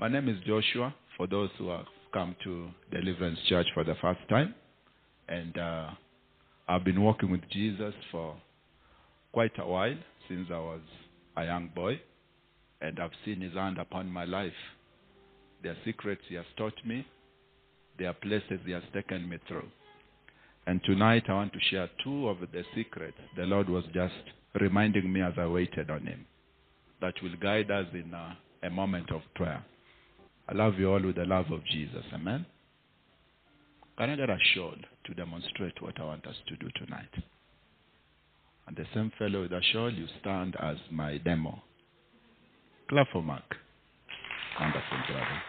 My name is Joshua, for those who have come to Deliverance Church for the first time. And uh, I've been walking with Jesus for quite a while, since I was a young boy. And I've seen his hand upon my life. There are secrets he has taught me, there are places he has taken me through. And tonight I want to share two of the secrets the Lord was just reminding me as I waited on him that will guide us in a, a moment of prayer. I love you all with the love of Jesus. Amen. Can I get a shawl to demonstrate what I want us to do tonight? And the same fellow with a shawl, you stand as my demo. Clap for Mark. Wonderful, brother.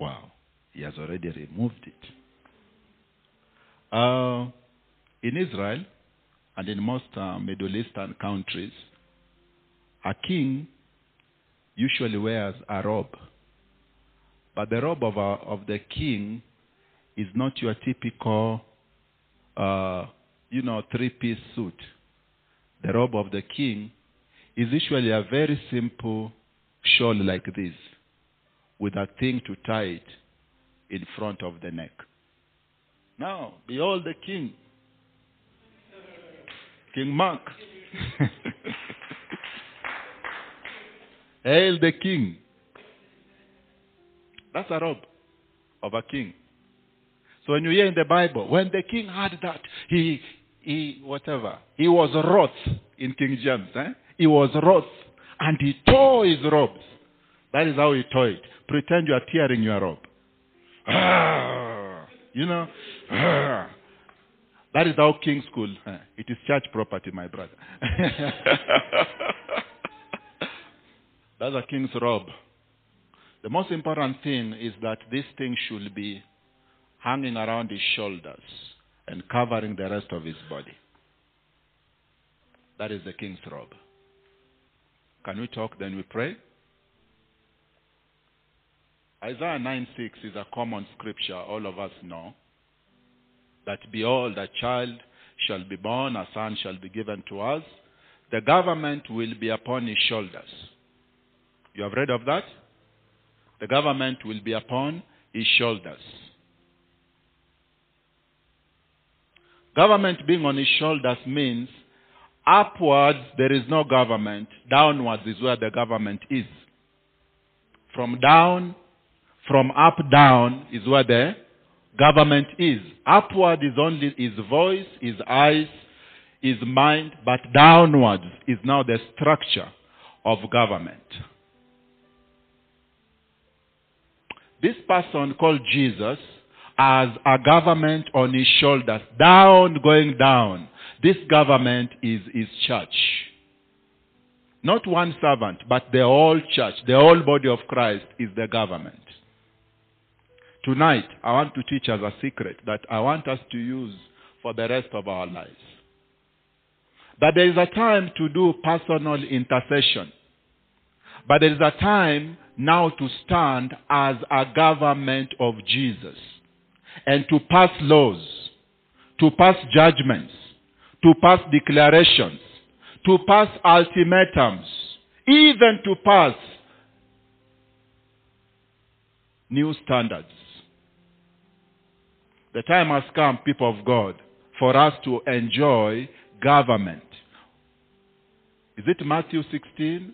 Wow. He has already removed it. Uh, in Israel and in most uh, Middle Eastern countries, a king usually wears a robe. But the robe of, a, of the king is not your typical, uh, you know, three-piece suit. The robe of the king is usually a very simple shawl like this, with a thing to tie it in front of the neck. Now, behold the king, King Mark. Hail the king. That's a robe of a king. So when you hear in the Bible, when the king had that, he, he, whatever, he was wroth in King James. Eh? He was wroth and he tore his robes. That is how he tore it. Pretend you are tearing your robe. Ah, you know, ah. that is how king school. Eh? It is church property, my brother. That's a king's robe. The most important thing is that this thing should be hanging around his shoulders and covering the rest of his body. That is the king's robe. Can we talk, then we pray? Isaiah 9 6 is a common scripture all of us know. That behold, a child shall be born, a son shall be given to us. The government will be upon his shoulders. You have read of that? The government will be upon his shoulders. Government being on his shoulders means upwards there is no government, downwards is where the government is. From down, from up down is where the government is. Upward is only his voice, his eyes, his mind, but downwards is now the structure of government. This person called Jesus has a government on his shoulders, down, going down. This government is his church. Not one servant, but the whole church, the whole body of Christ is the government. Tonight, I want to teach us a secret that I want us to use for the rest of our lives. That there is a time to do personal intercession. But there is a time now to stand as a government of Jesus and to pass laws, to pass judgments, to pass declarations, to pass ultimatums, even to pass new standards. The time has come, people of God, for us to enjoy government. Is it Matthew 16?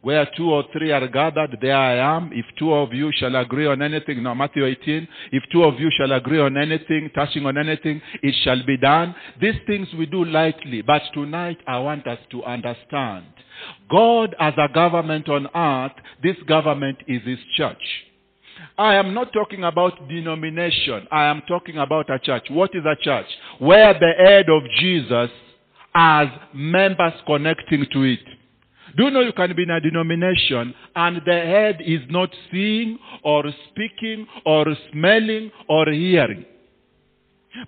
Where two or three are gathered, there I am. If two of you shall agree on anything, no, Matthew 18, if two of you shall agree on anything, touching on anything, it shall be done. These things we do lightly, but tonight I want us to understand. God as a government on earth, this government is His church. I am not talking about denomination. I am talking about a church. What is a church? Where the head of Jesus has members connecting to it. Do you know you can be in a denomination and the head is not seeing or speaking or smelling or hearing?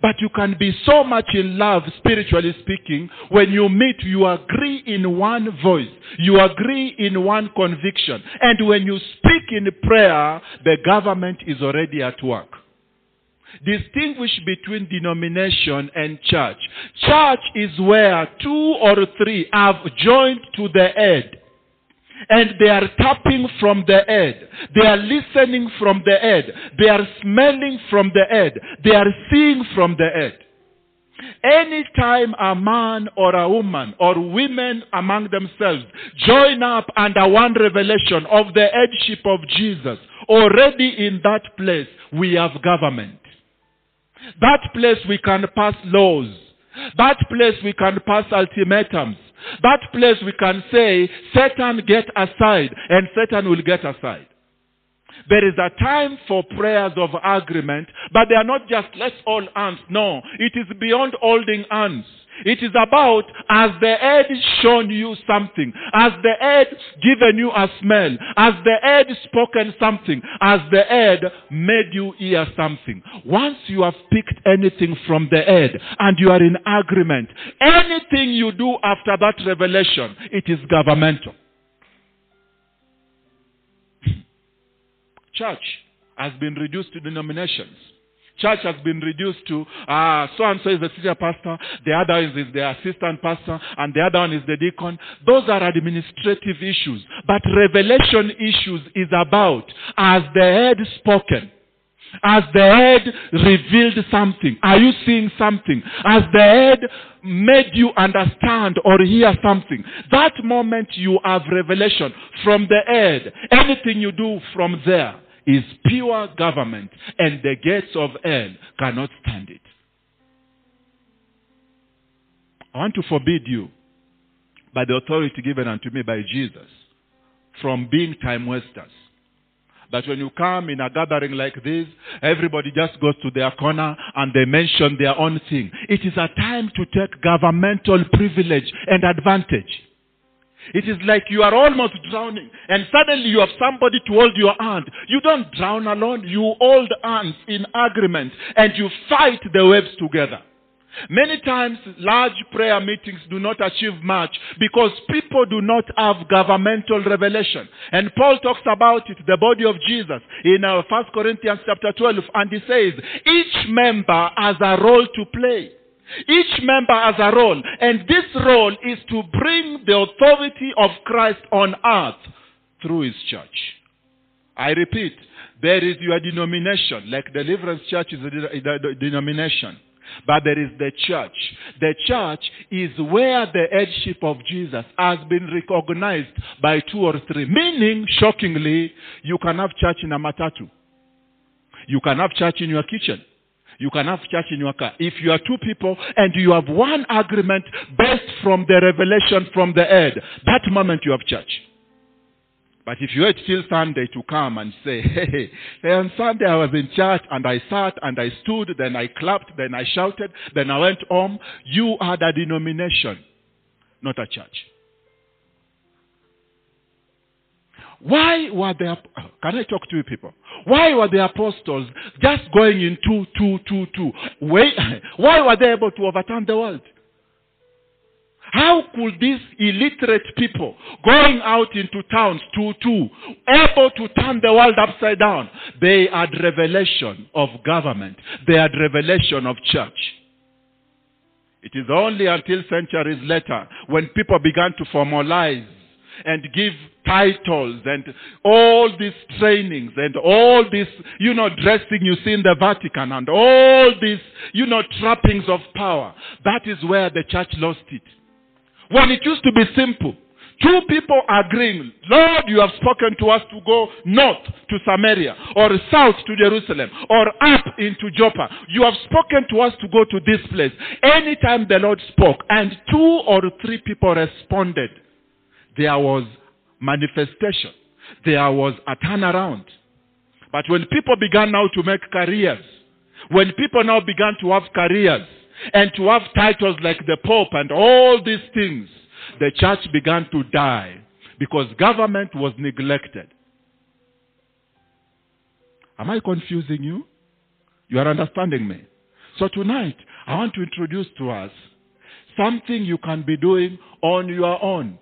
But you can be so much in love, spiritually speaking, when you meet, you agree in one voice. You agree in one conviction. And when you speak in prayer, the government is already at work. Distinguish between denomination and church. Church is where two or three have joined to the head. And they are tapping from the head. They are listening from the head. They are smelling from the head. They are seeing from the head. Anytime a man or a woman or women among themselves join up under one revelation of the headship of Jesus, already in that place we have government. That place we can pass laws. That place we can pass ultimatums. That place we can say, Satan get aside, and Satan will get aside. There is a time for prayers of agreement, but they are not just let's hold hands. No, it is beyond holding hands. It is about as the head shown you something, as the head given you a smell, as the head spoken something, as the head made you hear something. Once you have picked anything from the head and you are in agreement, anything you do after that revelation, it is governmental. Church has been reduced to denominations. Church has been reduced to uh, so and so is the senior pastor, the other is, is the assistant pastor, and the other one is the deacon. Those are administrative issues. But revelation issues is about as the head spoken. As the head revealed something, are you seeing something? As the head made you understand or hear something, that moment you have revelation from the head. Anything you do from there is pure government, and the gates of hell cannot stand it. I want to forbid you, by the authority given unto me by Jesus, from being time wasters. That when you come in a gathering like this, everybody just goes to their corner and they mention their own thing. It is a time to take governmental privilege and advantage. It is like you are almost drowning and suddenly you have somebody to hold your hand. You don't drown alone. You hold hands in agreement and you fight the waves together. Many times large prayer meetings do not achieve much because people do not have governmental revelation. And Paul talks about it, the body of Jesus, in uh, 1 Corinthians chapter 12, and he says, each member has a role to play. Each member has a role, and this role is to bring the authority of Christ on earth through his church. I repeat, there is your denomination, like Deliverance Church is a denomination. But there is the church. The church is where the headship of Jesus has been recognized by two or three. Meaning, shockingly, you can have church in a matatu. You can have church in your kitchen. You can have church in your car. If you are two people and you have one agreement based from the revelation from the head, that moment you have church. But if you wait till Sunday to come and say, hey, on Sunday I was in church and I sat and I stood, then I clapped, then I shouted, then I went home, you had a denomination, not a church. Why were the can I talk to you people? Why were the apostles just going in two, two, two, two? Why were they able to overturn the world? How could these illiterate people going out into towns two, two, able to turn the world upside down? They had revelation of government. They had revelation of church. It is only until centuries later when people began to formalize and give titles and all these trainings and all this, you know, dressing you see in the Vatican and all these, you know, trappings of power. That is where the church lost it. When it used to be simple. Two people agreeing, Lord, you have spoken to us to go north to Samaria, or south to Jerusalem, or up into Joppa. You have spoken to us to go to this place. Anytime the Lord spoke, and two or three people responded, there was manifestation. There was a turnaround. But when people began now to make careers, when people now began to have careers and to have titles like the Pope and all these things, the church began to die because government was neglected. Am I confusing you? You are understanding me. So tonight, I want to introduce to us something you can be doing on your own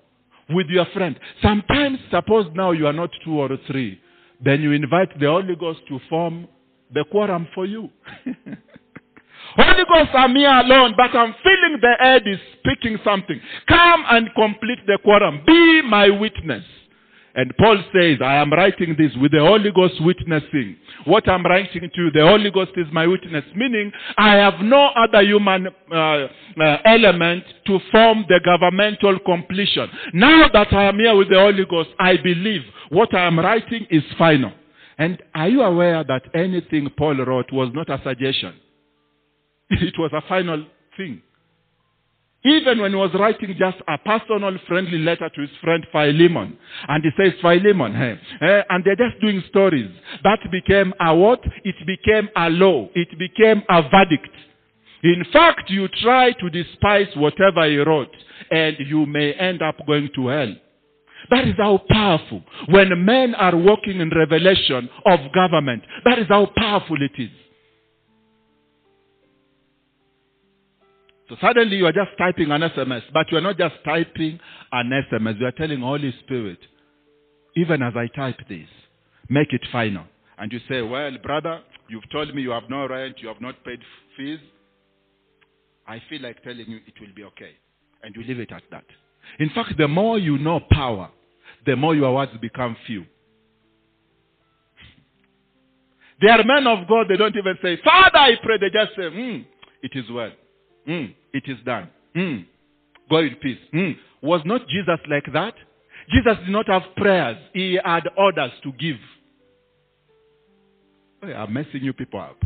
with your friend. Sometimes, suppose now you are not two or three, then you invite the Holy Ghost to form the quorum for you. Holy Ghost, I'm here alone, but I'm feeling the head is speaking something. Come and complete the quorum. Be my witness. And Paul says, I am writing this with the Holy Ghost witnessing. What I'm writing to you, the Holy Ghost is my witness. Meaning, I have no other human uh, uh, element to form the governmental completion. Now that I am here with the Holy Ghost, I believe what I am writing is final. And are you aware that anything Paul wrote was not a suggestion? It was a final thing. Even when he was writing just a personal friendly letter to his friend Philemon, and he says, Philemon, hey, eh, and they're just doing stories. That became a what? It became a law. It became a verdict. In fact, you try to despise whatever he wrote, and you may end up going to hell. That is how powerful. When men are walking in revelation of government, that is how powerful it is. So suddenly you are just typing an SMS, but you are not just typing an SMS. You are telling Holy Spirit, even as I type this, make it final. And you say, well, brother, you've told me you have no rent, you have not paid fees. I feel like telling you it will be okay. And you leave it at that. In fact, the more you know power, the more your words become few. They are men of God, they don't even say, Father, I pray. They just say, hmm, it is well. Hmm, it is done. Hmm, go in peace. Hmm. Was not Jesus like that? Jesus did not have prayers. He had orders to give. Oh, I'm messing you people up.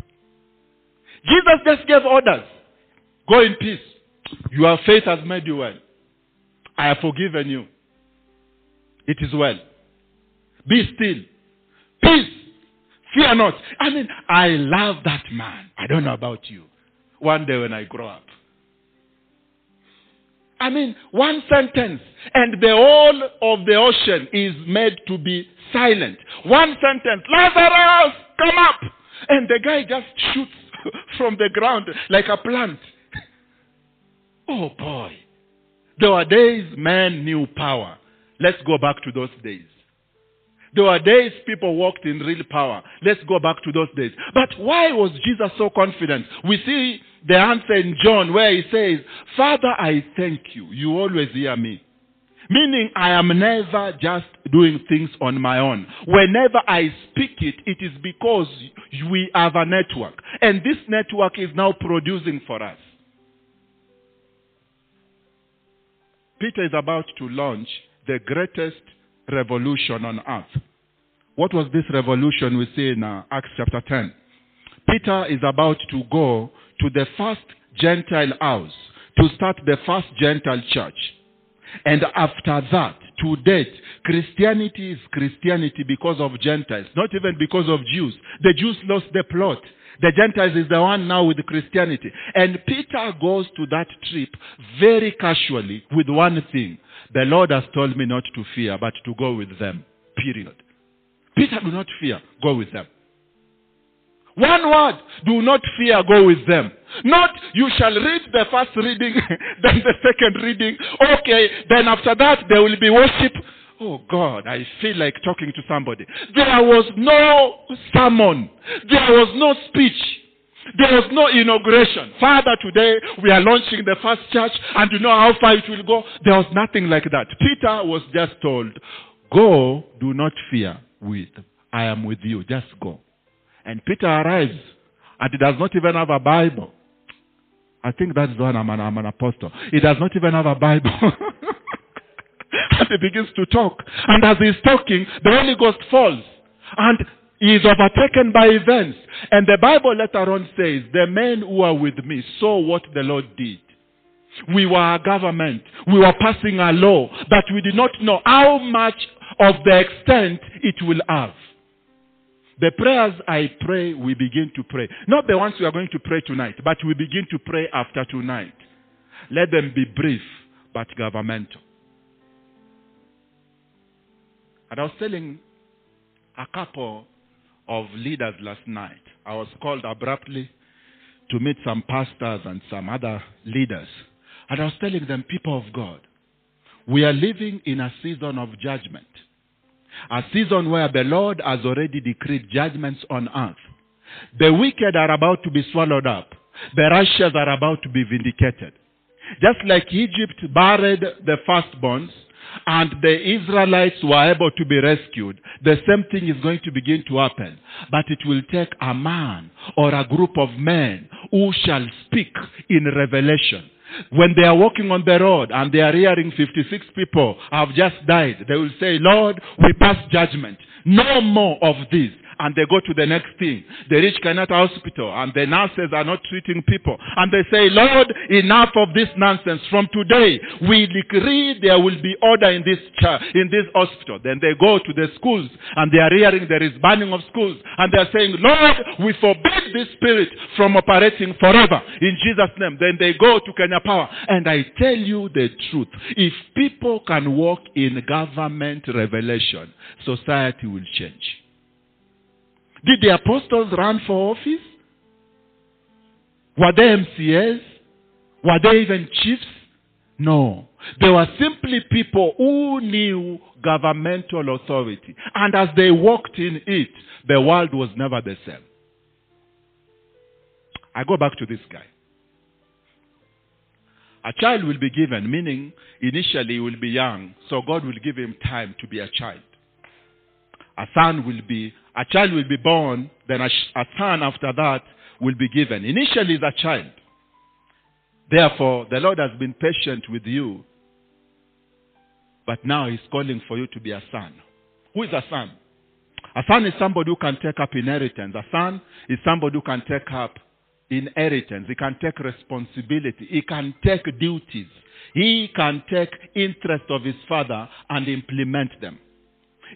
Jesus just gave orders. Go in peace. Your faith has made you well. I have forgiven you. It is well. Be still. Peace. Fear not. I mean, I love that man. I don't know about you. One day when I grow up. I mean, one sentence, and the whole of the ocean is made to be silent. One sentence, Lazarus, come up! And the guy just shoots from the ground like a plant. Oh boy. There were days men knew power. Let's go back to those days. There were days people walked in real power. Let's go back to those days. But why was Jesus so confident? We see the answer in John where he says, Father, I thank you. You always hear me. Meaning, I am never just doing things on my own. Whenever I speak it, it is because we have a network. And this network is now producing for us. Peter is about to launch the greatest revolution on earth. What was this revolution we see in uh, Acts chapter 10? Peter is about to go to the first Gentile house to start the first Gentile church. And after that, to date, Christianity is Christianity because of Gentiles, not even because of Jews. The Jews lost the plot. The Gentiles is the one now with Christianity. And Peter goes to that trip very casually with one thing. The Lord has told me not to fear, but to go with them. Period. Peter, do not fear. Go with them. One word. Do not fear. Go with them. Not, you shall read the first reading, then the second reading. Okay, then after that there will be worship. Oh God, I feel like talking to somebody. There was no sermon. There was no speech. There was no inauguration. Father, today we are launching the first church and you know how far it will go. There was nothing like that. Peter was just told, go, do not fear with. I am with you. Just go. And Peter arrives and he does not even have a Bible. I think that's why I'm an, I'm an apostle. He does not even have a Bible. and he begins to talk. And as he's talking, the Holy Ghost falls. And he is overtaken by events. And the Bible later on says, the men who are with me saw what the Lord did. We were a government. We were passing a law that we did not know how much of the extent it will have. The prayers I pray, we begin to pray. Not the ones we are going to pray tonight, but we begin to pray after tonight. Let them be brief, but governmental. And I was telling a couple of leaders last night. I was called abruptly to meet some pastors and some other leaders. And I was telling them, people of God, we are living in a season of judgment. A season where the Lord has already decreed judgments on earth. The wicked are about to be swallowed up. The righteous are about to be vindicated. Just like Egypt buried the firstborns, and the Israelites were able to be rescued, the same thing is going to begin to happen. But it will take a man or a group of men who shall speak in revelation. When they are walking on the road and they are hearing 56 people have just died, they will say, Lord, we pass judgment. No more of this and they go to the next thing. They reach Kenyatta Hospital and the nurses are not treating people. And they say, Lord, enough of this nonsense. From today, we decree there will be order in this church, in this hospital. Then they go to the schools and they are hearing there is burning of schools. And they are saying, Lord, we forbid this spirit from operating forever. In Jesus' name. Then they go to Kenya Power. And I tell you the truth. If people can walk in government revelation, society will change. Did the apostles run for office? Were they MCAs? Were they even chiefs? No. They were simply people who knew governmental authority. And as they walked in it, the world was never the same. I go back to this guy. A child will be given, meaning initially he will be young, so God will give him time to be a child. A son will be, a child will be born, then a, a son after that will be given. Initially, a child. Therefore, the Lord has been patient with you, but now He's calling for you to be a son. Who is a son? A son is somebody who can take up inheritance. A son is somebody who can take up inheritance. He can take responsibility. He can take duties. He can take interest of his father and implement them.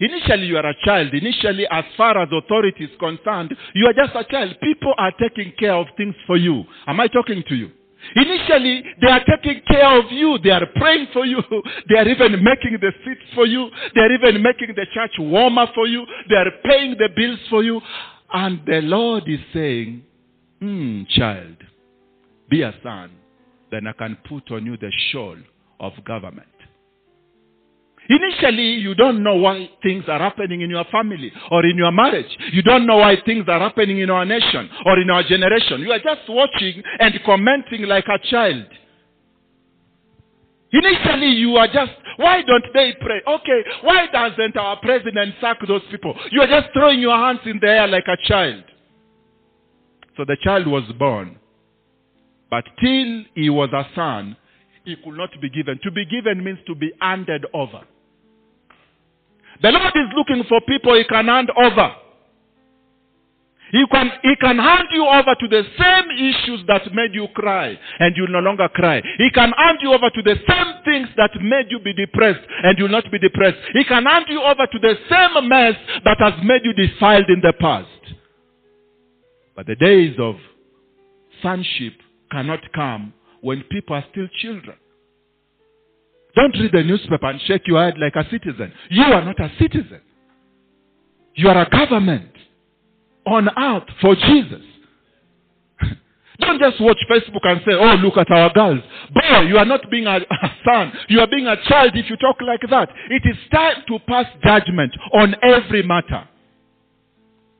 Initially, you are a child. Initially, as far as authority is concerned, you are just a child. People are taking care of things for you. Am I talking to you? Initially, they are taking care of you. They are praying for you. They are even making the seats for you. They are even making the church warmer for you. They are paying the bills for you. And the Lord is saying, Hmm, child, be a son. Then I can put on you the shawl of government. Initially, you don't know why things are happening in your family or in your marriage. You don't know why things are happening in our nation or in our generation. You are just watching and commenting like a child. Initially, you are just, why don't they pray? Okay, why doesn't our president sack those people? You are just throwing your hands in the air like a child. So the child was born. But till he was a son, he could not be given. To be given means to be handed over. The Lord is looking for people he can hand over. He can, he can hand you over to the same issues that made you cry and you'll no longer cry. He can hand you over to the same things that made you be depressed and you'll not be depressed. He can hand you over to the same mess that has made you defiled in the past. But the days of sonship cannot come when people are still children. Don't read the newspaper and shake your head like a citizen. You are not a citizen. You are a government on earth for Jesus. Don't just watch Facebook and say, oh, look at our girls. Boy, you are not being a, a, son. You are being a child if you talk like that. It is time to pass judgment on every matter.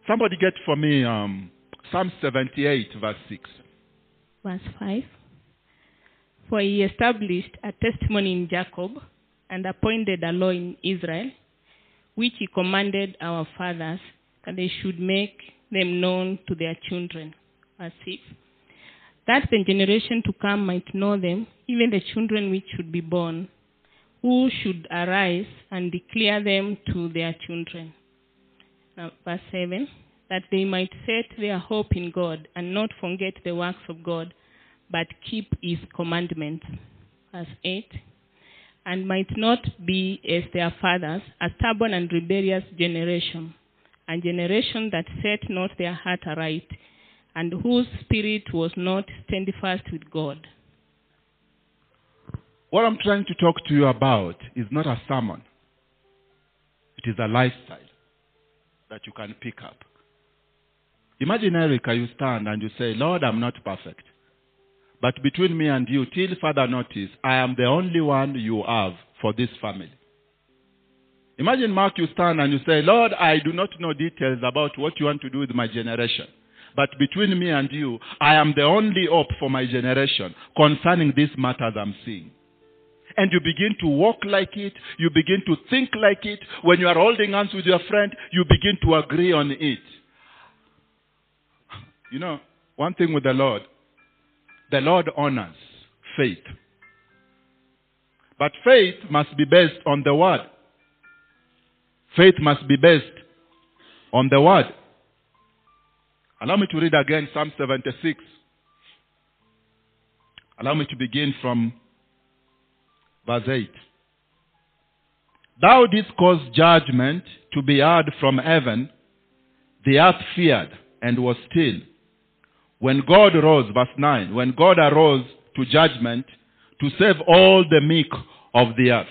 Somebody get for me um, Psalm 78, verse 6. Verse 5. For he established a testimony in Jacob and appointed a law in Israel, which he commanded our fathers that they should make them known to their children. as if That the generation to come might know them, even the children which should be born, who should arise and declare them to their children. Now, verse 7. That they might set their hope in God and not forget the works of God but keep his commandments. Verse 8. And might not be as their fathers, a stubborn and rebellious generation, a generation that set not their heart aright, and whose spirit was not steadfast with God. What I'm trying to talk to you about is not a sermon. It is a lifestyle that you can pick up. Imagine, Erica, you stand and you say, Lord, I'm not perfect. But between me and you, till further notice, I am the only one you have for this family. Imagine, Mark, you stand and you say, Lord, I do not know details about what you want to do with my generation. But between me and you, I am the only hope for my generation concerning these matters I'm seeing. and you begin to walk like it, you begin to think like it. When you are holding hands with your friend, you begin to agree on it. You know, one thing with the Lord, the Lord honors faith. But faith must be based on the Word. Faith must be based on the Word. Allow me to read again Psalm 76. Allow me to begin from verse 8. Thou didst cause judgment to be heard from heaven. The earth feared and was still. When God rose, verse 9, when God arose to judgment to save all the meek of the earth.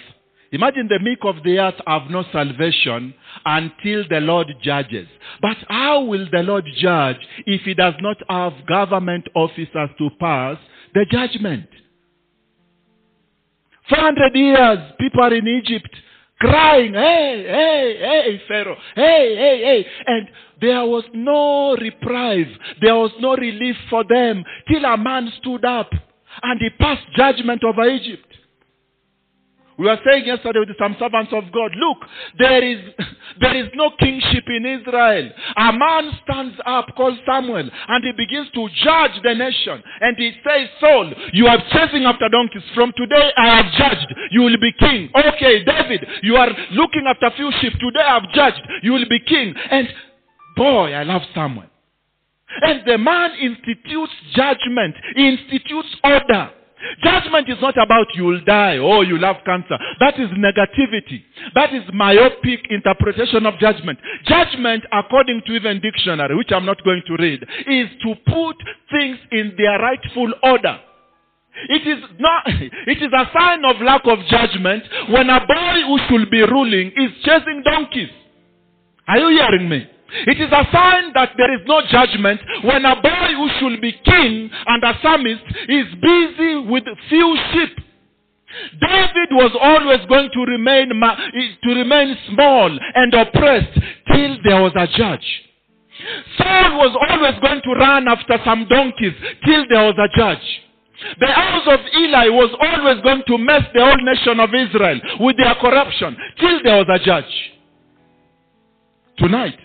Imagine the meek of the earth have no salvation until the Lord judges. But how will the Lord judge if he does not have government officers to pass the judgment? 400 years, people are in Egypt crying, hey, hey, hey, Pharaoh, hey, hey, hey. And there was no reprieve. There was no relief for them till a man stood up and he passed judgment over Egypt. We were saying yesterday with some servants of God, look, there is, there is no kingship in Israel. A man stands up called Samuel and he begins to judge the nation. And he says, Saul, you are chasing after donkeys. From today I have judged. You will be king. Okay, David, you are looking after few sheep. Today I have judged. You will be king. And boy, I love Samuel. And the man institutes judgment. He institutes order. Judgment is not about you'll die oh, or you'll have cancer. That is negativity. That is myopic interpretation of judgment. Judgment, according to even dictionary, which I'm not going to read, is to put things in their rightful order. It is not, it is a sign of lack of judgment when a boy who should be ruling is chasing donkeys. Are you hearing me? It is a sign that there is no judgment when a boy who should be king and a psalmist is busy with few sheep. David was always going to remain, to remain small and oppressed till there was a judge. Saul was always going to run after some donkeys till there was a judge. The house of Eli was always going to mess the whole nation of Israel with their corruption till there was a judge. Tonight,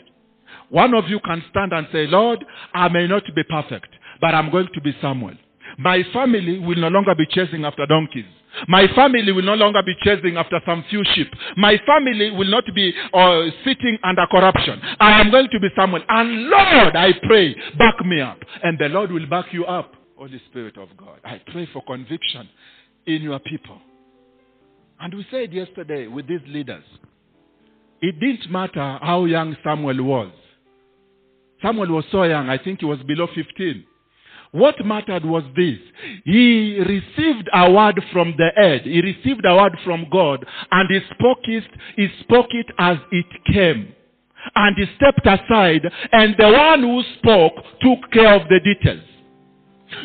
one of you can stand and say, Lord, I may not be perfect, but I'm going to be Samuel. My family will no longer be chasing after donkeys. My family will no longer be chasing after some few sheep. My family will not be uh, sitting under corruption. I am going to be Samuel. And Lord, I pray, back me up. And the Lord will back you up. Holy Spirit of God, I pray for conviction in your people. And we said yesterday with these leaders, it didn't matter how young Samuel was. Samuel was so young, I think he was below 15. What mattered was this. He received a word from the head. He received a word from God and he spoke it, he spoke it as it came. And he stepped aside and the one who spoke took care of the details.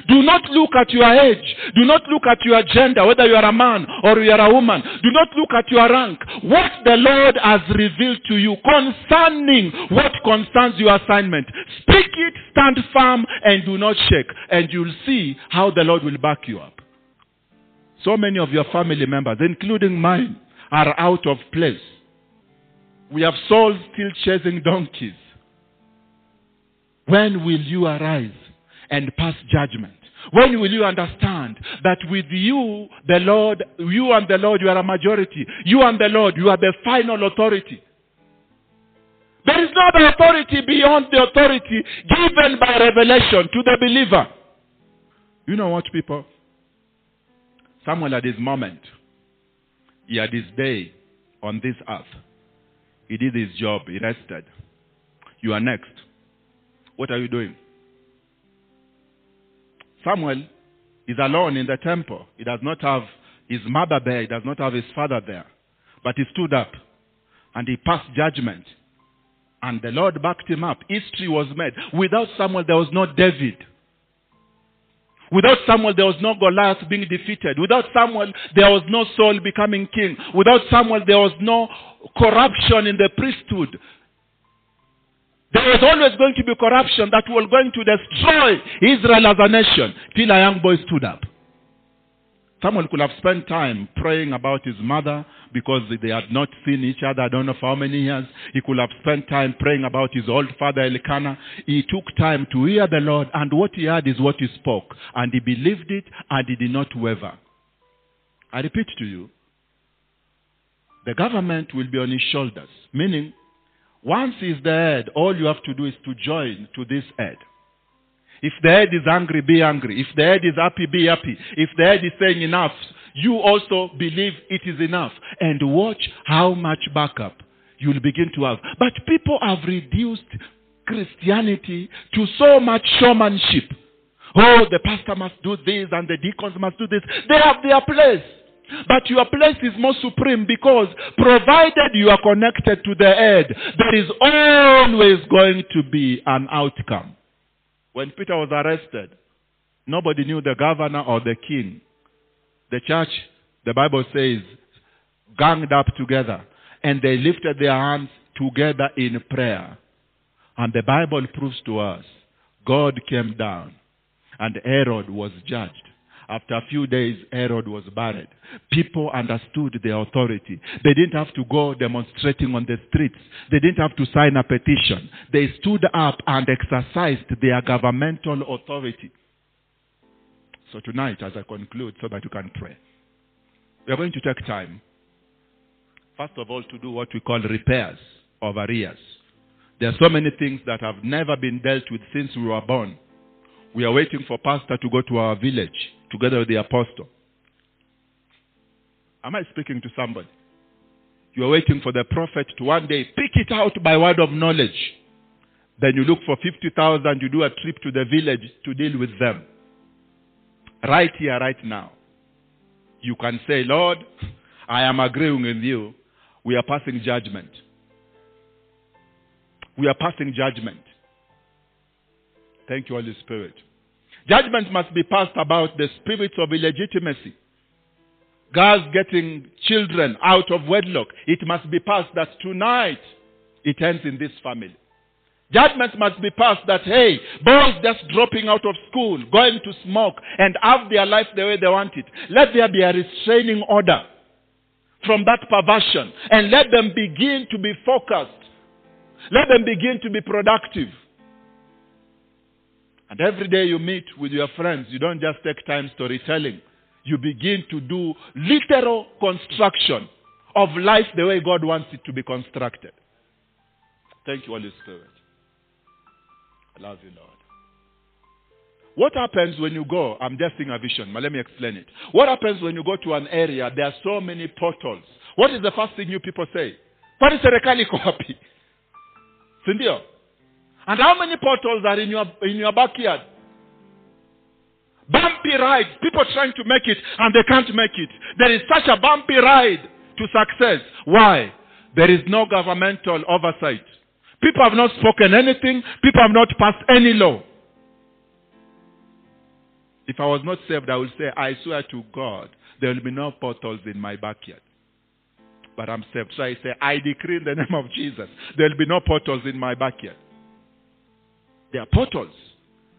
Do not look at your age. Do not look at your gender, whether you are a man or you are a woman. Do not look at your rank. What the Lord has revealed to you concerning what concerns your assignment. Speak it, stand firm, and do not shake. And you'll see how the Lord will back you up. So many of your family members, including mine, are out of place. We have souls still chasing donkeys. When will you arise? And pass judgment? When will you understand that with you, the Lord, you and the Lord, you are a majority. You and the Lord, you are the final authority. There is no other authority beyond the authority given by revelation to the believer. You know what, people? Samuel at this moment. He had his day on this earth. He did his job. He rested. You are next. What are you doing? Samuel is alone in the temple. He does not have his mother there. He does not have his father there. But he stood up and he passed judgment. And the Lord backed him up. History was made. Without Samuel, there was no David. Without Samuel, there was no Goliath being defeated. Without Samuel, there was no Saul becoming king. Without Samuel, there was no corruption in the priesthood. There was always going to be corruption that was going to destroy Israel as a nation till a young boy stood up. Samuel could have spent time praying about his mother because they had not seen each other, I don't know for how many years. He could have spent time praying about his old father Elkanah. He took time to hear the Lord, and what he heard is what he spoke. And he believed it, and he did not waver. I repeat to you, the government will be on his shoulders. Meaning, once he's the head, all you have to do is to join to this head. If the head is angry, be angry. If the head is happy, be happy. If the head is saying enough, you also believe it is enough. And watch how much backup you'll begin to have. But people have reduced Christianity to so much showmanship. Oh, the pastor must do this and the deacons must do this. They have their place. But your place is more supreme because provided you are connected to the head, there is always going to be an outcome. When Peter was arrested, nobody knew the governor or the king. The church, the Bible says, ganged up together and they lifted their hands together in prayer. And the Bible proves to us God came down and Herod was judged. After a few days, Herod was buried. People understood the authority. They didn't have to go demonstrating on the streets. They didn't have to sign a petition. They stood up and exercised their governmental authority. So tonight, as I conclude, so that you can pray, we are going to take time, first of all, to do what we call repairs of arrears. There are so many things that have never been dealt with since we were born. We are waiting for pastor to go to our village together with the apostle. Am I speaking to somebody? You are waiting for the prophet to one day pick it out by word of knowledge. Then you look for 50,000, you do a trip to the village to deal with them. Right here, right now. You can say, Lord, I am agreeing with you. We are passing judgment. We are passing judgment. Thank you, Holy Spirit. Judgment must be passed about the spirits of illegitimacy. Girls getting children out of wedlock. It must be passed that tonight it ends in this family. Judgment must be passed that, hey, boys just dropping out of school, going to smoke, and have their life the way they want it. Let there be a restraining order from that perversion, and let them begin to be focused. Let them begin to be productive. And every day you meet with your friends, you don't just take time storytelling. You begin to do literal construction of life the way God wants it to be constructed. Thank you, Holy Spirit. I love you, Lord. What happens when you go? I'm just seeing a vision, but let me explain it. What happens when you go to an area, there are so many portals? What is the first thing you people say? Kwani? And how many portals are in your, in your backyard? Bumpy rides. People trying to make it and they can't make it. There is such a bumpy ride to success. Why? There is no governmental oversight. People have not spoken anything. People have not passed any law. If I was not saved, I would say, I swear to God, there will be no portals in my backyard. But I'm saved. So I say, I decree in the name of Jesus, there will be no portals in my backyard. There are portals.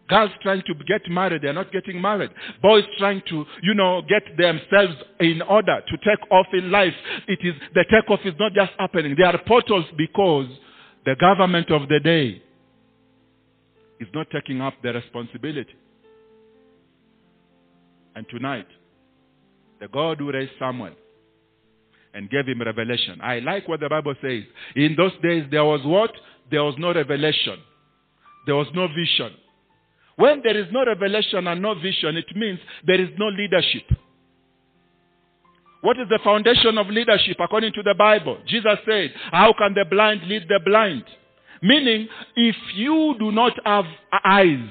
Girls trying to get married, they're not getting married. Boys trying to, you know, get themselves in order to take off in life. It is, the takeoff is not just happening. There are portals because the government of the day is not taking up the responsibility. And tonight, the God who raised Samuel and gave him revelation. I like what the Bible says. In those days, there was what? There was no revelation. There was no vision. When there is no revelation and no vision, it means there is no leadership. What is the foundation of leadership according to the Bible? Jesus said, How can the blind lead the blind? Meaning, if you do not have eyes,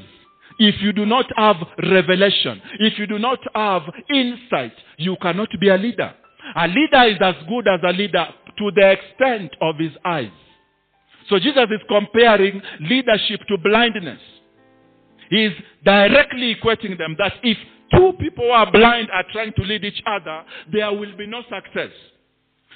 if you do not have revelation, if you do not have insight, you cannot be a leader. A leader is as good as a leader to the extent of his eyes. So Jesus is comparing leadership to blindness. He is directly equating them that if two people who are blind are trying to lead each other, there will be no success.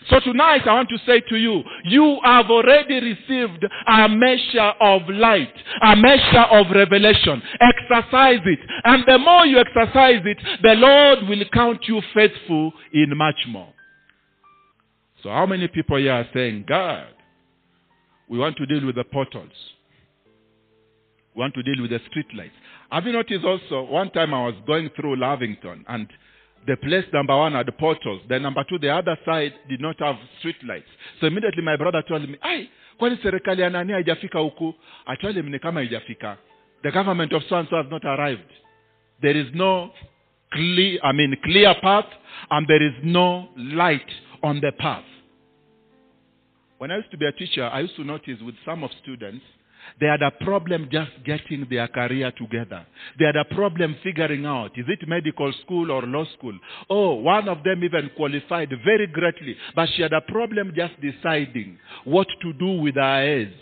So tonight I want to say to you, you have already received a measure of light, a measure of revelation. Exercise it. And the more you exercise it, the Lord will count you faithful in much more. So how many people here are saying, God, we want to deal with the portals. We want to deal with the street lights. Have you noticed also, one time I was going through Lavington and the place number one had portals. Then number two, the other side did not have street lights. So immediately my brother told me, ai, kwani serikali ya nani haijafika huku? I told him ni kama haijafika. The government of so-and-so has not arrived. There is no clear, I mean, clear path and there is no light on the path. When I used to be a teacher, I used to notice with some of students, they had a problem just getting their career together. They had a problem figuring out is it medical school or law school? Oh, one of them even qualified very greatly, but she had a problem just deciding what to do with her heirs.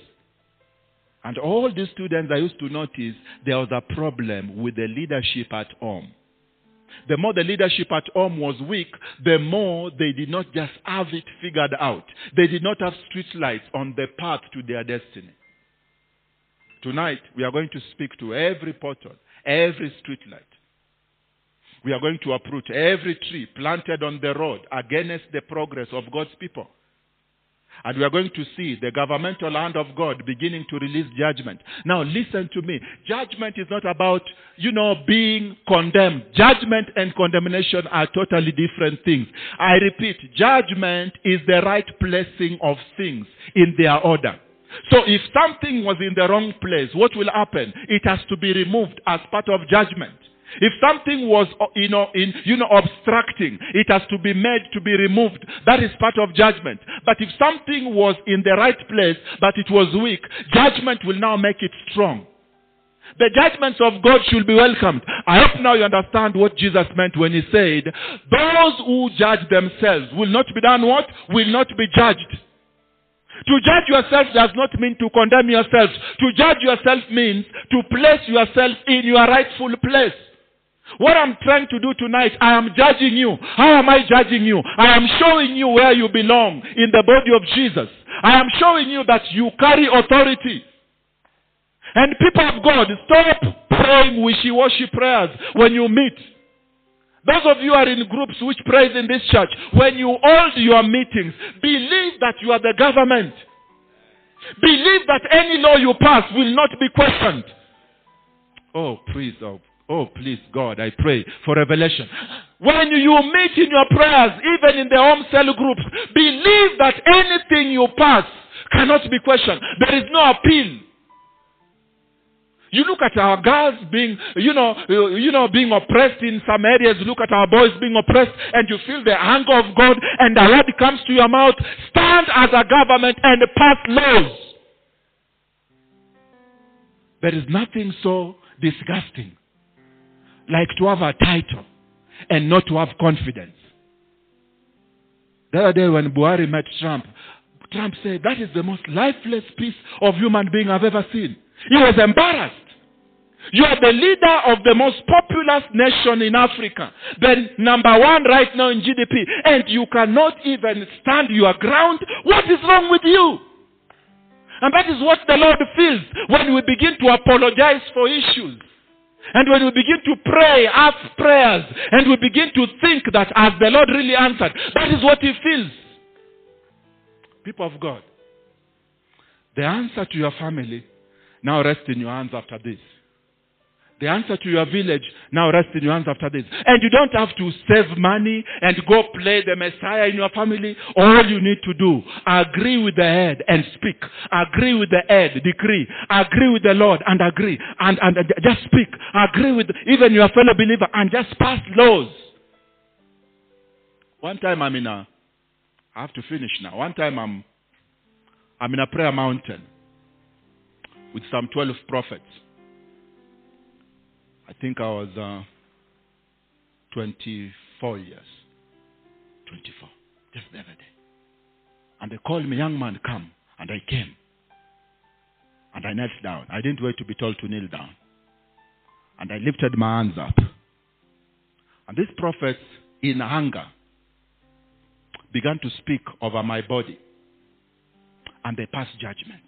And all these students I used to notice there was a problem with the leadership at home. The more the leadership at home was weak, the more they did not just have it figured out. They did not have street lights on the path to their destiny. Tonight, we are going to speak to every portal, every street light. We are going to uproot every tree planted on the road against the progress of God's people. And we are going to see the governmental hand of God beginning to release judgment. Now, listen to me. Judgment is not about, you know, being condemned. Judgment and condemnation are totally different things. I repeat, judgment is the right placing of things in their order. So if something was in the wrong place, what will happen? It has to be removed as part of judgment. If something was, uh, you know, in, you know, obstructing, it has to be made to be removed. That is part of judgment. But if something was in the right place, but it was weak, judgment will now make it strong. The judgments of God should be welcomed. I hope now you understand what Jesus meant when he said, those who judge themselves will not be done what? Will not be judged. To judge yourself does not mean to condemn yourself. To judge yourself means to place yourself in your rightful place. What I'm trying to do tonight, I am judging you. How am I judging you? I am showing you where you belong in the body of Jesus. I am showing you that you carry authority. And people of God, stop praying wishy-washy prayers when you meet. Those of you are in groups which prays in this church, when you hold your meetings, believe that you are the government. Believe that any law you pass will not be questioned. Oh, please, oh, oh, please, God, I pray for revelation. When you meet in your prayers, even in the home cell groups, believe that anything you pass cannot be questioned. There is no appeal. You look at our girls being, you know, you know, being oppressed in some areas. Look at our boys being oppressed, and you feel the anger of God, and the word comes to your mouth. Stand as a government and pass laws. There is nothing so disgusting like to have a title and not to have confidence. The other day when Buhari met Trump, Trump said, That is the most lifeless piece of human being I've ever seen. He was embarrassed. You are the leader of the most populous nation in Africa, the number one right now in GDP, and you cannot even stand your ground. What is wrong with you? And that is what the Lord feels when we begin to apologize for issues. And when we begin to pray, ask prayers, and we begin to think that as the Lord really answered, that is what He feels. People of God, the answer to your family now rests in your hands after this. The answer to your village now rests in your hands after this. And you don't have to save money and go play the Messiah in your family. All you need to do, agree with the head and speak. Agree with the head, decree. Agree with the Lord and agree. And, and, just speak. Agree with even your fellow believer and just pass laws. One time I'm in a, I have to finish now. One time I'm, I'm in a prayer mountain with some 12 prophets. I think I was uh, 24 years. 24. Just the other day. And they called me, young man, come. And I came. And I knelt down. I didn't wait to be told to kneel down. And I lifted my hands up. And these prophets, in anger, began to speak over my body. And they passed judgment.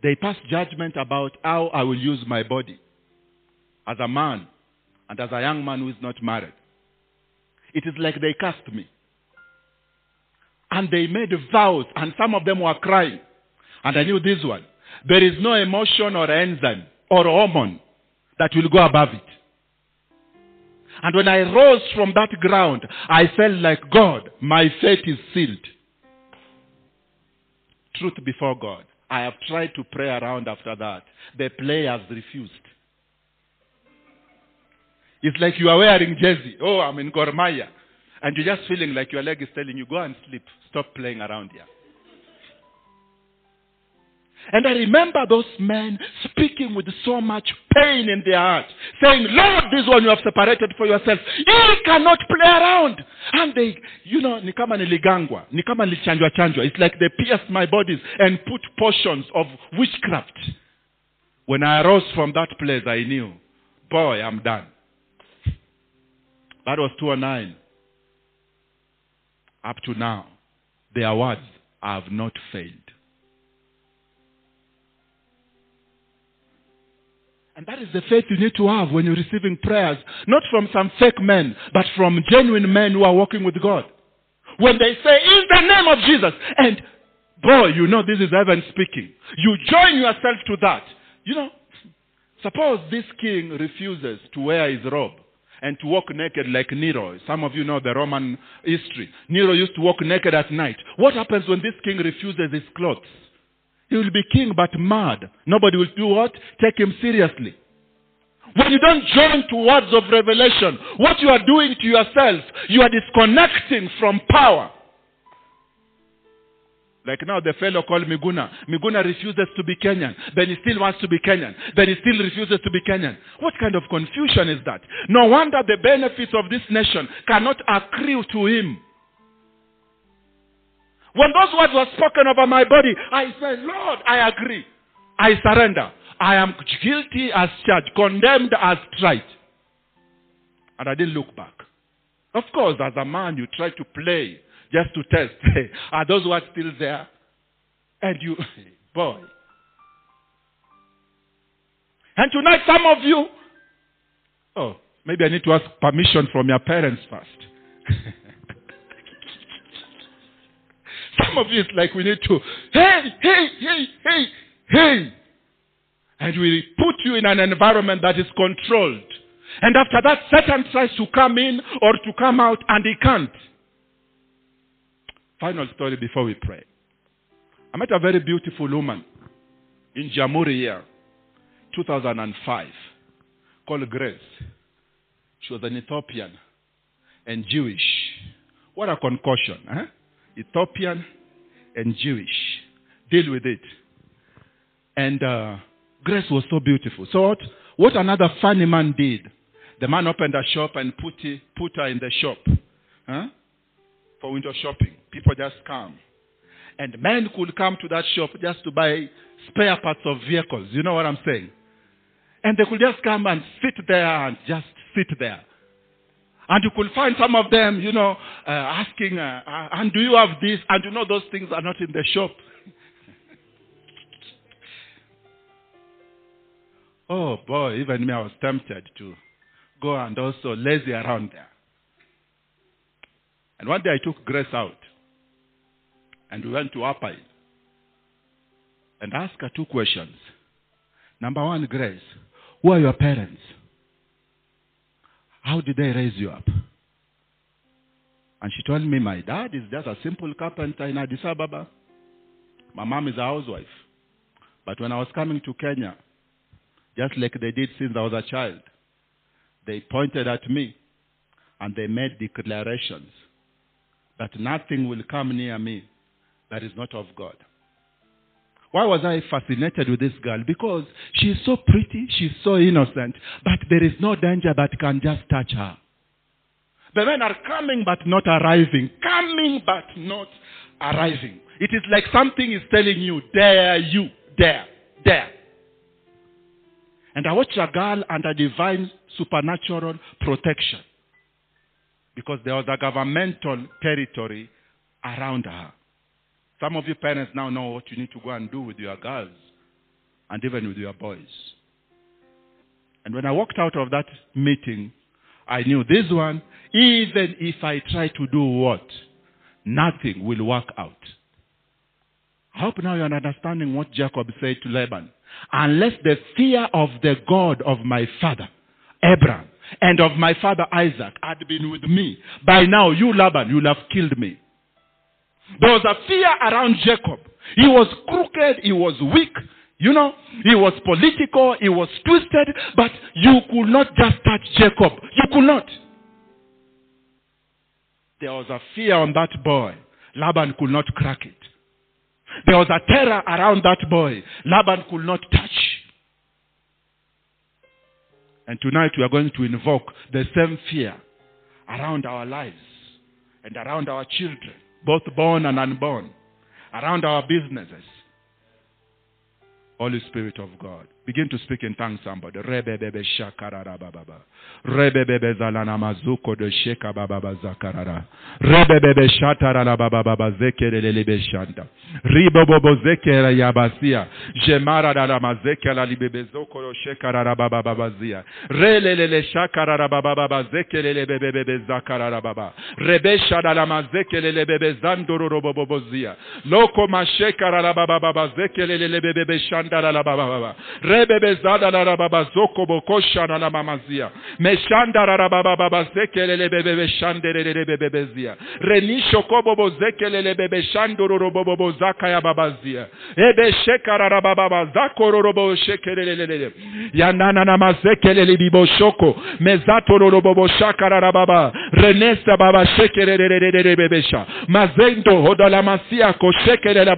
They passed judgment about how I will use my body as a man and as a young man who is not married. It is like they cast me. And they made vows, and some of them were crying. And I knew this one. There is no emotion or enzyme or hormone that will go above it. And when I rose from that ground, I felt like, God, my fate is sealed. Truth before God. I have tried to pray around after that. The players refused. It's like you are wearing jersey. Oh, I'm in Gor Mahia. And you're just feeling like your leg is telling you, go and sleep. Stop playing around here. And I remember those men speaking with so much pain in their heart, saying, Lord, this one you have separated for yourself. You cannot play around. And they, you know, ni kama niligangwa, ni kama nilichanjwa chanjwa. It's like they pierced my bodies and put portions of witchcraft. When I arose from that place, I knew, boy, I'm done. That was 209. Up to now, their words have not failed. And that is the faith you need to have when you're receiving prayers, not from some fake men, but from genuine men who are walking with God. When they say, in the name of Jesus, and boy, you know this is heaven speaking. You join yourself to that. You know, suppose this king refuses to wear his robe and to walk naked like Nero. Some of you know the Roman history. Nero used to walk naked at night. What happens when this king refuses his clothes? He will be king but mad. Nobody will do what? Take him seriously. When you don't join to words of revelation, what you are doing to yourself, you are disconnecting from power. Like now, the fellow called Miguna. Miguna refuses to be Kenyan. Then he still wants to be Kenyan. Then he still refuses to be Kenyan. What kind of confusion is that? No wonder the benefits of this nation cannot accrue to him. When those words were spoken over my body, I said, Lord, I agree. I surrender. I am guilty as charged, condemned as tried. And I didn't look back. Of course, as a man, you try to play just to test. Are those words still there? And you, boy. And tonight, some of you, oh, maybe I need to ask permission from your parents first. Some of you, it's like we need to, hey, hey, hey, hey, hey. And we put you in an environment that is controlled. And after that, Satan tries to come in or to come out, and he can't. Final story before we pray. I met a very beautiful woman in Jamhuri year, 2005, called Grace. She was an Ethiopian and Jewish. What a concoction, huh? Ethiopian and Jewish. Deal with it. And uh, Grace was so beautiful. So what, what another funny man did, the man opened a shop and put, put her in the shop huh? For window shopping. People just come. And men could come to that shop just to buy spare parts of vehicles. You know what I'm saying? And they could just come and sit there and just sit there. And you could find some of them, you know, uh, asking, uh, uh, and do you have this? And you know those things are not in the shop. oh boy, even me, I was tempted to go and also lazy around there. And one day I took Grace out. And we went to Apai. And asked her two questions. Number one, Grace, who are your parents? How did they raise you up? And she told me, my dad is just a simple carpenter in Addis Ababa. My mom is a housewife. But when I was coming to Kenya, just like they did since I was a child, they pointed at me and they made declarations that nothing will come near me that is not of God. Why was I fascinated with this girl? Because she's so pretty, she's so innocent, but there is no danger that can just touch her. The men are coming but not arriving, coming but not arriving. It is like something is telling you, there you, there, there. And I watched a girl under divine supernatural protection. Because there was a governmental territory around her. Some of you parents now know what you need to go and do with your girls and even with your boys. And when I walked out of that meeting, I knew this one, even if I try to do what, nothing will work out. I hope now you're understanding what Jacob said to Laban. Unless the fear of the God of my father, Abraham, and of my father Isaac had been with me, by now you, Laban, you'll have killed me. There was a fear around Jacob. He was crooked, he was weak, you know, he was political, he was twisted, but you could not just touch Jacob. You could not. There was a fear on that boy. Laban could not crack it. There was a terror around that boy. Laban could not touch. And tonight we are going to invoke the same fear around our lives and around our children, both born and unborn, around our businesses. Holy Spirit of God. Begin to speak in tongues, somebody. Rebebebe shakararababa. Rebebebe zalana mazuko de sheka bababa zakarara. Rebebebe shanta. Ribobobo yabasia. Jemara libebe zoko zakararababa. Rebesha dala mazekelelebebe zandororobobo zia. Loko zada la Renisho kobo bo zekelele bebe shandoro robo bo zaka ya babazia. Ebe shekara rababa zako robo shekelele. Yanana na mazekelele bibo shoko. Mezato robo bo shakara rababa. Renesa baba shekelele bebesha. Mazendo hodala masia ko shekelele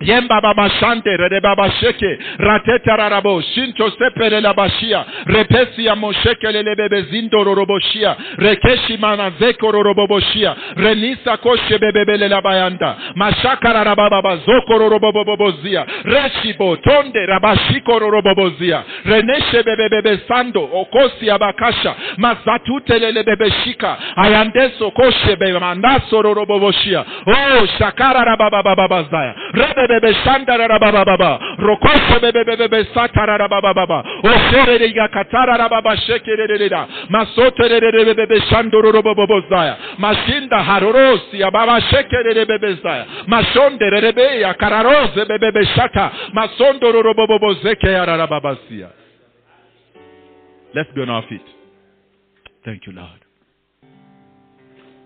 Yemba baba shante rede baba sheke rateta rarabo shinto sepere la bashia repesi ya mosheke lele bebe zindo roroboshia rekeshi mana zeko roroboboshia renisa koshe bebe bele la bayanda mashaka raraba baba zoko rorobobobozia reshibo tonde rabashiko rorobobozia reneshe bebe bebe sando okosi abakasha mazatute lele bebe shika ayandeso koshe bebe mandaso roroboboshia oh shakara rababa baba zaya rebe bebe shanda rababa baba rokoshe bebe bebe bebe satara rababa baba osere de yakatara rababa shekere de da masote de de bebe zaya mashinda harorosi ababa shekere de mashonde rebe ya kararoze bebe bebe shata. Masondo robobo zeke ya rababa Let's be on our feet. Thank you, Lord.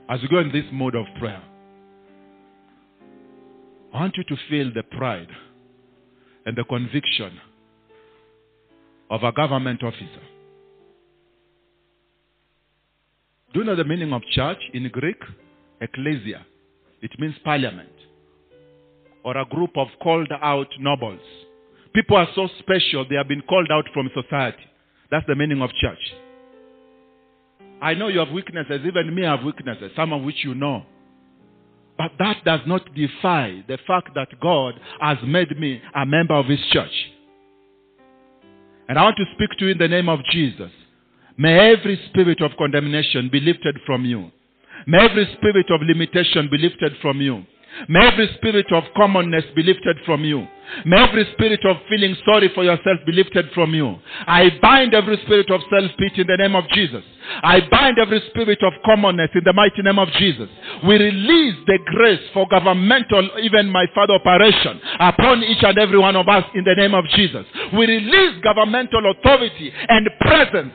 As we go in this mode of prayer, I want you to feel the pride and the conviction of a government officer. Do you know the meaning of church in Greek? Ecclesia. It means parliament or a group of called out nobles. People are so special, they have been called out from society. That's the meaning of church. I know you have weaknesses, even me have weaknesses, some of which you know. But that does not defy the fact that God has made me a member of His church. And I want to speak to you in the name of Jesus. May every spirit of condemnation be lifted from you. May every spirit of limitation be lifted from you. May every spirit of commonness be lifted from you. May every spirit of feeling sorry for yourself be lifted from you. I bind every spirit of self-pity in the name of Jesus. I bind every spirit of commonness in the mighty name of Jesus. We release the grace for governmental, even my father operation upon each and every one of us in the name of Jesus. We release governmental authority and presence.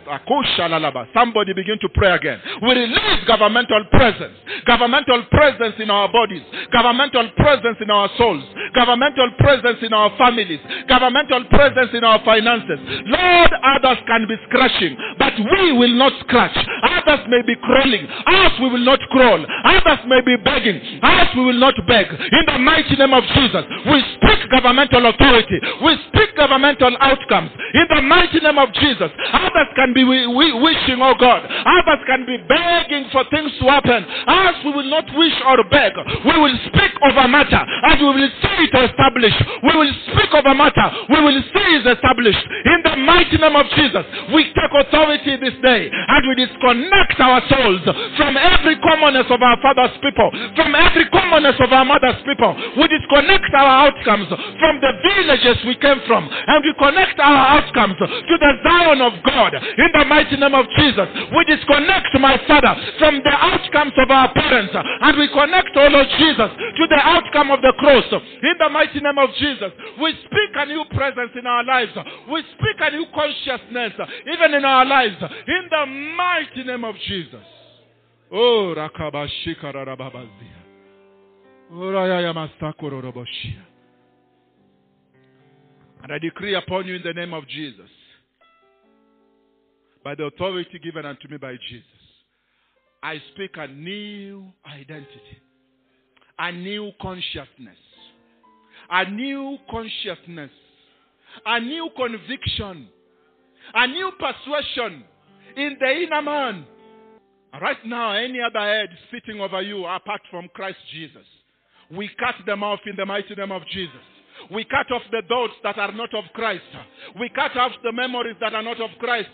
Somebody begin to pray again. We release governmental presence. Governmental presence in our bodies. Governmental presence in our souls. Governmental presence in our families. Governmental presence in our finances. Lord, others can be scratching, but we will not scratch. Others may be crawling. Us we will not crawl. Others may be begging. Us we will not beg. In the mighty name of Jesus, we speak governmental authority. We speak governmental outcomes in the mighty name of Jesus. Others can be wi- wi- wishing, oh God. Others can be begging for things to happen. Us, we will not wish or beg. We will speak a matter and we will see it established. We will speak of a matter. We will see it established. In the mighty name of Jesus, we take authority this day and we disconnect our souls from every commonness of our father's people, from every commonness of our mother's people. We disconnect our outcomes from the villages we came from and we connect our outcomes to the Zion of God. In the mighty name of Jesus, we disconnect, my Father, from the outcomes of our parents and we connect, oh Lord Jesus, to the outcome of the cross. In the mighty name of Jesus, we speak a new presence in our lives. We speak a new consciousness even in our lives. In the mighty name of Jesus. Oh, rakabashikarababazia. Orayayamastakoroboshia. Oh, and I decree upon you in the name of Jesus, by the authority given unto me by Jesus, I speak a new identity, a new consciousness, a new consciousness, a new conviction, a new persuasion in the inner man. Right now, any other head sitting over you apart from Christ Jesus, we cut them off in the mighty name of Jesus. We cut off the thoughts that are not of Christ. We cut off the memories that are not of Christ.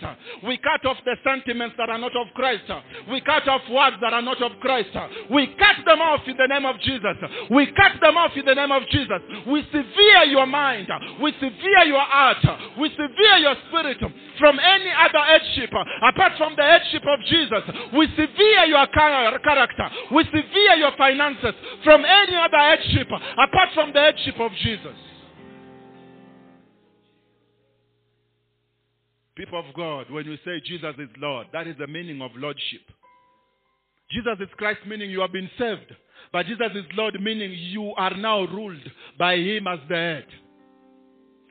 We cut off the sentiments that are not of Christ. We cut off words that are not of Christ. We cut them off in the name of Jesus. We cut them off in the name of Jesus. We sever your mind. We sever your heart. We sever your spirit from any other headship apart from the headship of Jesus. We sever your character. We sever your finances from any other headship apart from the headship of Jesus. People of God, when you say Jesus is Lord, that is the meaning of Lordship. Jesus is Christ, meaning you have been saved. But Jesus is Lord, meaning you are now ruled by Him as the head.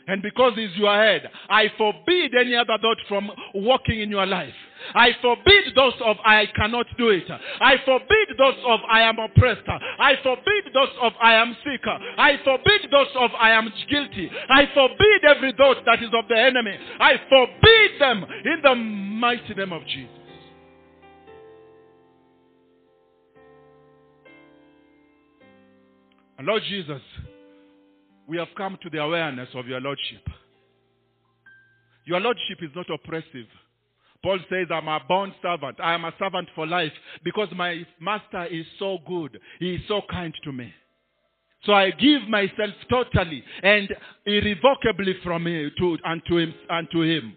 And because He's your head, I forbid any other thought from walking in your life. I forbid those of I cannot do it. I forbid those of I am oppressed. I forbid those of I am sick. I forbid those of I am guilty. I forbid every thought that is of the enemy. I forbid them in the mighty name of Jesus. And Lord Jesus, we have come to the awareness of your Lordship. Your Lordship is not oppressive. Paul says, I'm a bond servant. I am a servant for life because my master is so good. He is so kind to me. So I give myself totally and irrevocably from him to, unto, him, unto him.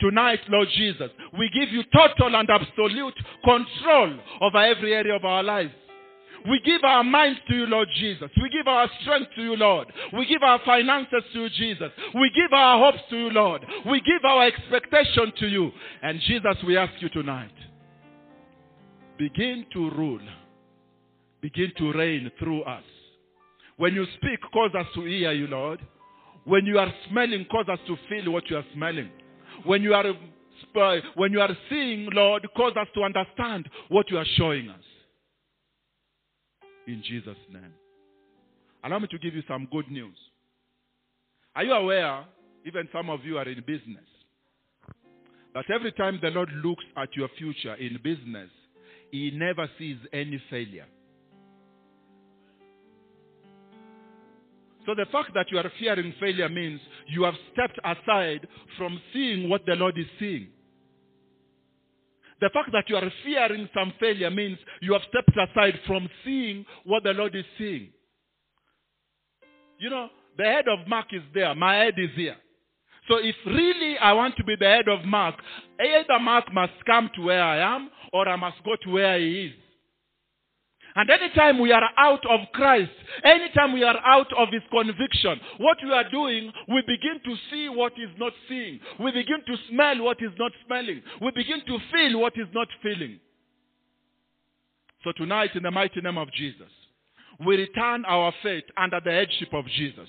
Tonight, Lord Jesus, we give you total and absolute control over every area of our lives. We give our minds to you, Lord Jesus. We give our strength to you, Lord. We give our finances to you, Jesus. We give our hopes to you, Lord. We give our expectation to you. And Jesus, we ask you tonight, begin to rule. Begin to reign through us. When you speak, cause us to hear you, Lord. When you are smelling, cause us to feel what you are smelling. When you are, when you are seeing, Lord, cause us to understand what you are showing us in Jesus' name. Allow me to give you some good news. Are you aware, even some of you are in business, that every time the Lord looks at your future in business, He never sees any failure? So the fact that you are fearing failure means you have stepped aside from seeing what the Lord is seeing. The fact that you are fearing some failure means you have stepped aside from seeing what the Lord is seeing. You know, the head of Mark is there, my head is here. So if really I want to be the head of Mark, either Mark must come to where I am or I must go to where he is. And anytime we are out of Christ, anytime we are out of His conviction, what we are doing, we begin to see what is not seeing. We begin to smell what is not smelling. We begin to feel what is not feeling. So tonight, in the mighty name of Jesus, we return our faith under the headship of Jesus.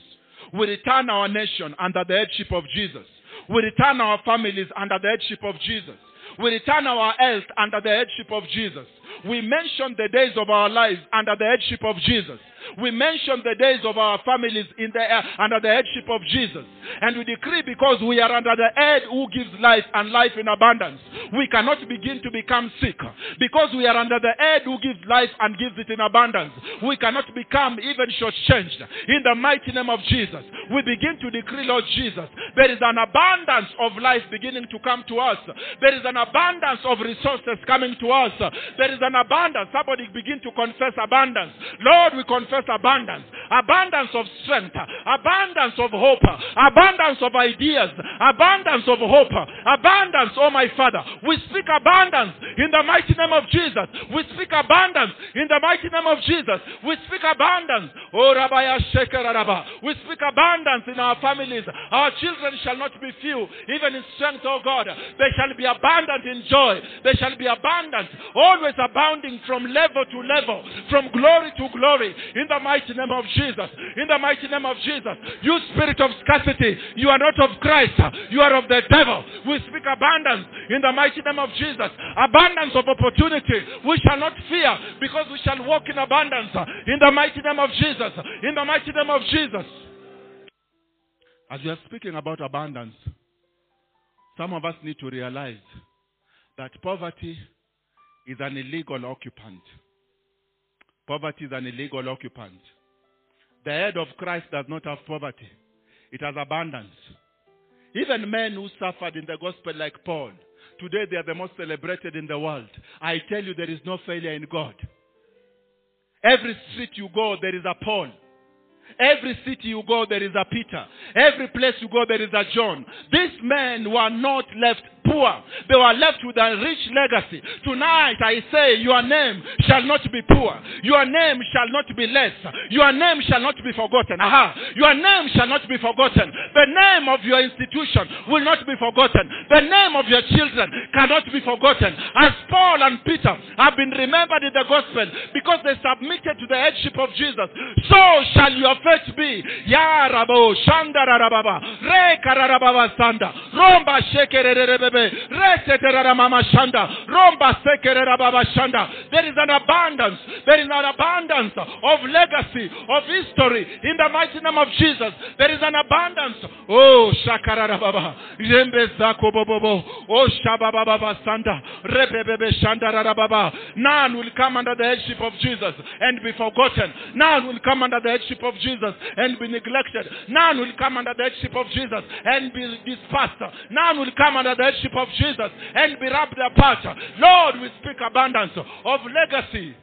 We return our nation under the headship of Jesus. We return our families under the headship of Jesus. We return our health under the headship of Jesus. We mention the days of our lives under the headship of Jesus. We mention the days of our families in the, uh, under the headship of Jesus. And we decree because we are under the head who gives life and life in abundance. We cannot begin to become sick. Because we are under the head who gives life and gives it in abundance. We cannot become even shortchanged. In the mighty name of Jesus, we begin to decree, Lord Jesus, there is an abundance of life beginning to come to us. There is an abundance of resources coming to us. There is an abundance. Somebody begin to confess abundance. Lord, we confess abundance. Abundance of strength. Abundance of hope. Abundance of ideas. Abundance of hope. Abundance, oh my Father. We speak abundance in the mighty name of Jesus. We speak abundance in the mighty name of Jesus. We speak abundance. Oh Rabaya Shekarabba. We speak abundance in our families. Our children shall not be few, even in strength, oh God. They shall be abundant in joy. They shall be abundant, always abounding from level to level, from glory to glory. In the mighty name of Jesus. In the mighty name of Jesus. You spirit of scarcity, you are not of Christ. You are of the devil. We speak abundance in the mighty name of Jesus. Abundance of opportunity. We shall not fear because we shall walk in abundance in the mighty name of Jesus. In the mighty name of Jesus. As we are speaking about abundance, some of us need to realize that poverty is an illegal occupant. Poverty is an illegal occupant. The head of Christ does not have poverty, it has abundance. Even men who suffered in the gospel, like Paul, today they are the most celebrated in the world. I tell you, there is no failure in God. Every street you go, there is a Paul. Every city you go, there is a Peter. Every place you go, there is a John. These men were not left poor. They were left with a rich legacy. Tonight I say your name shall not be poor. Your name shall not be less. Your name shall not be forgotten. Aha. Your name shall not be forgotten. The name of your institution will not be forgotten. The name of your children cannot be forgotten. As Paul and Peter have been remembered in the gospel because they submitted to the headship of Jesus, so shall your faith be. Ya shanda rababa re kararababa sanda romba shekererebe reseterara mama shanda romba sekerera baba shanda. There is an abundance. There is an abundance of legacy of history in the mighty name of Jesus. There is an abundance. Oh shakarara baba rembe zako bobobo oh shababa baba sanda rebebebe shanda baba. None will come under the headship of Jesus and be forgotten. None will come under the headship of Jesus and be neglected. None will come under the headship of Jesus and be dispersed. None will come under the headship of Jesus and be wrapped apart. Lord, we speak abundance of legacy.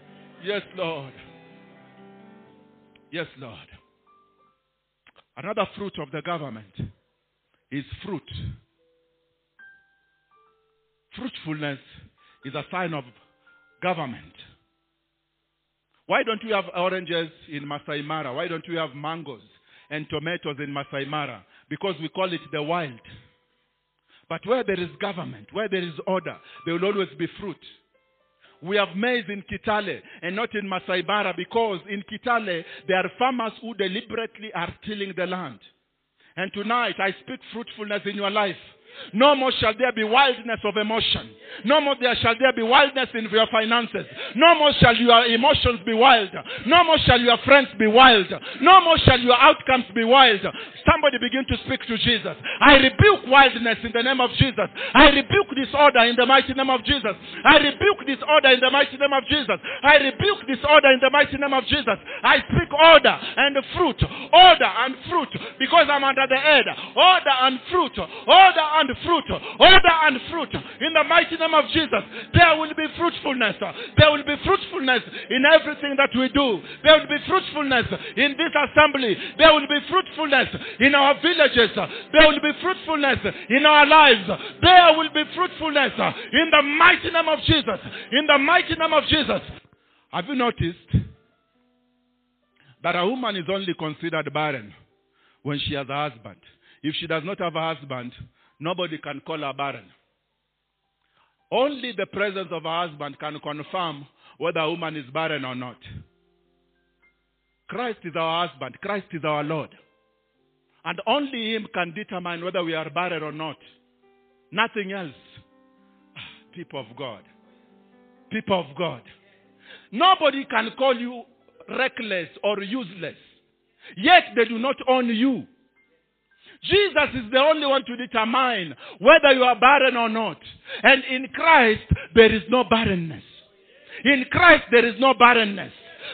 Yes, Lord. Yes, Lord. Another fruit of the government is fruit. Fruitfulness is a sign of government. Why don't we have oranges in Masai Mara? Why don't we have mangoes and tomatoes in Masai Mara? Because we call it the wild. But where there is government, where there is order, there will always be fruit. We have maize in Kitale and not in Masai Mara because in Kitale there are farmers who deliberately are tilling the land. And tonight I speak fruitfulness in your life. No more shall there be wildness of emotion. No more there shall there be wildness in your finances. No more shall your emotions be wild. No more shall your friends be wild. No more shall your outcomes be wild. Somebody begin to speak to Jesus. I rebuke wildness in the name of Jesus. I rebuke disorder in the mighty name of Jesus. I rebuke disorder in the mighty name of Jesus. I rebuke disorder in the mighty name of Jesus. I speak order and fruit. Order and fruit because I'm under the head. Order and fruit. Order and fruit. Order and fruit. In the mighty name of Jesus, there will be fruitfulness. There will be fruitfulness in everything that we do. There will be fruitfulness in this assembly. There will be fruitfulness in our villages. There will be fruitfulness in our lives. There will be fruitfulness in the mighty name of Jesus. In the mighty name of Jesus. Have you noticed that a woman is only considered barren when she has a husband? If she does not have a husband, nobody can call her barren. Only the presence of a husband can confirm whether a woman is barren or not. Christ is our husband, Christ is our Lord. And only Him can determine whether we are barren or not. Nothing else. People of God. People of God. Nobody can call you reckless or useless. Yet they do not own you. Jesus is the only one to determine whether you are barren or not. And in Christ, there is no barrenness. In Christ, there is no barrenness.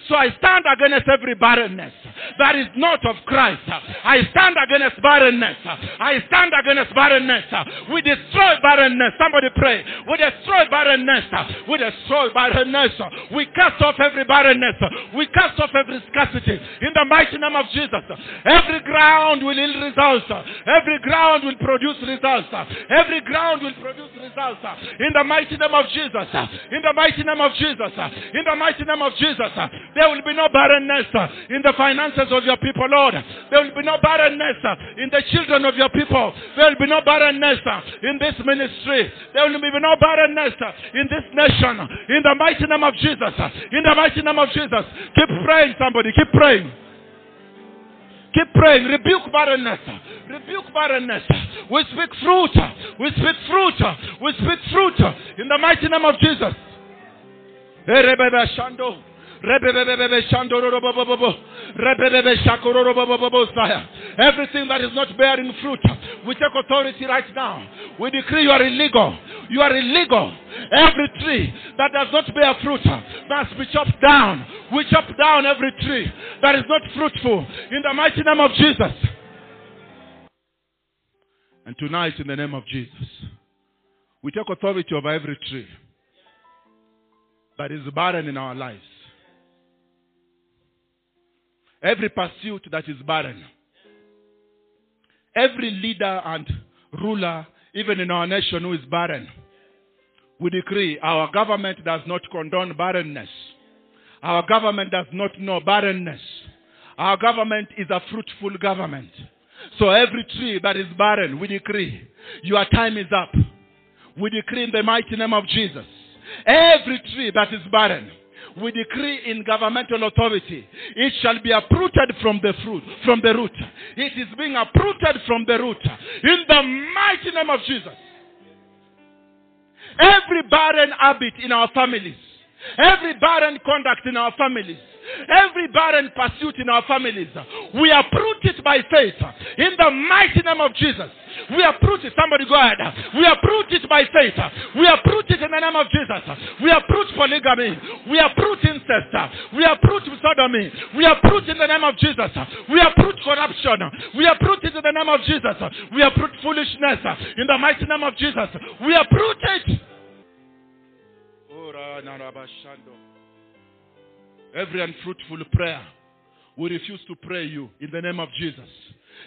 So I stand against every barrenness that is not of Christ. I stand against barrenness. I stand against barrenness. We destroy barrenness. Somebody pray. We destroy barrenness. We destroy barrenness. We cast off every barrenness. We cast off every scarcity. In the mighty name of Jesus. Every ground will yield results. Every ground will produce results. Every ground will produce results. In the mighty name of Jesus. In the mighty name of Jesus. In the mighty name of Jesus. There will be no barrenness uh, in the finances of your people, Lord. There will be no barrenness uh, in the children of your people. There will be no barrenness uh, in this ministry. There will be no barrenness in this nation. In the mighty name of Jesus. In the mighty name of Jesus. Keep praying, somebody. Keep praying. Keep praying. Rebuke barrenness. Rebuke barrenness. We speak fruit. We speak fruit. We speak fruit. In the mighty name of Jesus. Everything that is not bearing fruit, we take authority right now. We decree you are illegal. You are illegal. Every tree that does not bear fruit must be chopped down. We chop down every tree that is not fruitful in the mighty name of Jesus. And tonight, in the name of Jesus, we take authority over every tree that is barren in our lives. Every pursuit that is barren. Every leader and ruler, even in our nation, who is barren. We decree our government does not condone barrenness. Our government does not know barrenness. Our government is a fruitful government. So every tree that is barren, we decree, your time is up. We decree in the mighty name of Jesus. Every tree that is barren, we decree in governmental authority, it shall be uprooted from the fruit, from the root. It is being uprooted from the root. In the mighty name of Jesus. Every barren habit in our families, every barren conduct in our families, every barren pursuit in our families, we uproot it by faith. In the mighty name of Jesus. We uproot it. Somebody go ahead. We uproot it by faith. We uproot it in the name of Jesus. We uproot polygamy. We uproot incest. We uproot sodomy. We uproot in the name of Jesus. We uproot corruption. We uproot it in the name of Jesus. We uproot foolishness in the mighty name of Jesus. We uproot it. Every unfruitful prayer, we refuse to pray you in the name of Jesus.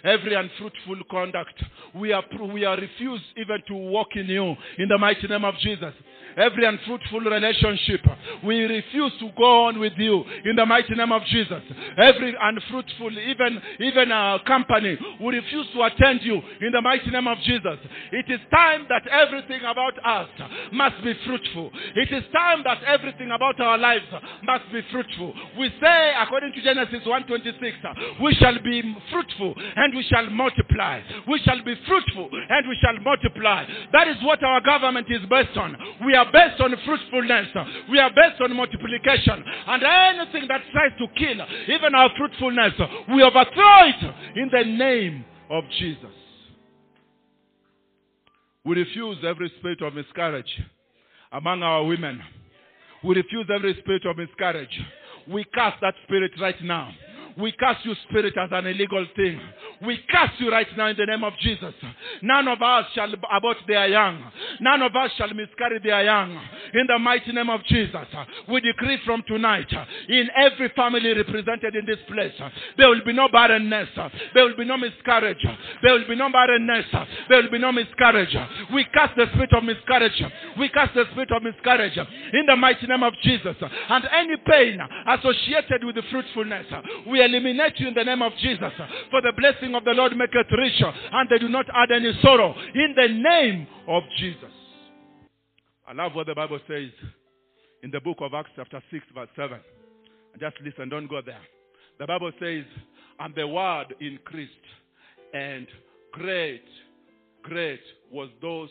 Every unfruitful conduct, we are, we are refused even to walk in you in the mighty name of Jesus. Every unfruitful relationship, we refuse to go on with you in the mighty name of Jesus. Every unfruitful, even even a company, we refuse to attend you in the mighty name of Jesus. It is time that everything about us must be fruitful. It is time that everything about our lives must be fruitful. We say, according to Genesis 1:26, we shall be fruitful and we shall multiply. We shall be fruitful and we shall multiply. That is what our government is based on. We are based on fruitfulness. We are based on multiplication. And anything that tries to kill even our fruitfulness, we overthrow it in the name of Jesus. We refuse every spirit of miscarriage among our women. We refuse every spirit of miscarriage. We cast that spirit right now. We cast you, spirit, as an illegal thing. We cast you right now in the name of Jesus. None of us shall abort their young. None of us shall miscarry their young. In the mighty name of Jesus, we decree from tonight, in every family represented in this place, there will be no barrenness. There will be no miscarriage. There will be no barrenness. There will be no miscarriage. We cast the spirit of miscarriage. We cast the spirit of miscarriage in the mighty name of Jesus. And any pain associated with the fruitfulness, we eliminate you in the name of Jesus. For the blessing of the Lord maketh rich, and they do not add any sorrow. In the name of Jesus. I love what the Bible says in the book of Acts, chapter 6, verse 7. Just listen, don't go there. The Bible says, and the word increased, and great, great was those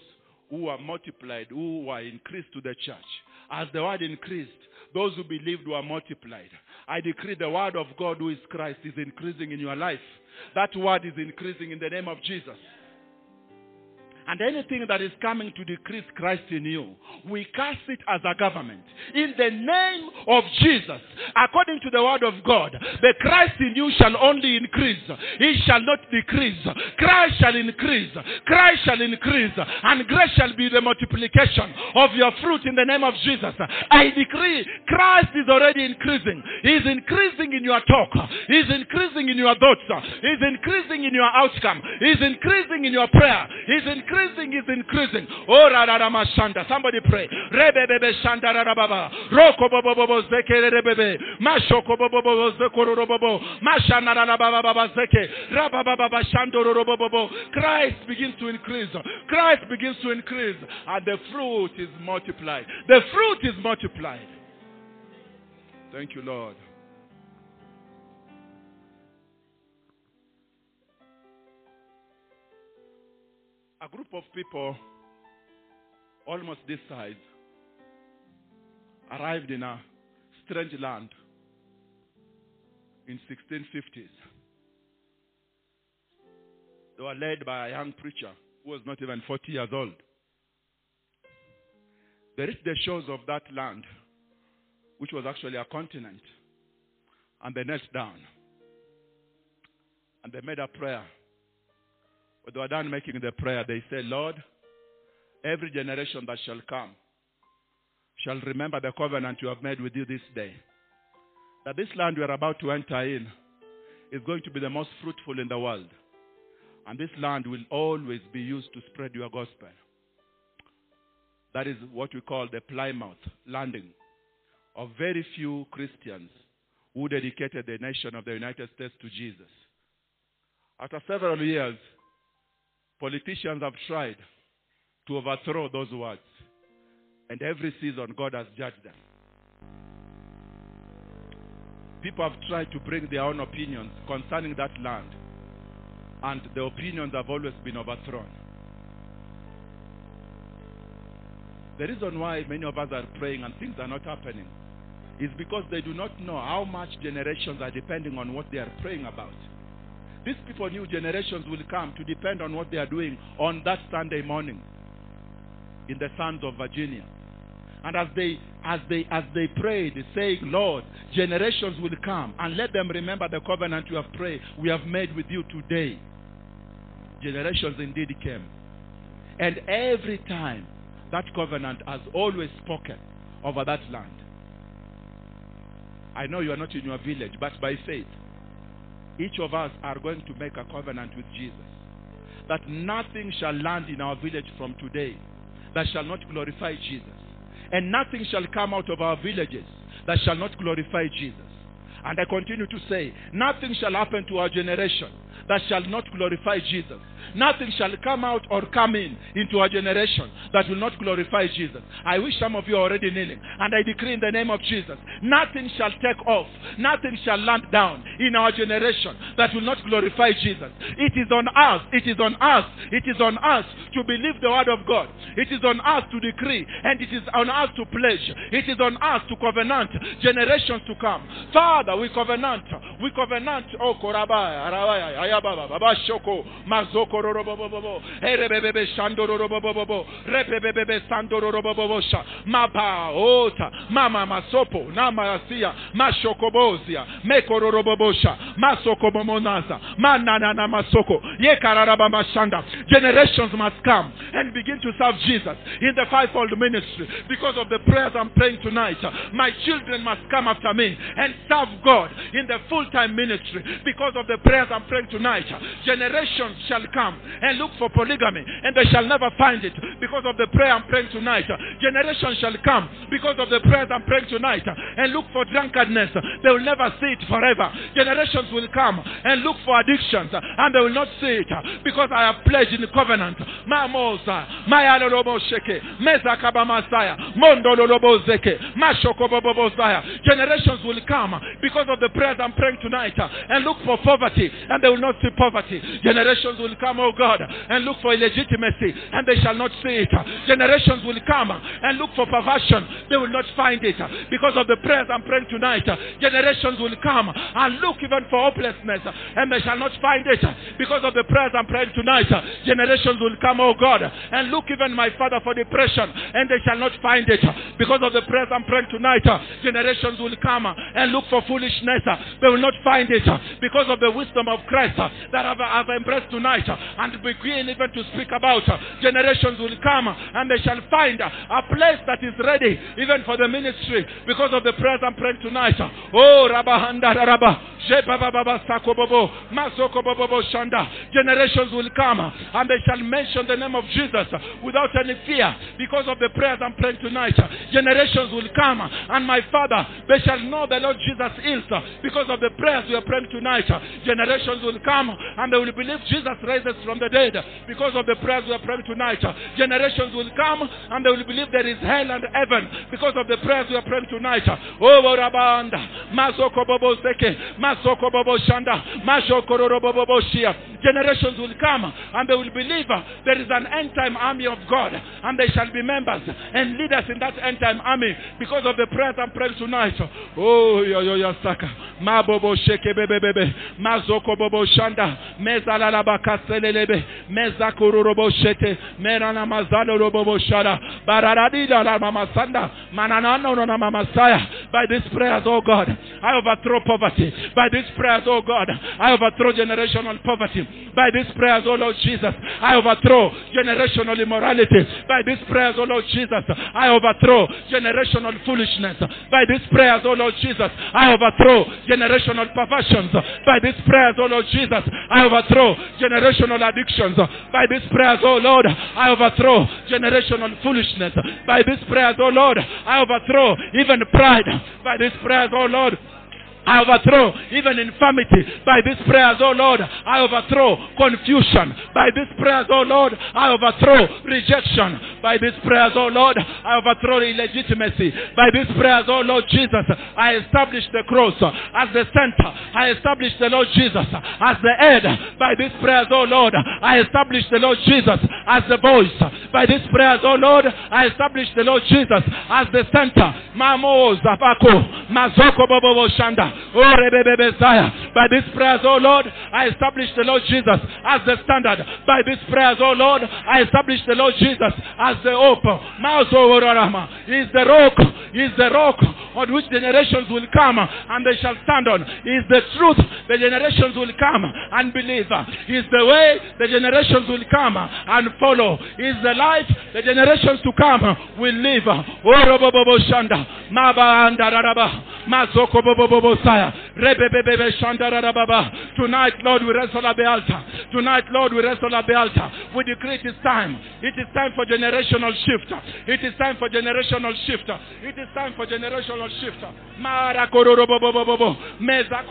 who were multiplied, who were increased to the church. As the word increased, those who believed were multiplied. I decree the word of God, who is Christ, is increasing in your life. That word is increasing in the name of Jesus. And anything that is coming to decrease Christ in you, we cast it as a government. In the name of Jesus, according to the word of God, the Christ in you shall only increase. He shall not decrease. Christ shall increase. Christ shall increase. And grace shall be the multiplication of your fruit in the name of Jesus. I decree Christ is already increasing. He's increasing in your talk. He's increasing in your thoughts. He's increasing in your outcome. He's increasing in your prayer. He is increasing is increasing. Oh, rararama shanda. Somebody pray. Rebebebe shanda rarababa. Roko bobo bobo zeke rebebe. Mashoko bobo bobo zekoro bobo. Mashana rarababa baba zeke. Rababa baba shando robo. Christ begins to increase. Christ begins to increase. And the fruit is multiplied. The fruit is multiplied. Thank you, Lord. A group of people almost this size arrived in a strange land in 1650s. They were led by a young preacher who was not even 40 years old. They reached the shores of that land, which was actually a continent, and they knelt down. And they made a prayer when they were done making the prayer, they said, Lord, every generation that shall come shall remember the covenant you have made with you this day. That this land we are about to enter in is going to be the most fruitful in the world. And this land will always be used to spread your gospel. That is what we call the Plymouth landing of very few Christians who dedicated the nation of the United States to Jesus. After several years, Politicians have tried to overthrow those words. And every season, God has judged them. People have tried to bring their own opinions concerning that land. And the opinions have always been overthrown. The reason why many of us are praying and things are not happening is because they do not know how much generations are depending on what they are praying about. These people, new generations, will come to depend on what they are doing on that Sunday morning in the sands of Virginia. And as they as they as they prayed, saying, Lord, generations will come and let them remember the covenant you have prayed, we have made with you today. Generations indeed came. And every time that covenant has always spoken over that land. I know you are not in your village, but by faith, each of us are going to make a covenant with Jesus that nothing shall land in our village from today that shall not glorify Jesus. And nothing shall come out of our villages that shall not glorify Jesus. And I continue to say, nothing shall happen to our generation that shall not glorify Jesus. Nothing shall come out or come in into our generation that will not glorify Jesus. I wish some of you are already kneeling. And I decree in the name of Jesus, nothing shall take off, nothing shall land down in our generation that will not glorify Jesus. It is on us, it is on us, it is on us to believe the word of God. It is on us to decree, and it is on us to pledge. It is on us to covenant generations to come. Father, we covenant, we covenant, oh Korabaya, Arabaya, Ayababa, Babashoko, Mazoko mama masopo masoko generations must come and begin to serve Jesus in the fivefold ministry because of the prayers I'm praying tonight my children must come after me and serve God in the full-time ministry because of the prayers I'm praying tonight generations shall come and look for polygamy, and they shall never find it because of the prayer I'm praying tonight. Generations shall come because of the prayers I'm praying tonight and look for drunkenness. They will never see it forever. Generations will come and look for addictions, and they will not see it because I have pledged in the covenant. Generations will come because of the prayers I'm praying tonight and look for poverty and they will not see poverty. Generations will come, oh God, and look for illegitimacy and they shall not see it. Generations will come and look for perversion, they will not find it because of the prayers I'm praying tonight. Generations will come and look even for hopelessness and they shall not find it because of the prayers I'm praying tonight. Generations will come, oh God, and look even my Father for depression and they shall not find it because of the prayers I'm praying tonight. Generations will come and look for foolishness. They will not find it because of the wisdom of Christ that I've, I've embraced tonight and begin even to speak about. Uh, generations will come and they shall find a place that is ready even for the ministry because of the prayers I'm praying tonight. Oh, Rabahanda Rabba. Generations will come and they shall mention the name of Jesus without any fear because of the prayers I'm praying tonight. Generations will come and my Father, they shall know the Lord Jesus is because of the prayers we are praying tonight. Generations will come and they will believe Jesus raises from the dead because of the prayers we are praying tonight. Generations will come and they will believe there is hell and heaven because of the prayers we are praying tonight. Oh, Rabanda, Masoko Bobo Seke, Masoko Bobo Shanda, Mashoko Bobo Shia. Generations will come and they will believe there is an end time army of God and they shall be members and leaders in that end time army because of the prayers I'm praying tonight. Oh, yo yo yo saka, Mabobo Sheke Bebe Bebe, Mazoko Bobo Shanda, Mezalala Shete, Merana Mazalo Robo Shada, Bararadida La Mama Sanda, no Mama Saya. By these prayers, oh God, I overthrow poverty. By these prayers, oh God, I overthrow generational poverty. By these prayers, oh Lord Jesus, I overthrow generational immorality. By these prayers, oh Lord Jesus, I overthrow generational foolishness. By these prayers, oh Lord Jesus, I overthrow generational perversions. By these prayers, oh Lord Jesus, I overthrow generational addictions. By these prayers, oh Lord, I overthrow generational foolishness. By these prayers, oh Lord, I overthrow even pride. By these prayers, oh Lord, I overthrow even infirmity. By these prayers, oh Lord, I overthrow confusion. By these prayers, oh Lord, I overthrow rejection. By these prayers, oh Lord, I overthrow illegitimacy. By these prayers, oh Lord Jesus, I establish the cross as the center. I establish the Lord Jesus as the head. By these prayers, oh Lord, I establish the Lord Jesus as the voice. By these prayers, oh Lord, I establish the Lord Jesus as the center. Mamo Zapako, Mazoko Bobo Shanda. Oh, By these prayers, oh Lord, I establish the Lord Jesus as the standard. By these prayers, oh Lord, I establish the Lord Jesus as the hope. He is the rock. He is the rock on which generations will come and they shall stand on. He is the truth. The generations will come and believe. He is the way. The generations will come and follow. He is the life. The generations to come will live. Shanda. Bobo Messiah. Tonight, Lord, we wrestle at the altar. Tonight, Lord, we wrestle at the altar. We decree it is time. It is time for generational shift. It is time for generational shift. It is time for generational shift. Mara Meza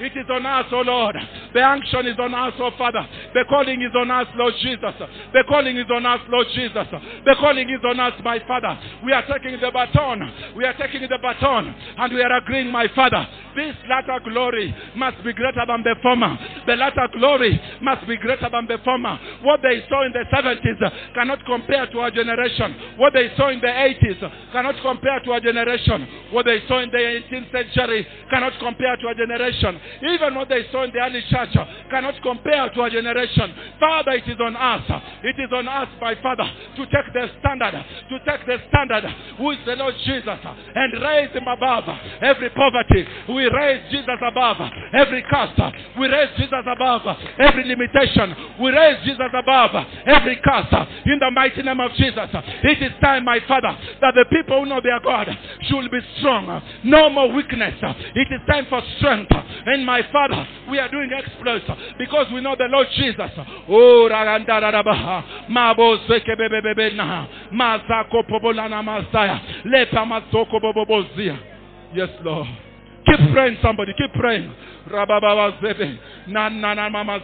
It is on us, O Lord. The action is on us, O Father. The calling is on us, Lord Jesus. The calling is on us, Lord Jesus. The calling is on us, my Father. We are taking the baton. We are taking the baton and we are agreeing, my Father, this latter glory must be greater than the former. The latter glory must be greater than the former. What they saw in the 70s cannot compare to our generation. What they saw in the 80s cannot compare to our generation. What they saw in the 18th century cannot compare to our generation. Even what they saw in the early church cannot compare to our generation. Father, it is on us. It is on us, my Father, to take the standard, to take the standard, who is the Lord Jesus, and raise him above every poverty. We raise Jesus above every curse. We raise Jesus above every limitation. We raise Jesus above every curse. In the mighty name of Jesus. It is time, my Father, that the people who know their God should be strong. No more weakness. It is time for strength. And my Father, we are doing exploits because we know the Lord Jesus. Oh, Mabo Mazako Pobolana Masaya. Lepa Masoko Bobobozia. Yes, Lord. Keep praying, somebody. Keep praying. Rabababa Zebe. Na na na ba ba.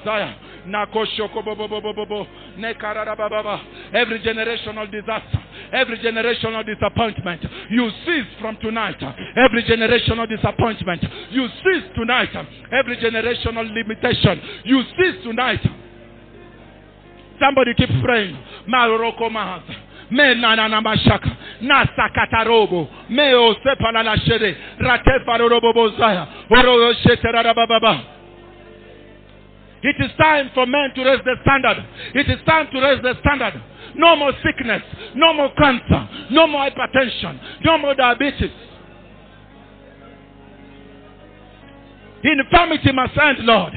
Every generational disaster, every generational disappointment, you cease from tonight. Every generational disappointment, you cease tonight. Every generational limitation, you cease tonight. Somebody keep praying. Me. Me. It is time for men to raise the standard. It is time to raise the standard. No more sickness. No more cancer. No more hypertension. No more diabetes. Infirmity must end, Lord.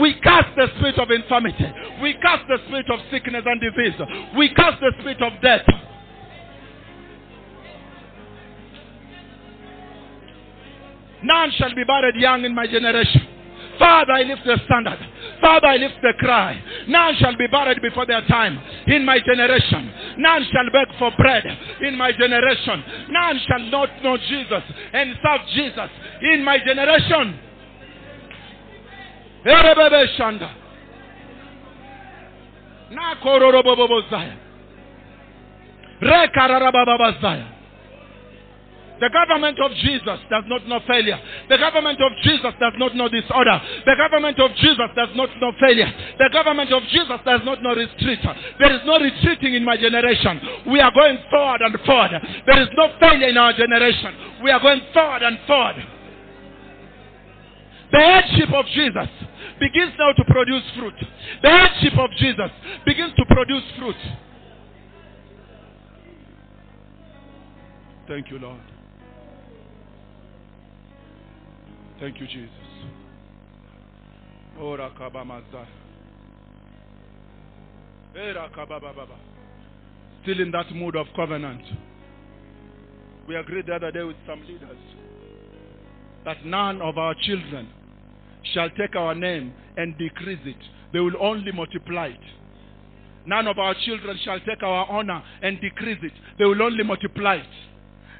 We cast the spirit of infirmity. We cast the spirit of sickness and disease. We cast the spirit of death. None shall be buried young in my generation. Father, I lift the standard. Father, I lift the cry. None shall be buried before their time in my generation. None shall beg for bread in my generation. None shall not know Jesus and serve Jesus in my generation. Erebebe shanda. Na kororobobobozaya. Rekararabababazaya. The government of Jesus does not know failure. The government of Jesus does not know disorder. The government of Jesus does not know failure. The government of Jesus does not know retreat. There is no retreating in my generation. We are going forward and forward. There is no failure in our generation. We are going forward and forward. The headship of Jesus begins now to produce fruit. The headship of Jesus begins to produce fruit. Thank you, Lord. Thank you, Jesus. Still in that mood of covenant. We agreed the other day with some leaders that none of our children shall take our name and decrease it. They will only multiply it. None of our children shall take our honor and decrease it. They will only multiply it.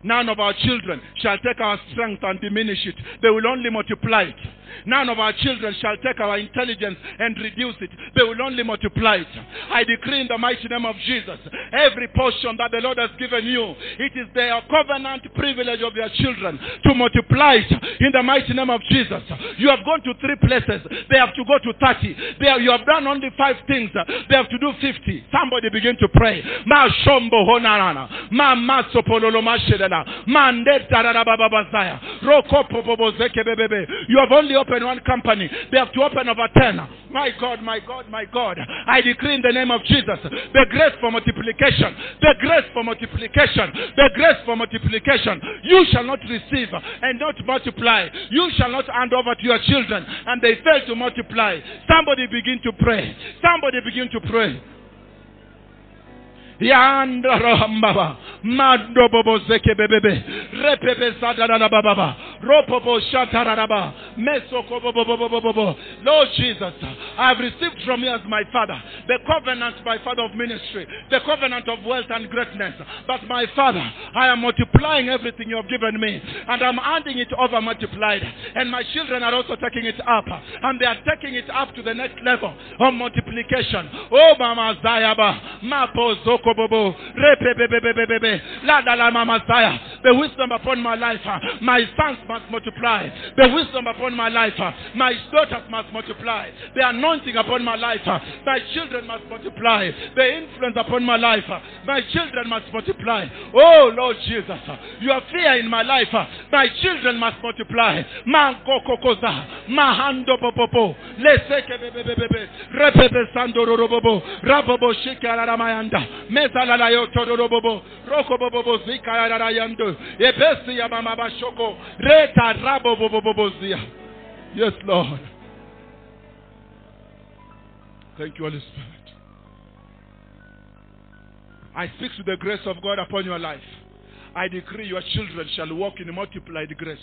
None of our children shall take our strength and diminish it. They will only multiply it. None of our children shall take our intelligence and reduce it. They will only multiply it. I decree in the mighty name of Jesus, every portion that the Lord has given you, it is their covenant privilege of their children to multiply it in the mighty name of Jesus. You have gone to three places. They have to go to 30. They you have done only five things. They have to do 50. Somebody begin to pray. You have only opened one company. They have to open over 10. My God, my God, my God. I decree in the name of Jesus the grace for multiplication. The grace for multiplication. The grace for multiplication. You shall not receive and not multiply. You shall not hand over to your children and they fail to multiply. Somebody begin to pray. Somebody begin to pray. Lord Jesus, I have received from you as my Father the covenant, my Father of ministry, the covenant of wealth and greatness. But my Father, I am multiplying everything you have given me, and I'm handing it over multiplied. And my children are also taking it up, and they are taking it up to the next level of multiplication. Oh, Mama Zayaba, The wisdom upon my life, uh, my sons must multiply. The wisdom upon my life, uh, my daughters must multiply. The anointing upon my life, uh, my children must multiply. The influence upon my life, my children must multiply. Oh Lord Jesus, you have fear in my life, my children must multiply. Mezalala yotororobobo, rokobobobo zikararayando, ebesi ya mama bashoko, reta. Yes, Lord. Thank you, Holy Spirit. I speak to the grace of God upon your life. I decree your children shall walk in multiplied grace.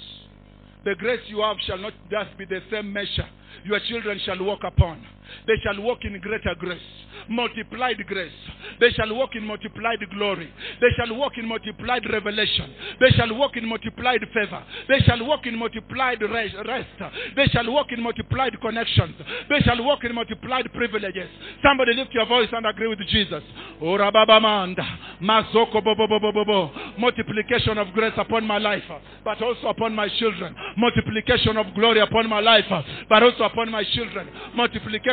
The grace you have shall not just be the same measure your children shall walk upon. They shall walk in greater grace, multiplied grace. They shall walk in multiplied glory. They shall walk in multiplied revelation. They shall walk in multiplied favor. They shall walk in multiplied rest. They shall walk in multiplied connections. They shall walk in multiplied privileges. Somebody lift your voice and agree with Jesus. Multiplication of grace upon my life, but also upon my children. Multiplication of glory upon my life, but also upon my children. Multiplication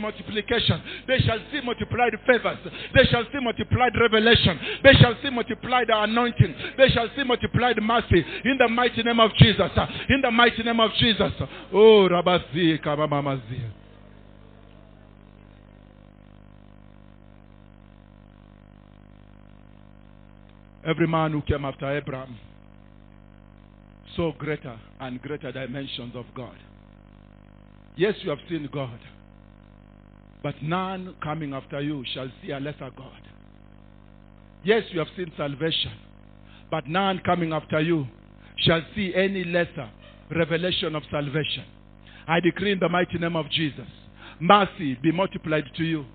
multiplication. They shall see multiplied favors. They shall see multiplied revelation. They shall see multiplied anointing. They shall see multiplied mercy. In the mighty name of Jesus. In the mighty name of Jesus. Oh, Rabazi Kabamamazi. Every man who came after Abraham saw greater and greater dimensions of God. Yes, you have seen God, but none coming after you shall see a lesser God. Yes, you have seen salvation, but none coming after you shall see any lesser revelation of salvation. I decree in the mighty name of Jesus, mercy be multiplied to you.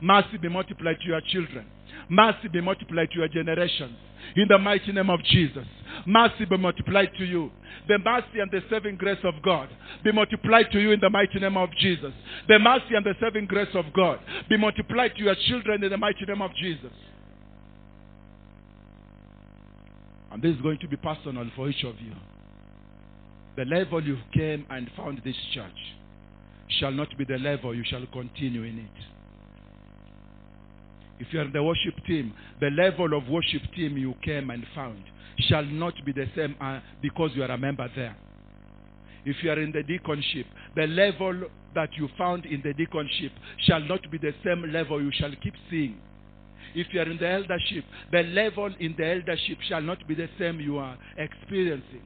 Mercy be multiplied to your children. Mercy be multiplied to your generations. In the mighty name of Jesus. Mercy be multiplied to you. The mercy and the saving grace of God be multiplied to you in the mighty name of Jesus. The mercy and the saving grace of God be multiplied to your children in the mighty name of Jesus. And this is going to be personal for each of you. The level you came and found this church shall not be the level you shall continue in it. If you are in the worship team, the level of worship team you came and found shall not be the same uh, because you are a member there. If you are in the deaconship, the level that you found in the deaconship shall not be the same level you shall keep seeing. If you are in the eldership, the level in the eldership shall not be the same you are experiencing.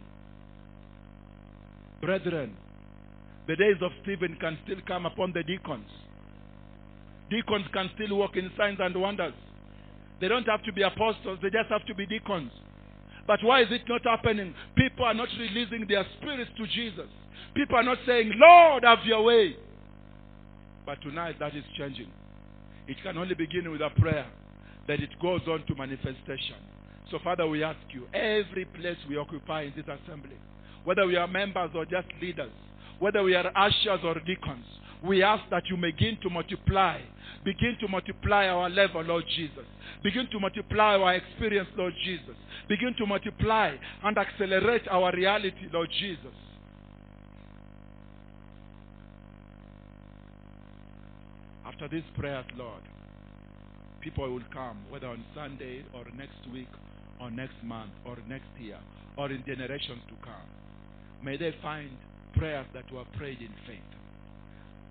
Brethren, the days of Stephen can still come upon the deacons. Deacons can still walk in signs and wonders. They don't have to be apostles, they just have to be deacons. But why is it not happening? People are not releasing their spirits to Jesus. People are not saying, Lord, have your way. But tonight that is changing. It can only begin with a prayer, that it goes on to manifestation. So, Father, we ask you, every place we occupy in this assembly, whether we are members or just leaders, whether we are ushers or deacons, we ask that you begin to multiply. Begin to multiply our level, Lord Jesus. Begin to multiply our experience, Lord Jesus. Begin to multiply and accelerate our reality, Lord Jesus. After these prayers, Lord, people will come, whether on Sunday or next week or next month or next year or in generations to come. May they find prayers that were prayed in faith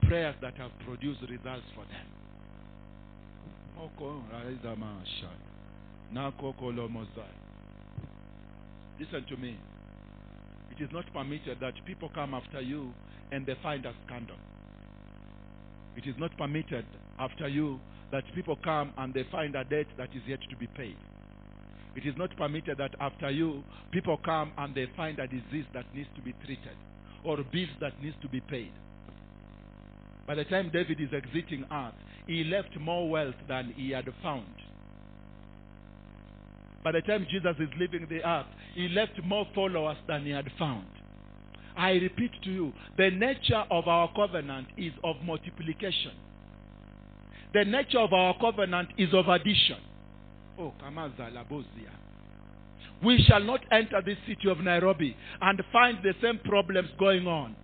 prayers that have produced results for them. Listen to me. It is not permitted that people come after you and they find a scandal. It is not permitted after you that people come and they find a debt that is yet to be paid. It is not permitted that after you people come and they find a disease that needs to be treated or bills that needs to be paid. By the time David is exiting earth, he left more wealth than he had found. By the time Jesus is leaving the earth, he left more followers than he had found. I repeat to you, the nature of our covenant is of multiplication. The nature of our covenant is of addition. Oh, Kamaza Labozia. We shall not enter this city of Nairobi and find the same problems going on.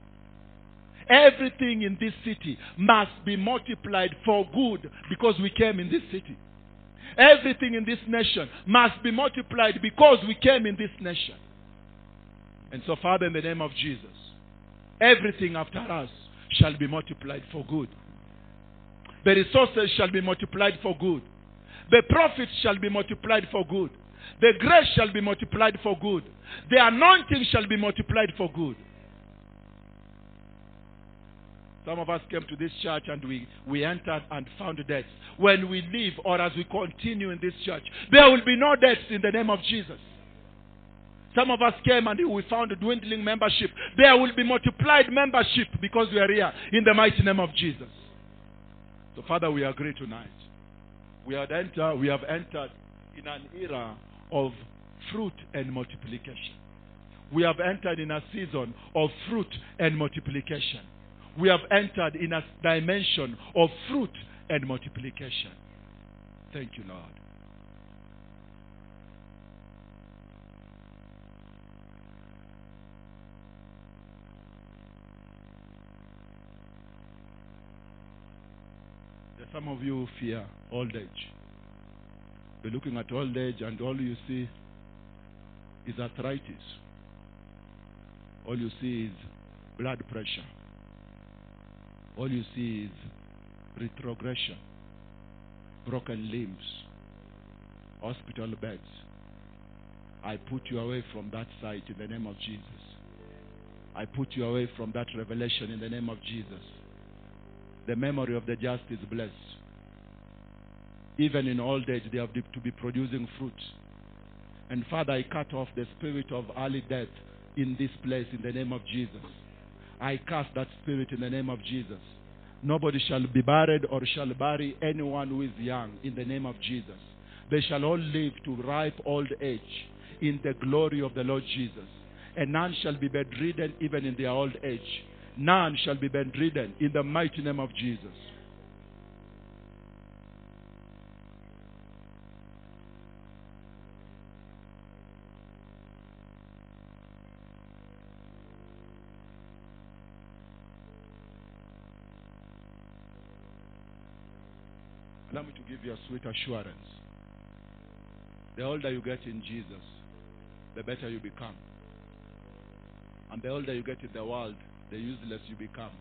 Everything in this city must be multiplied for good because we came in this city. Everything in this nation must be multiplied because we came in this nation. And so, Father, in the name of Jesus, everything after us shall be multiplied for good. The resources shall be multiplied for good. The profits shall be multiplied for good. The grace shall be multiplied for good. The anointing shall be multiplied for good. Some of us came to this church and we, we entered and found deaths. When we leave or as we continue in this church, there will be no deaths in the name of Jesus. Some of us came and we found a dwindling membership. There will be multiplied membership because we are here in the mighty name of Jesus. So, Father, we agree tonight. We have entered, we have entered in an era of fruit and multiplication. We have entered in a season of fruit and multiplication. We have entered in a dimension of fruit and multiplication. Thank you, Lord. Some of you fear old age. You're looking at old age and all you see is arthritis. All you see is blood pressure. All you see is retrogression, broken limbs, hospital beds. I put you away from that sight in the name of Jesus. I put you away from that revelation in the name of Jesus. The memory of the just is blessed. Even in old age, they have to be producing fruit. And Father, I cut off the spirit of early death in this place in the name of Jesus. I cast that spirit in the name of Jesus. Nobody shall be buried or shall bury anyone who is young in the name of Jesus. They shall all live to ripe old age in the glory of the Lord Jesus. And none shall be bedridden even in their old age. None shall be bedridden in the mighty name of Jesus. Allow me to give you a sweet assurance. The older you get in Jesus, the better you become. And the older you get in the world, the useless you become.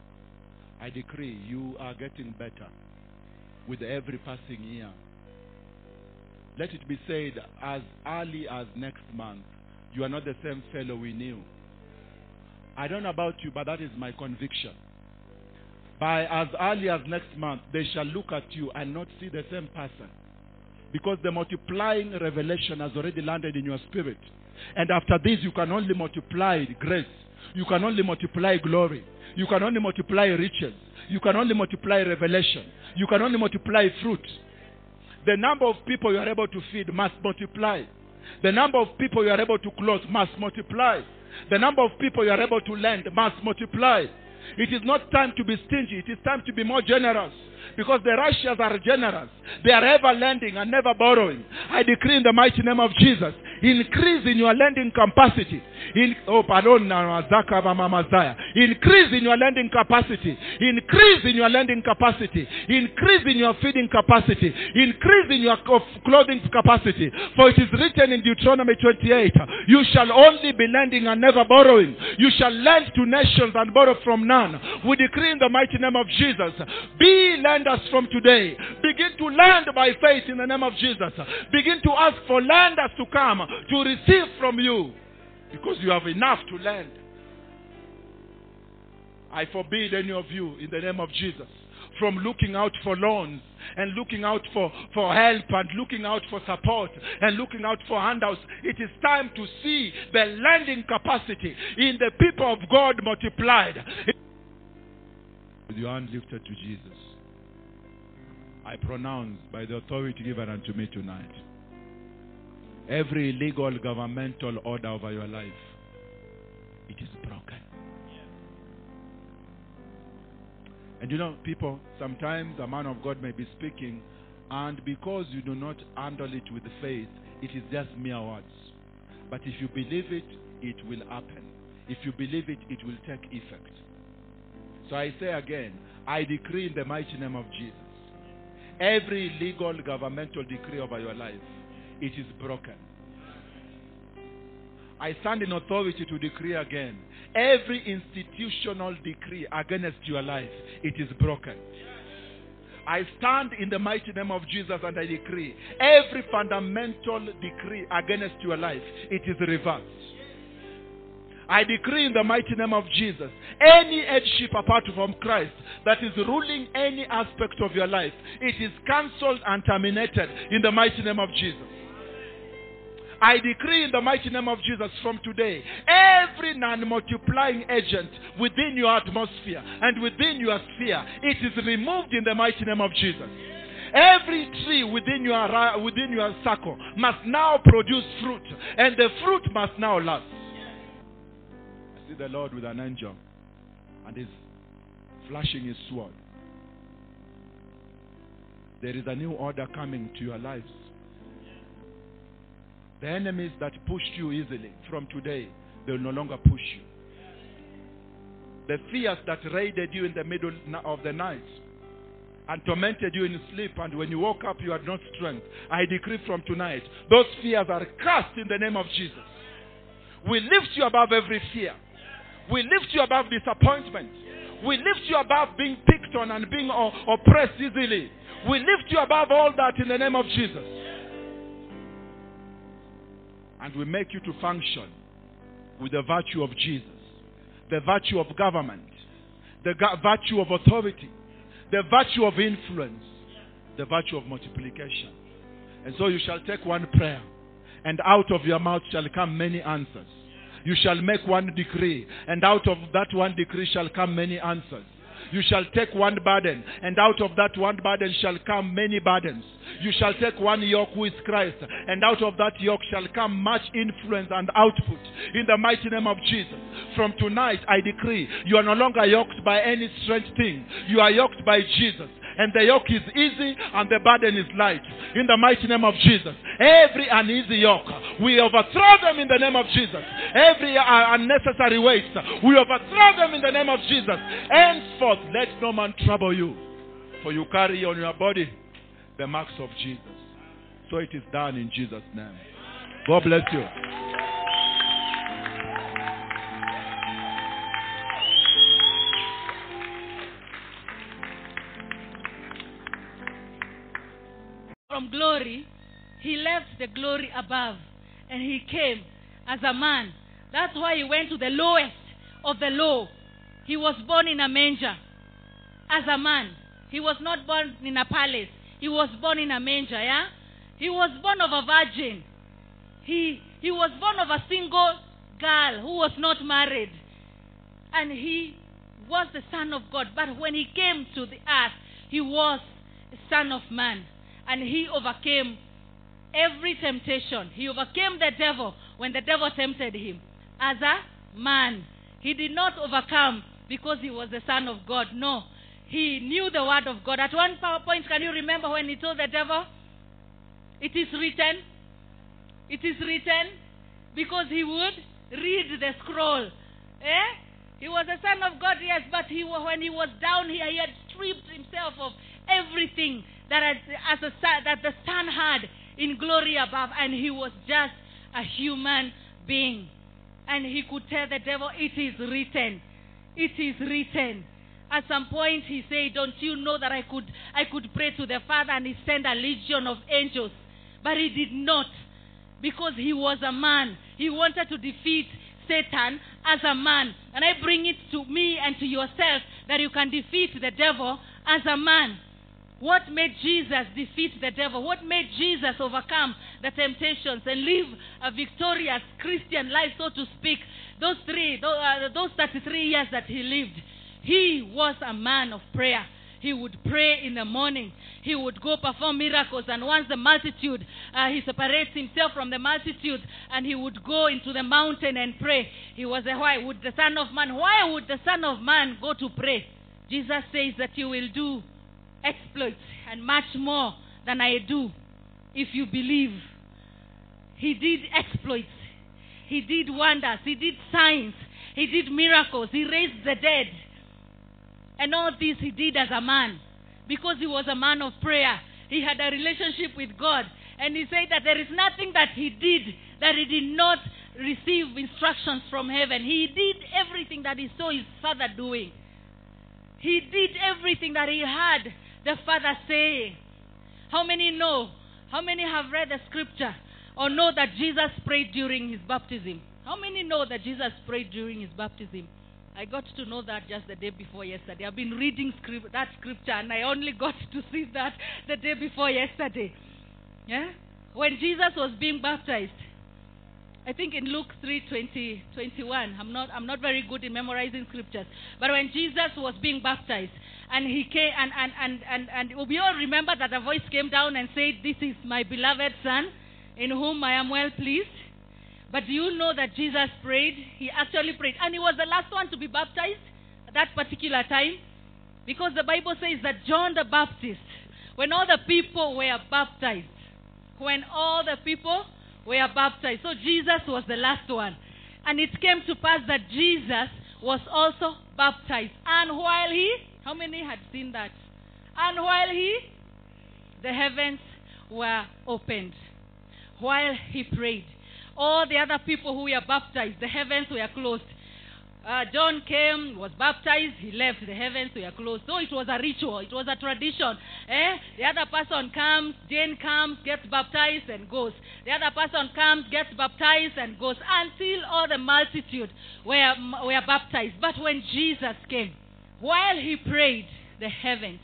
I decree you are getting better with every passing year. Let it be said as early as next month, you are not the same fellow we knew. I don't know about you, but that is my conviction. By as early as next month, they shall look at you and not see the same person. Because the multiplying revelation has already landed in your spirit. And after this, you can only multiply grace. You can only multiply glory. You can only multiply riches. You can only multiply revelation. You can only multiply fruit. The number of people you are able to feed must multiply. The number of people you are able to clothe must multiply. The number of people you are able to lend must multiply. It is not time to be stingy. It is time to be more generous. Because the righteous are generous. They are ever lending and never borrowing. I decree in the mighty name of Jesus, increase in your lending capacity. Oh, pardon, increase in your lending capacity. Increase in your lending capacity. Increase in your feeding capacity. Increase in your clothing capacity. For it is written in Deuteronomy 28, you shall only be lending and never borrowing. You shall lend to nations and borrow from none. We decree in the mighty name of Jesus, be lenders from today. Begin to lend by faith in the name of Jesus. Begin to ask for lenders to come to receive from you because you have enough to lend. I forbid any of you in the name of Jesus from looking out for loans and looking out for, for help and looking out for support and looking out for handouts. It is time to see the lending capacity in the people of God multiplied. With your hand lifted to Jesus, I pronounce by the authority given unto me tonight every illegal governmental order over your life, it is broken. And you know, people, sometimes a man of God may be speaking, and because you do not handle it with faith, it is just mere words. But if you believe it, it will happen. If you believe it, it will take effect. So I say again, I decree in the mighty name of Jesus, every legal governmental decree over your life, it is broken. I stand in authority to decree again. Every institutional decree against your life, it is broken. I stand in the mighty name of Jesus and I decree every fundamental decree against your life, it is reversed. I decree in the mighty name of Jesus, any headship apart from Christ that is ruling any aspect of your life, it is cancelled and terminated in the mighty name of Jesus. I decree in the mighty name of Jesus from today, every non multiplying agent within your atmosphere and within your sphere, it is removed in the mighty name of Jesus. Every tree within your, within your circle must now produce fruit, and the fruit must now last. I see the Lord with an angel, and he's flashing his sword. There is a new order coming to your lives. The enemies that pushed you easily from today, they will no longer push you. The fears that raided you in the middle of the night and tormented you in sleep, and when you woke up, you had not strength. I decree from tonight, those fears are cast in the name of Jesus. We lift you above every fear. We lift you above disappointment. We lift you above being picked on and being oppressed easily. We lift you above all that in the name of Jesus. And we make you to function with the virtue of Jesus, the virtue of government, the virtue of authority, the virtue of influence, the virtue of multiplication. And so you shall take one prayer, and out of your mouth shall come many answers. You shall make one decree, and out of that one decree shall come many answers. You shall take one burden, and out of that one burden shall come many burdens. You shall take one yoke with Christ, and out of that yoke shall come much influence and output. In the mighty name of Jesus. From tonight, I decree you are no longer yoked by any strange thing. You are yoked by Jesus. And the yoke is easy and the burden is light. In the mighty name of Jesus. Every uneasy yoke, we overthrow them in the name of Jesus. Every uh, unnecessary weight, we overthrow them in the name of Jesus. Henceforth, let no man trouble you. For you carry on your body the marks of Jesus. So it is done in Jesus' name. God bless you. From glory, he left the glory above and he came as a man. That's why he went to the lowest of the low. He was born in a manger as a man. He was not born in a palace. He was born in a manger, yeah? He was born of a virgin. He, he was born of a single girl who was not married. And he was the Son of God. But when he came to the earth, he was Son of Man. And he overcame every temptation. He overcame the devil when the devil tempted him as a man. He did not overcome because he was the Son of God. No. He knew the word of God. At one point, can you remember when he told the devil, It is written? It is written because he would read the scroll. Eh? He was a son of God, yes, but he, when he was down here, he had stripped himself of everything that, as, as that the Son had in glory above, and he was just a human being. And he could tell the devil, It is written. It is written. At some point he said, Don't you know that I could I could pray to the Father and he sent a legion of angels? But he did not. Because he was a man. He wanted to defeat Satan as a man. And I bring it to me and to yourself that you can defeat the devil as a man. What made Jesus defeat the devil? What made Jesus overcome the temptations and live a victorious Christian life, so to speak? Those three, uh, those 33 years that he lived, he was a man of prayer. He would pray in the morning. He would go perform miracles. And once the multitude, uh, he separates himself from the multitude and he would go into the mountain and pray. He was a why would the Son of Man, why would the Son of Man go to pray? Jesus says that you will do exploits and much more than I do if you believe. He did exploits. He did wonders. He did signs. He did miracles. He raised the dead. And all this he did as a man because he was a man of prayer. He had a relationship with God. And he said that there is nothing that he did that he did not receive instructions from heaven. He did everything that he saw his father doing. He did everything that he had the Father saying? How many know? How many have read the scripture or know that Jesus prayed during his baptism? How many know that Jesus prayed during his baptism? I got to know that just the day before yesterday. I've been reading script, that scripture and I only got to see that the day before yesterday. Yeah? When Jesus was being baptized, I think in Luke 3 20, 21, I'm not, I'm not very good in memorizing scriptures. But when Jesus was being baptized, and he came, and, and, and, and, and we all remember that a voice came down and said, This is my beloved Son, in whom I am well pleased. But do you know that Jesus prayed? He actually prayed. And he was the last one to be baptized at that particular time. Because the Bible says that John the Baptist, when all the people were baptized, when all the people were baptized. So Jesus was the last one. And it came to pass that Jesus was also baptized. And while he, how many had seen that? And while he, the heavens were opened. While he prayed. All the other people who were baptized, the heavens were closed. Uh, John came, was baptized, he left, the heavens were closed. So it was a ritual, it was a tradition. Eh? The other person comes, Jane comes, gets baptized, and goes. The other person comes, gets baptized, and goes, until all the multitude were, were baptized. But when Jesus came, while he prayed, the heavens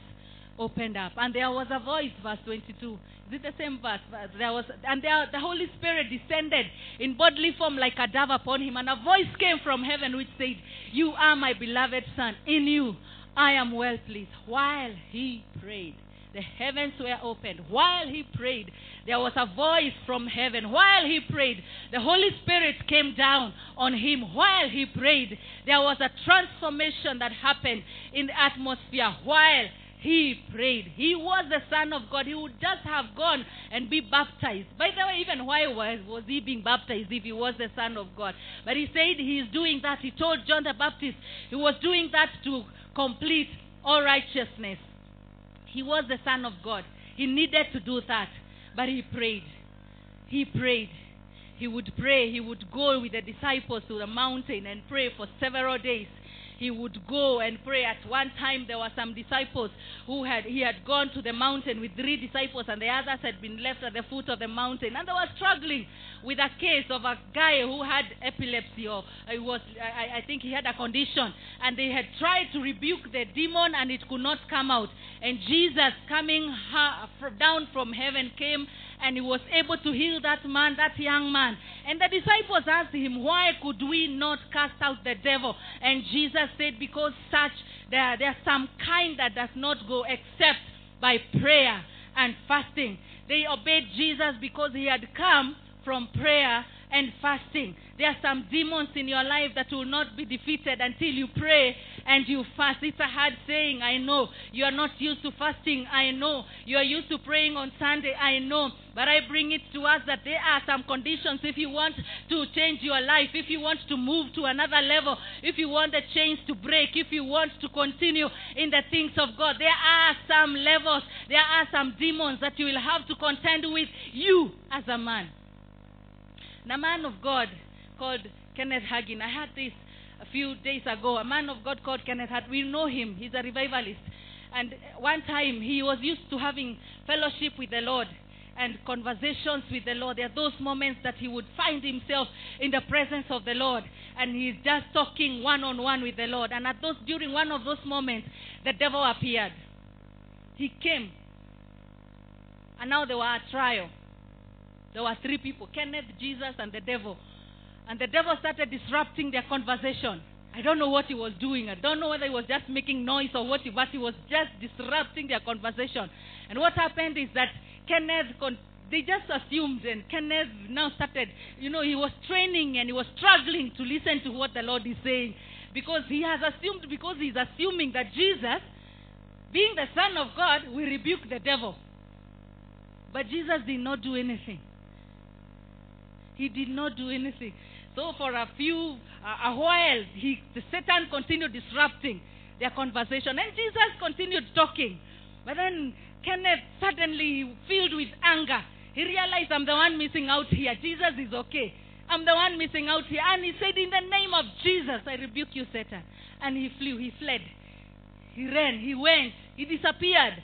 opened up. And there was a voice, verse 22. Is it the same verse? There was, and there, the Holy Spirit descended in bodily form like a dove upon him, and a voice came from heaven which said, You are my beloved Son. In you I am well pleased. While he prayed, the heavens were opened. While he prayed, there was a voice from heaven. While he prayed, the Holy Spirit came down on him. While he prayed, there was a transformation that happened in the atmosphere. While he prayed. He was the Son of God. He would just have gone and be baptized. By the way, even why was, was he being baptized if he was the Son of God? But he said he is doing that. He told John the Baptist he was doing that to complete all righteousness. He was the Son of God. He needed to do that. But he prayed. He prayed. He would pray. He would go with the disciples to the mountain and pray for several days he would go and pray. At one time, there were some disciples who had he had gone to the mountain with three disciples, and the others had been left at the foot of the mountain, and they were struggling with a case of a guy who had epilepsy, or it was I, I think he had a condition, and they had tried to rebuke the demon, and it could not come out. And Jesus, coming down from heaven, came and he was able to heal that man, that young man. And the disciples asked him, Why could we not cast out the devil? And Jesus said, Because such there, there's some kind that does not go except by prayer and fasting. They obeyed Jesus because he had come from prayer and fasting. There are some demons in your life that will not be defeated until you pray and you fast. It's a hard saying, I know. You are not used to fasting, I know. You are used to praying on Sunday, I know. But I bring it to us that there are some conditions if you want to change your life, if you want to move to another level, if you want the chains to break, if you want to continue in the things of God. There are some levels, there are some demons that you will have to contend with you as a man. And a man of God called Kenneth Hagin, I had this a few days ago. A man of God called Kenneth Hagin. We know him. He's a revivalist. And one time he was used to having fellowship with the Lord and conversations with the Lord. There are those moments that he would find himself in the presence of the Lord and he's just talking one on one with the Lord. And at those during one of those moments, the devil appeared. He came. And now there were a trial. There were three people Kenneth, Jesus, and the devil. And the devil started disrupting their conversation. I don't know what he was doing. I don't know whether he was just making noise or what, but he was just disrupting their conversation. And what happened is that Kenneth, con- they just assumed, and Kenneth now started, you know, he was training and he was struggling to listen to what the Lord is saying because he has assumed, because he's assuming that Jesus, being the Son of God, will rebuke the devil. But Jesus did not do anything. He did not do anything. So for a few, uh, a while, he, the Satan continued disrupting their conversation, and Jesus continued talking. But then Kenneth suddenly, filled with anger, he realized, I'm the one missing out here. Jesus is okay. I'm the one missing out here. And he said, In the name of Jesus, I rebuke you, Satan. And he flew, he fled. He ran, he went, he disappeared.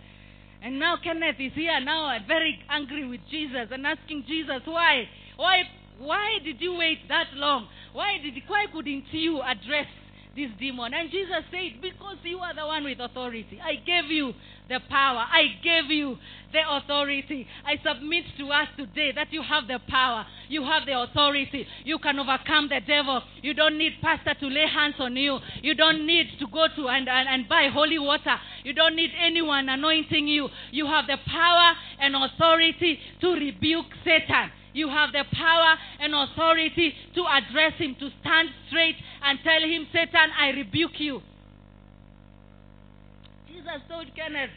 And now Kenneth is here now very angry with Jesus and asking Jesus, why? Why why did you wait that long? Why did why couldn't you address this demon? And Jesus said, Because you are the one with authority. I gave you the power. I gave you the authority. I submit to us today that you have the power. You have the authority. You can overcome the devil. You don't need pastor to lay hands on you. You don't need to go to and, and, and buy holy water. You don't need anyone anointing you. You have the power and authority to rebuke Satan. You have the power and authority to address him, to stand straight and tell him, Satan, I rebuke you. Jesus told Kenneth,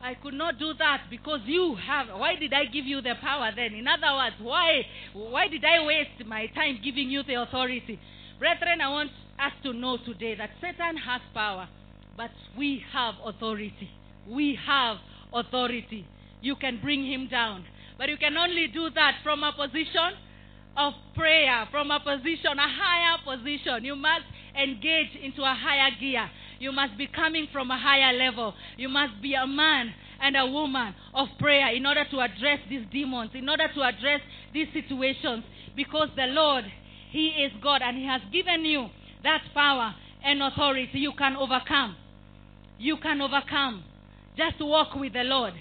I could not do that because you have. Why did I give you the power then? In other words, why, why did I waste my time giving you the authority? Brethren, I want us to know today that Satan has power, but we have authority. We have authority. You can bring him down. But you can only do that from a position of prayer, from a position, a higher position. You must engage into a higher gear. You must be coming from a higher level. You must be a man and a woman of prayer in order to address these demons, in order to address these situations. Because the Lord, He is God and He has given you that power and authority. You can overcome. You can overcome. Just walk with the Lord.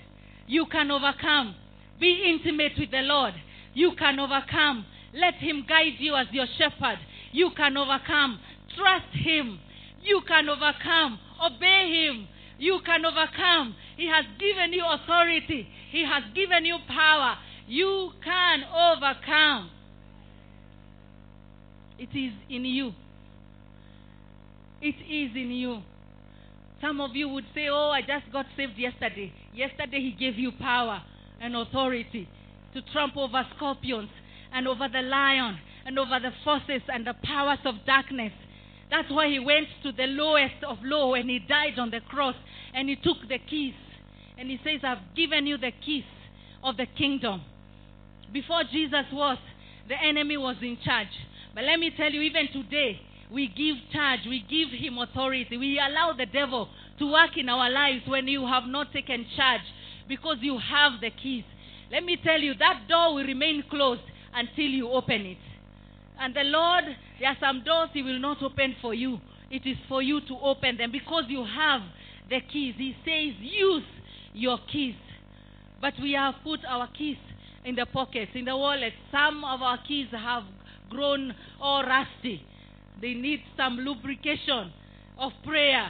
You can overcome. Be intimate with the Lord. You can overcome. Let Him guide you as your shepherd. You can overcome. Trust Him. You can overcome. Obey Him. You can overcome. He has given you authority, He has given you power. You can overcome. It is in you. It is in you. Some of you would say, Oh, I just got saved yesterday. Yesterday, He gave you power and authority to trample over scorpions and over the lion and over the forces and the powers of darkness. That's why he went to the lowest of low and he died on the cross and he took the keys. And he says, I've given you the keys of the kingdom. Before Jesus was, the enemy was in charge. But let me tell you, even today, we give charge, we give him authority, we allow the devil to work in our lives when you have not taken charge because you have the keys. Let me tell you, that door will remain closed until you open it. And the Lord, there are some doors He will not open for you. It is for you to open them because you have the keys. He says, use your keys. But we have put our keys in the pockets, in the wallet. Some of our keys have grown all rusty. They need some lubrication of prayer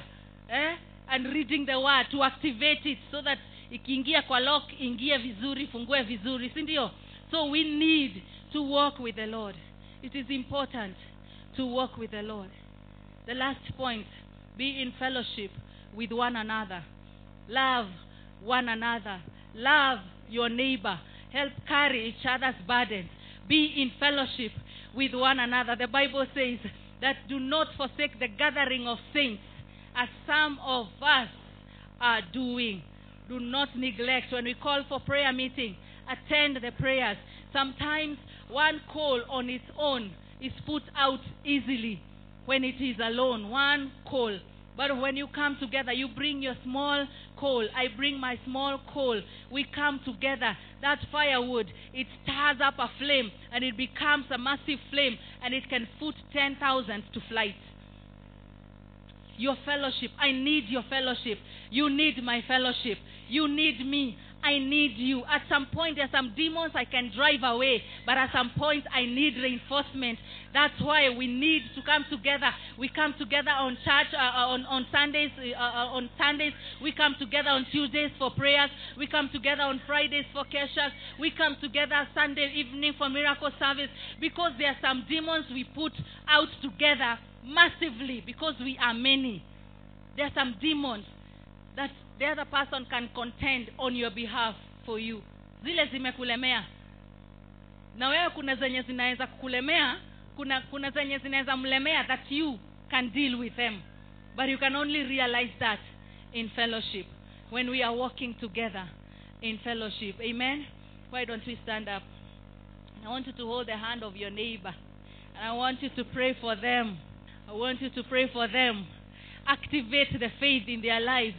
eh? and reading the word to activate it so that ikiingia kwa lock ingie vizuri fungue vizuri si ndio? So we need to walk with the lord. It is important to walk with the lord. The last point be in fellowship with one another. Love one another. Love your neighbor. Help carry each other's burdens. Be in fellowship with one another. The bible says that do not forsake the gathering of saints as some of us are doing do not neglect. When we call for prayer meeting attend the prayers. Sometimes one call on its own is put out easily when it is alone. One call. But when you come together you bring your small coal i bring my small coal we come together. That firewood it stirs up a flame and it becomes a massive flame and it can put 10,000 to flight. Your fellowship. I need your fellowship. You need my fellowship. You need me. I need you. At some point, there are some demons I can drive away, but at some point, I need reinforcement. That's why we need to come together. We come together on church uh, uh on on Sundays. Uh, uh, on Sundays, we come together on Tuesdays for prayers. We come together on Fridays for keshas. We come together Sunday evening for miracle service because there are some demons we put out together massively because we are many. There are some demons that the other person can contend on your behalf for you. Zile zimekulemea na wewe kuna zenye zinaweza kukulemea kuna kuna zenye zinaweza mlemea that you can deal with them but you can only realize that in fellowship when we are walking together in fellowship amen why don't we stand up i want you to hold the hand of your neighbor and i want you to pray for them I want you to pray for them. Activate the faith in their lives.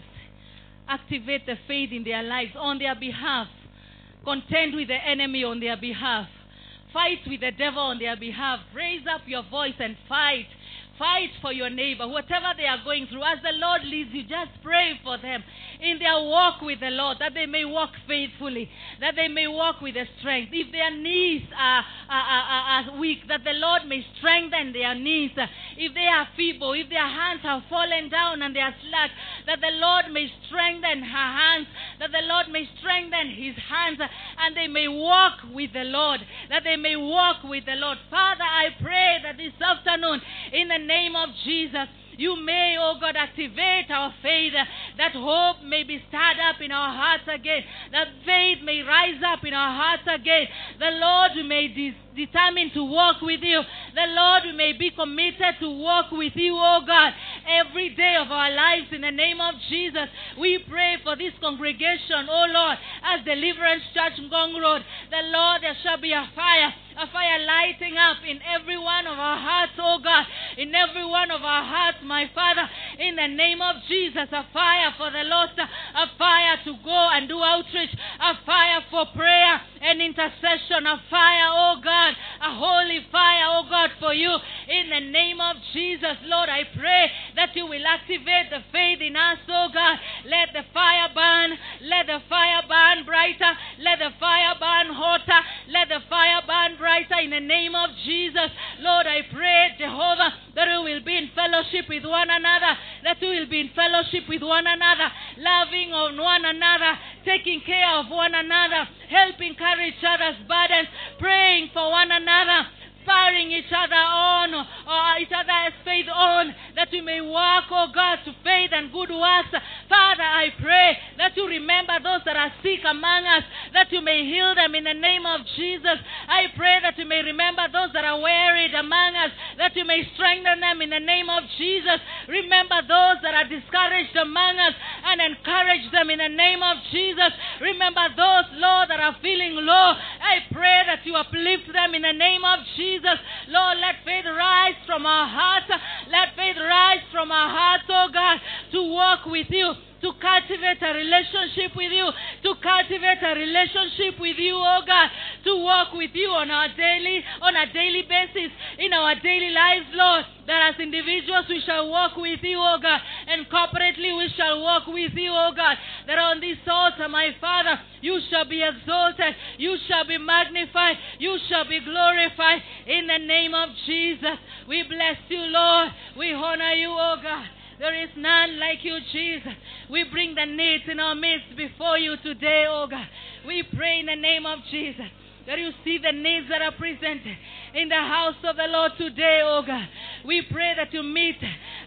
Activate the faith in their lives on their behalf. Contend with the enemy on their behalf. Fight with the devil on their behalf. Raise up your voice and fight. Fight for your neighbor, whatever they are going through. As the Lord leads you, just pray for them in their walk with the Lord, that they may walk faithfully, that they may walk with the strength. If their knees are, are, are, are weak, that the Lord may strengthen their knees. If they are feeble, if their hands have fallen down and they are slack, that the Lord may strengthen her hands, that the Lord may strengthen his hands, and they may walk with the Lord, that they may walk with the Lord. Father, I pray that this afternoon, in the name of Jesus, you may, oh God, activate our faith, that hope may be stirred up in our hearts again, that faith may rise up in our hearts again, the Lord may de- determine to walk with you, the Lord may be committed to walk with you, oh God, every day of our lives in the name of Jesus. We pray for this congregation, oh Lord, as Deliverance Church Ngong Road, the Lord, there shall be a fire a fire lighting up in every one of our hearts, oh God, in every one of our hearts, my Father, in the name of Jesus, a fire for the lost, a fire to go and do outreach, a fire for prayer and intercession, a fire, oh God, a holy fire, oh God, for you, in the name of Jesus, Lord, I pray that you will activate the faith in us, oh God. Let the fire burn, let the fire burn brighter, let the fire burn hotter, let the fire burn brighter in the name of Jesus. Lord, I pray, Jehovah, that we will be in fellowship with one another, that we will be in fellowship with one another, loving on one another, taking care of one another, helping carry each other's burdens, praying for one another, spurring each other on, or each other's faith on, that we may walk, oh God, to faith and good works. Father, I pray that you remember those that are sick among us, that you may heal them in the name of Jesus. I pray that you may remember those that are wearied among us, that you may strengthen them in the name of Jesus. Remember those that are discouraged among us and encourage them in the name of Jesus. Remember those, Lord, that are feeling low. I pray that you uplift them in the name of Jesus. Lord, let faith rise from our hearts. Let faith rise from our hearts, oh God, to walk with you to cultivate a relationship with you, to cultivate a relationship with you, oh God, to walk with you on our daily, on a daily basis, in our daily lives, Lord. That as individuals we shall walk with you, oh God, and corporately we shall walk with you, oh God. That on this altar, my Father, you shall be exalted, you shall be magnified, you shall be glorified in the name of Jesus. We bless you, Lord. We honor you, oh God. There is none like you, Jesus. We bring the needs in our midst before you today, oh God. We pray in the name of Jesus that you see the needs that are present in the house of the Lord today, oh God. We pray that you meet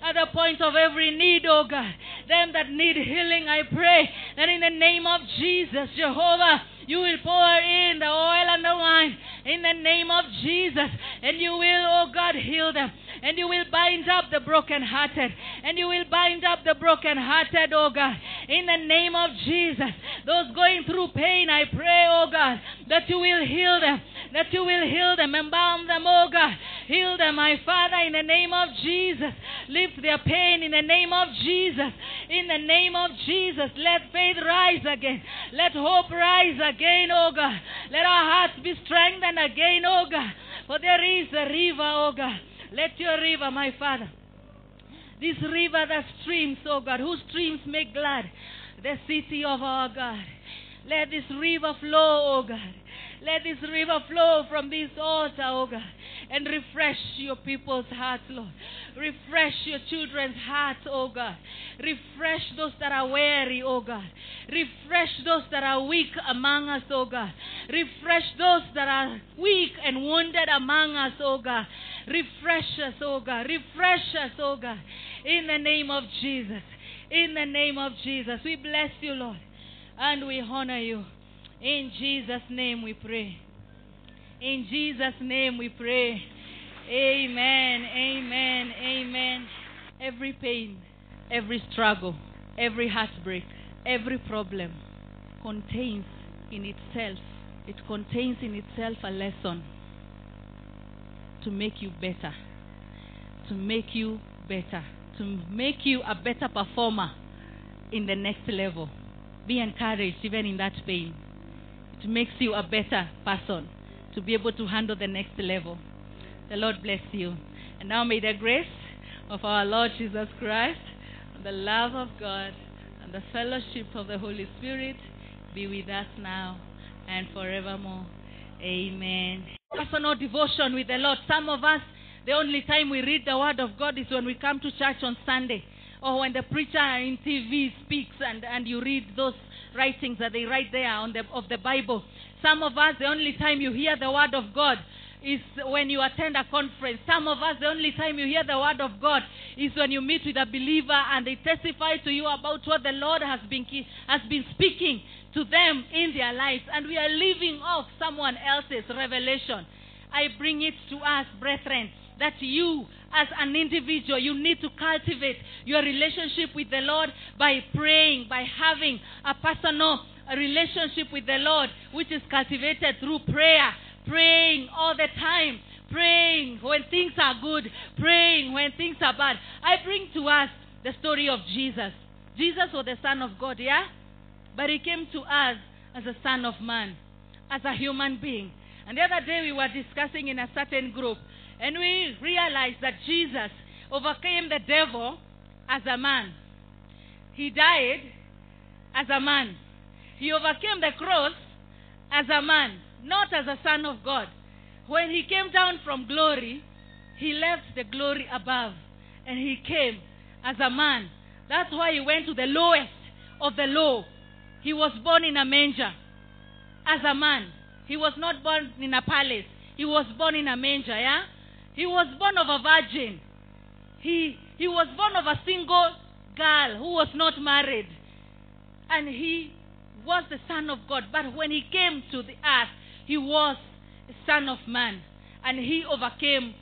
at the point of every need, oh God. Them that need healing, I pray that in the name of Jesus, Jehovah, you will pour in the oil and the wine in the name of Jesus, and you will, oh God, heal them, and you will bind up the brokenhearted, and you will bind up the brokenhearted, oh God, in the name of Jesus. Those going through pain, I pray, oh God, that you will heal them, that you will heal them, embalm them, oh God. Heal them, my Father, in the name of Jesus. Lift their pain in the name of Jesus. In the name of Jesus, let faith rise again. Let hope rise again, oh God. Let our hearts be strengthened again, oh God. For there is a river, oh God. Let your river, my Father, this river that streams, oh God, whose streams make glad the city of our God. Let this river flow, oh God. Let this river flow from this altar, oh God, and refresh your people's hearts, Lord. Refresh your children's hearts, oh God. Refresh those that are weary, oh God. Refresh those that are weak among us, oh God. Refresh those that are weak and wounded among us, oh God. Refresh us, oh God. Refresh us, oh God. In the name of Jesus. In the name of Jesus. We bless you, Lord. And we honor you. In Jesus' name we pray. In Jesus' name we pray. Amen. Amen. Amen. Every pain, every struggle, every heartbreak, every problem contains in itself, it contains in itself a lesson to make you better, to make you better, to make you a better performer in the next level. Be encouraged even in that pain. It makes you a better person to be able to handle the next level. The Lord bless you. And now may the grace of our Lord Jesus Christ, the love of God, and the fellowship of the Holy Spirit be with us now and forevermore. Amen. Personal devotion with the Lord. Some of us, the only time we read the Word of God is when we come to church on Sunday or when the preacher in TV speaks and, and you read those writings that they write there on the, of the Bible. Some of us, the only time you hear the Word of God is when you attend a conference. Some of us, the only time you hear the word of God is when you meet with a believer and they testify to you about what the Lord has been has been speaking to them in their lives, and we are living off someone else's revelation. I bring it to us, brethren, that you, as an individual, you need to cultivate your relationship with the Lord by praying, by having a personal relationship with the Lord, which is cultivated through prayer praying all the time, praying when things are good, praying when things are bad. I bring to us the story of Jesus. Jesus was the Son of God, yeah? But he came to us as a Son of Man, as a human being. And the other day we were discussing in a certain group, and we realize that Jesus overcame the devil as a man. He died as a man. He overcame the cross as a man not as a son of God. When he came down from glory, he left the glory above and he came as a man. That's why he went to the lowest of the low. He was born in a manger as a man. He was not born in a palace. He was born in a manger, yeah? He was born of a virgin. He, he was born of a single girl who was not married. And he was the Son of God. But when he came to the earth, he was a son of man. And he overcame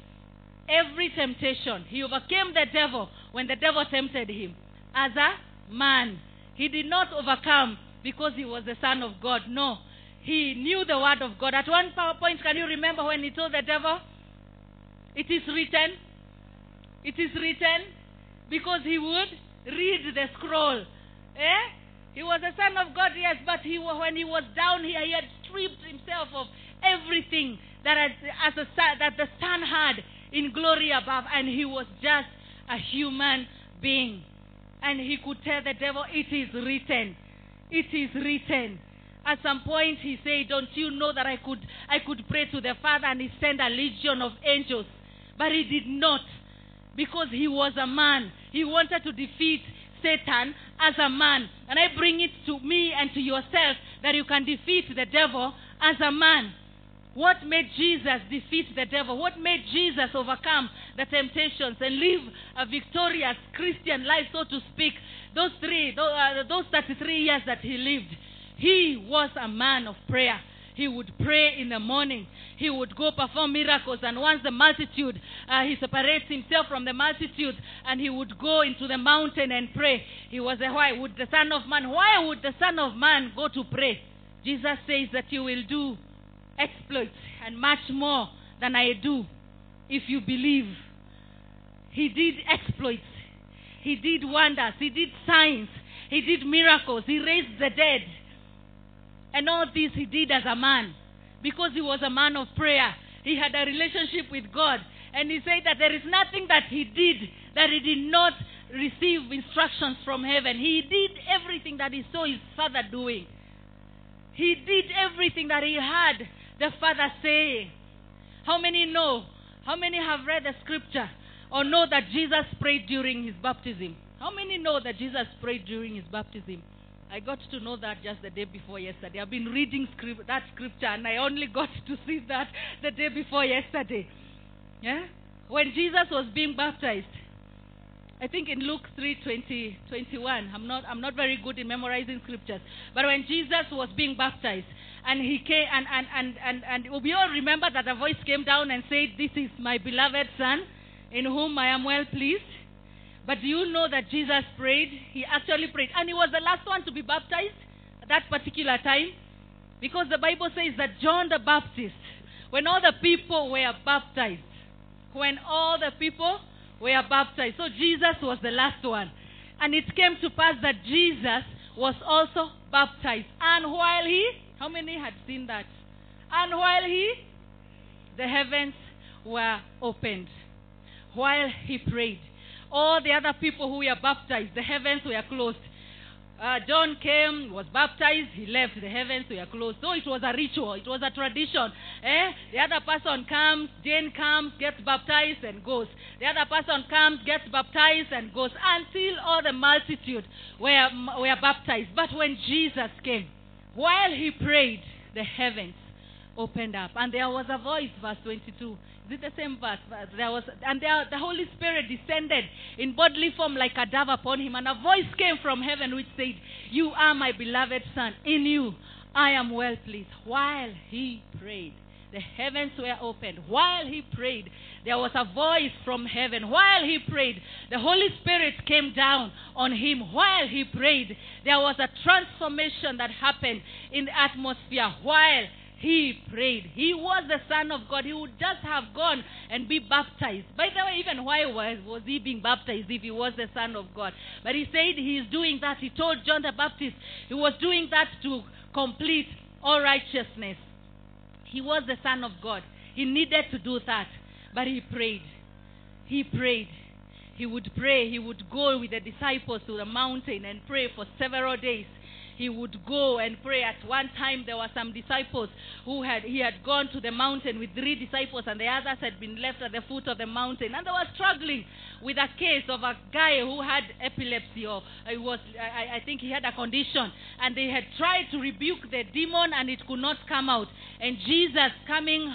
every temptation. He overcame the devil when the devil tempted him as a man. He did not overcome because he was the son of God. No. He knew the word of God. At one point, can you remember when he told the devil, It is written? It is written because he would read the scroll. Eh? He was a son of God, yes, but he, when he was down here, he had stripped himself of everything that, as, as a, that the Son had in glory above, and he was just a human being. And he could tell the devil, It is written. It is written. At some point he said, Don't you know that I could I could pray to the Father and he sent a legion of angels? But he did not. Because he was a man. He wanted to defeat Satan as a man. And I bring it to me and to yourself that you can defeat the devil as a man. What made Jesus defeat the devil? What made Jesus overcome the temptations and live a victorious Christian life, so to speak? Those three, uh, those 33 years that he lived, he was a man of prayer. He would pray in the morning. He would go perform miracles. And once the multitude, uh, he separates himself from the multitude and he would go into the mountain and pray. He was a why would the Son of Man, why would the Son of Man go to pray? Jesus says that you will do exploits and much more than I do if you believe. He did exploits. He did wonders. He did signs. He did miracles. He raised the dead. And all this he did as a man because he was a man of prayer. He had a relationship with God. And he said that there is nothing that he did that he did not receive instructions from heaven. He did everything that he saw his father doing. He did everything that he heard the father saying. How many know? How many have read the scripture or know that Jesus prayed during his baptism? How many know that Jesus prayed during his baptism? I got to know that just the day before yesterday. I've been reading script, that scripture and I only got to see that the day before yesterday. Yeah? When Jesus was being baptized, I think in Luke 3 20, 21. I'm not, I'm not very good in memorizing scriptures. But when Jesus was being baptized, and he came, and, and, and, and, and we all remember that a voice came down and said, This is my beloved Son, in whom I am well pleased. But do you know that Jesus prayed? He actually prayed. And he was the last one to be baptized at that particular time. Because the Bible says that John the Baptist, when all the people were baptized, when all the people were baptized, so Jesus was the last one. And it came to pass that Jesus was also baptized. And while he, how many had seen that? And while he, the heavens were opened. While he prayed, all the other people who were baptized, the heavens were closed. Uh, John came, was baptized, he left, the heavens were closed. So it was a ritual, it was a tradition. Eh? The other person comes, Jane comes, gets baptized, and goes. The other person comes, gets baptized, and goes until all the multitude were, were baptized. But when Jesus came, while he prayed, the heavens opened up. And there was a voice, verse 22. Is it the same verse? There was, and there, the Holy Spirit descended in bodily form like a dove upon him, and a voice came from heaven which said, You are my beloved Son. In you I am well pleased. While he prayed, the heavens were opened. While he prayed, there was a voice from heaven. While he prayed, the Holy Spirit came down on him. While he prayed, there was a transformation that happened in the atmosphere. While he prayed. He was the Son of God. He would just have gone and be baptized. By the way, even why was, was he being baptized if he was the Son of God? But he said he is doing that. He told John the Baptist he was doing that to complete all righteousness. He was the Son of God. He needed to do that. But he prayed. He prayed. He would pray. He would go with the disciples to the mountain and pray for several days he would go and pray. At one time, there were some disciples who had he had gone to the mountain with three disciples, and the others had been left at the foot of the mountain, and they were struggling with a case of a guy who had epilepsy, or it was I, I think he had a condition, and they had tried to rebuke the demon, and it could not come out. And Jesus, coming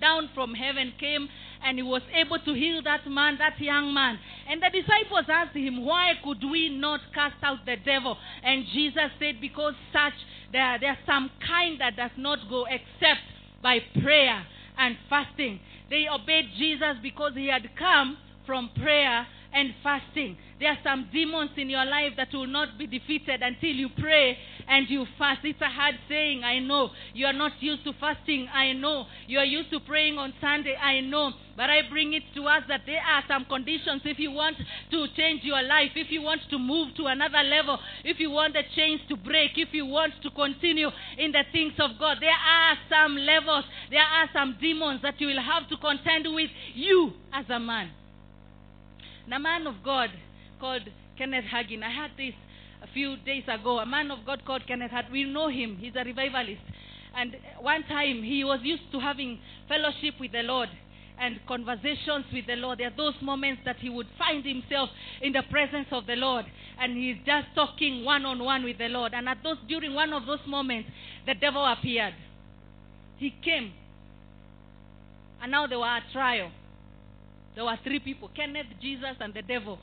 down from heaven, came and he was able to heal that man, that young man. And the disciples asked him, Why could we not cast out the devil? And Jesus said, Because such there, there's some kind that does not go except by prayer and fasting. They obeyed Jesus because he had come from prayer and fasting. There are some demons in your life that will not be defeated until you pray and you fast. It's a hard saying, I know. You are not used to fasting, I know. You are used to praying on Sunday, I know. But I bring it to us that there are some conditions if you want to change your life, if you want to move to another level, if you want the chains to break, if you want to continue in the things of God. There are some levels, there are some demons that you will have to contend with you as a man. And a man of God called Kenneth Hagin, I had this a few days ago. A man of God called Kenneth Hagin. We know him. He's a revivalist. And one time he was used to having fellowship with the Lord and conversations with the Lord. There are those moments that he would find himself in the presence of the Lord and he's just talking one on one with the Lord. And at those during one of those moments, the devil appeared. He came. And now they were at trial. There were three people Kenneth, Jesus, and the devil.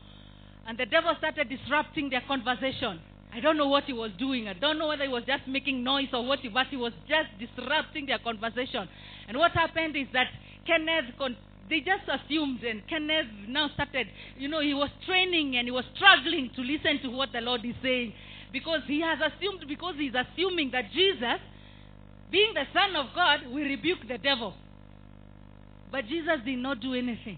And the devil started disrupting their conversation. I don't know what he was doing. I don't know whether he was just making noise or what, but he was just disrupting their conversation. And what happened is that Kenneth, con- they just assumed, and Kenneth now started, you know, he was training and he was struggling to listen to what the Lord is saying because he has assumed, because he's assuming that Jesus, being the Son of God, will rebuke the devil. But Jesus did not do anything.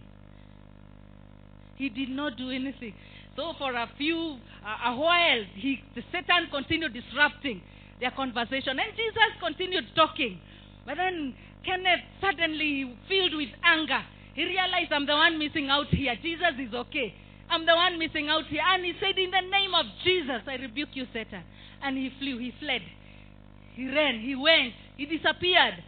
He did not do anything. So for a few, uh, a while, he, the Satan continued disrupting their conversation, and Jesus continued talking. But then Kenneth suddenly, filled with anger, he realized, I'm the one missing out here. Jesus is okay. I'm the one missing out here. And he said, In the name of Jesus, I rebuke you, Satan. And he flew, he fled. He ran, he went, he disappeared.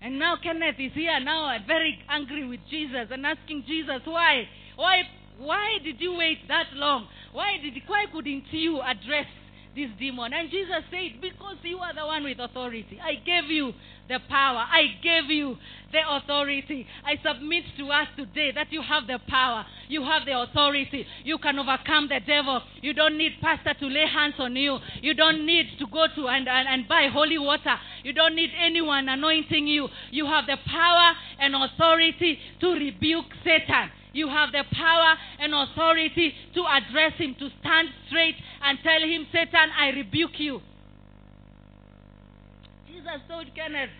And now Kenneth is here now, very angry with Jesus and asking Jesus, Why? Why why did you wait that long? Why did why couldn't you address this demon? And Jesus said, Because you are the one with authority. I gave you the power. I gave you the authority. I submit to us today that you have the power. You have the authority. You can overcome the devil. You don't need pastor to lay hands on you. You don't need to go to and, and, and buy holy water. You don't need anyone anointing you. You have the power and authority to rebuke Satan. You have the power and authority to address him, to stand straight and tell him, Satan, I rebuke you. Jesus told Kenneth,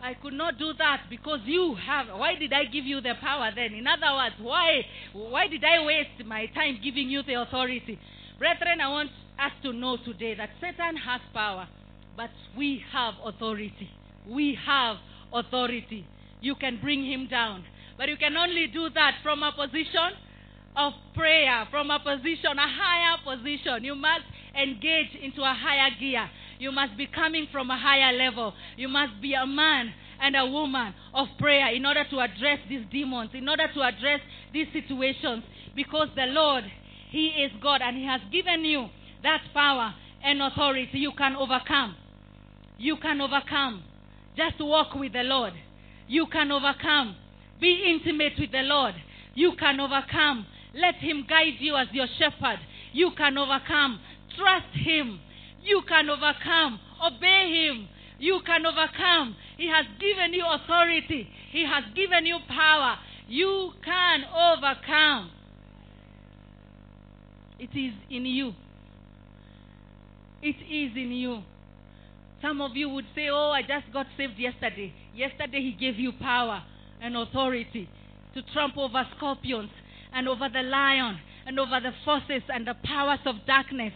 I could not do that because you have. Why did I give you the power then? In other words, why, why did I waste my time giving you the authority? Brethren, I want us to know today that Satan has power, but we have authority. We have authority. You can bring him down, but you can only do that from a position of prayer, from a position, a higher position. You must engage into a higher gear. You must be coming from a higher level. You must be a man and a woman of prayer in order to address these demons, in order to address these situations. Because the Lord, He is God and He has given you that power and authority. You can overcome. You can overcome. Just walk with the Lord. You can overcome. Be intimate with the Lord. You can overcome. Let Him guide you as your shepherd. You can overcome. Trust Him. You can overcome. Obey Him. You can overcome. He has given you authority, He has given you power. You can overcome. It is in you. It is in you. Some of you would say, Oh, I just got saved yesterday. Yesterday, He gave you power and authority to trample over scorpions and over the lion and over the forces and the powers of darkness.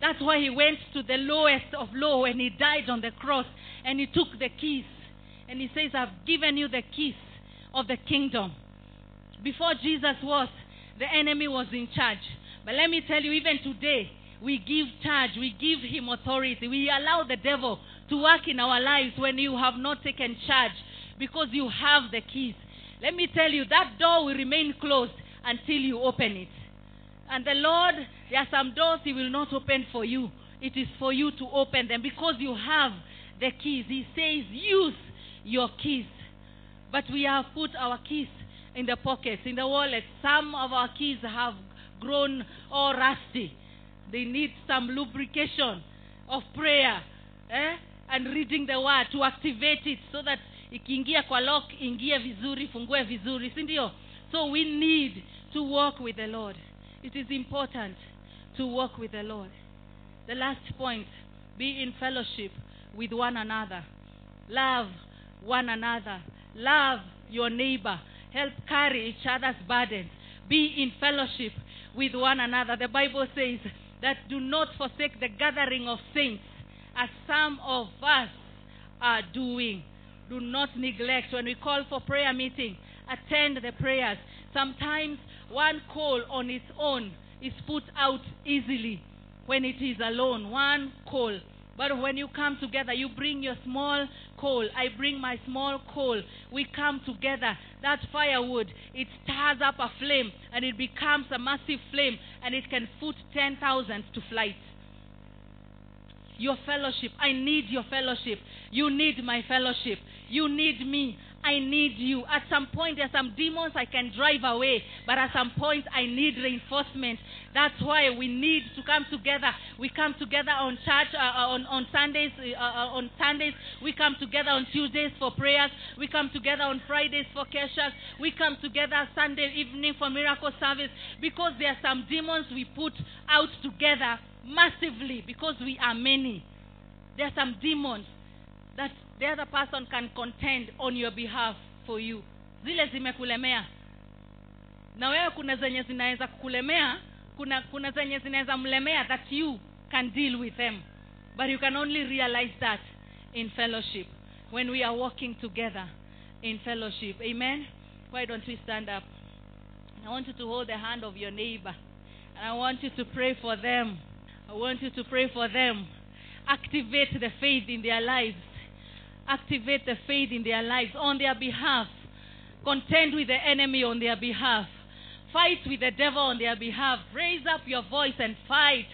That's why He went to the lowest of low and He died on the cross and He took the keys. And He says, I've given you the keys of the kingdom. Before Jesus was, the enemy was in charge. But let me tell you, even today, we give charge, we give him authority, we allow the devil to work in our lives when you have not taken charge because you have the keys. Let me tell you, that door will remain closed until you open it. And the Lord, there are some doors He will not open for you. It is for you to open them because you have the keys. He says, use your keys. But we have put our keys in the pockets, in the wallet. Some of our keys have grown all rusty. They need some lubrication of prayer eh? and reading the word to activate it so that ikiingia kwa lock ingie vizuri fungue vizuri si ndio? So we need to walk with the lord. It is important to walk with the lord. The last point be in fellowship with one another. Love one another. Love your neighbor. Help carry each other's burdens. Be in fellowship with one another. The bible says that do not forsake the gathering of saints as some of us are doing do not neglect when we call for prayer meeting attend the prayers. Sometimes one call on its own is put out easily when it is alone. One call. But when you come together you bring your small coal i bring my small coal we come together. That firewood it stirs up a flame and it becomes a massive flame and it can put 10,000 to flight. Your fellowship. I need your fellowship. You need my fellowship. You need me. I need you. At some point, there are some demons I can drive away, but at some point, I need reinforcement. That's why we need to come together. We come together on church uh, on on Sundays. Uh, uh, on Sundays, we come together on Tuesdays for prayers. We come together on Fridays for keshas. We come together Sunday evening for miracle service because there are some demons we put out together massively because we are many. There are some demons that the other person can contend on your behalf for you. Zile zimekulemea na wewe kuna zenye zinaweza kukulemea, kuna kuna zenye zinaweza mlemea that you can deal with them, but you can only realize that in fellowship when we are walking together in fellowship. Amen. Why don't we stand up? I want you to hold the hand of your neighbor, and I want you to pray for them. I want you to pray for them. Activate the faith in their lives. Activate the faith in their lives on their behalf. Contend with the enemy on their behalf. Fight with the devil on their behalf. Raise up your voice and fight.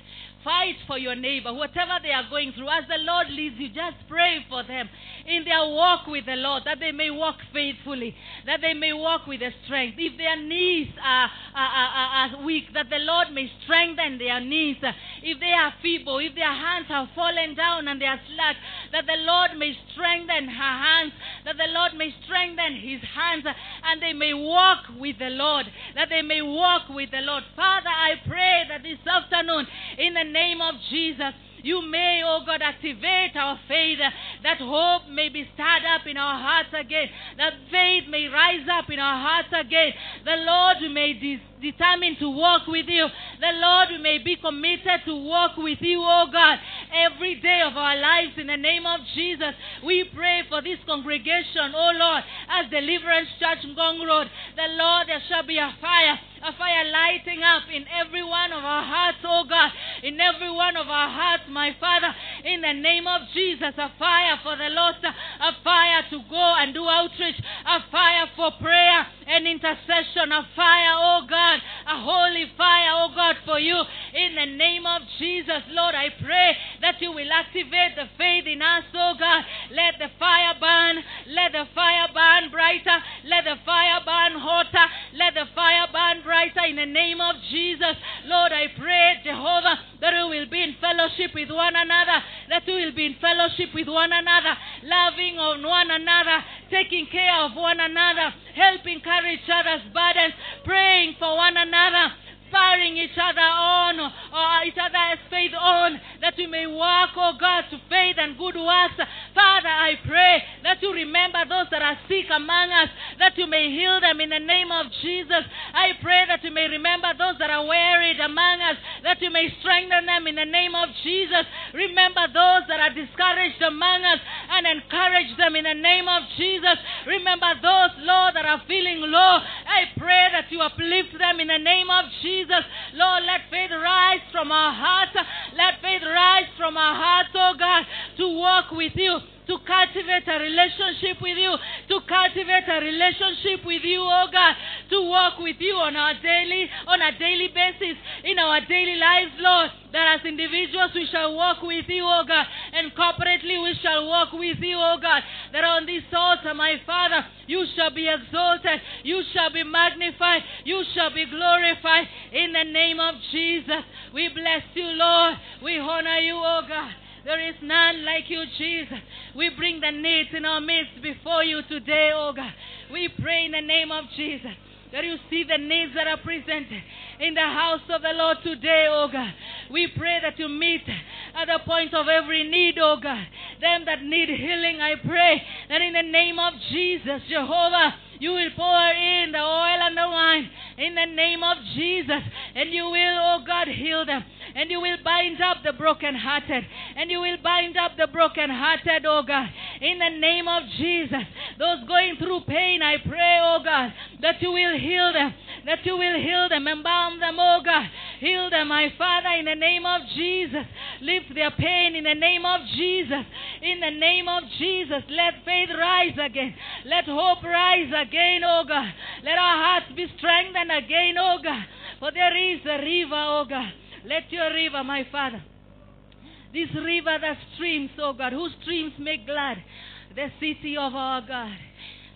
Fight for your neighbor, whatever they are going through. As the Lord leads you, just pray for them in their walk with the Lord, that they may walk faithfully, that they may walk with the strength. If their knees are, are, are, are weak, that the Lord may strengthen their knees. If they are feeble, if their hands have fallen down and they are slack, that the Lord may strengthen her hands, that the Lord may strengthen his hands, and they may walk with the Lord, that they may walk with the Lord. Father, I pray that this afternoon, in the name of Jesus, you may, oh God, activate our faith, uh, that hope may be stirred up in our hearts again, that faith may rise up in our hearts again. The Lord, may de- determine to walk with you. The Lord, may be committed to walk with you, oh God, every day of our lives in the name of Jesus. We pray for this congregation, oh Lord, as Deliverance Church Ngong Road. The Lord, there shall be a fire, a fire lighting up in every one of our hearts, oh God, in every one of our hearts, my Father, in the name of Jesus, a fire for the lost, a fire to go and do outreach, a fire for prayer and intercession, a fire, oh God, a holy fire, oh God, for you, in the name of Jesus, Lord, I pray that you will activate the faith in us, oh God. Let the fire burn, let the fire burn brighter, let the fire burn hotter, let the fire burn brighter in the name of Jesus. Lord, I pray, Jehovah, that we will be in fellowship with one another, that we will be in fellowship with one another, loving on one another, taking care of one another, helping carry each other's burdens, praying for one another spurring each other on, or each other's faith on, that we may walk, oh God, to faith and good works. Father, I pray that you remember those that are sick among us, that you may heal them in the name of Jesus. I pray that you may remember those that are wearied among us, that you may strengthen them in the name of Jesus. Remember those that are discouraged among us and encourage them in the name of Jesus. Remember those, Lord, that are feeling low. I pray that you uplift them in the name of Jesus. Lord, let faith rise from our hearts. Let faith rise from our hearts, oh God, to walk with you to cultivate a relationship with you, to cultivate a relationship with you, oh God, to walk with you on our daily, on a daily basis, in our daily lives, Lord. That as individuals we shall walk with you, oh God, and corporately we shall walk with you, oh God. That on this altar, my Father, you shall be exalted, you shall be magnified, you shall be glorified in the name of Jesus. We bless you, Lord. We honor you, oh God. There is none like you, Jesus. We bring the needs in our midst before you today, oh God. We pray in the name of Jesus that you see the needs that are presented in the house of the Lord today, oh God. We pray that you meet at the point of every need, oh God. Them that need healing, I pray that in the name of Jesus, Jehovah, you will pour in the oil and the wine in the name of Jesus, and you will, oh God, heal them. And you will bind up the brokenhearted. And you will bind up the brokenhearted, oh God. In the name of Jesus. Those going through pain, I pray, oh God, that you will heal them. That you will heal them. Embalm them, oh God. Heal them, my Father, in the name of Jesus. Lift their pain in the name of Jesus. In the name of Jesus. Let faith rise again. Let hope rise again, oh God. Let our hearts be strengthened again, oh God. For there is a river, oh God. Let your river, my Father, this river that streams, oh God, whose streams make glad the city of our God.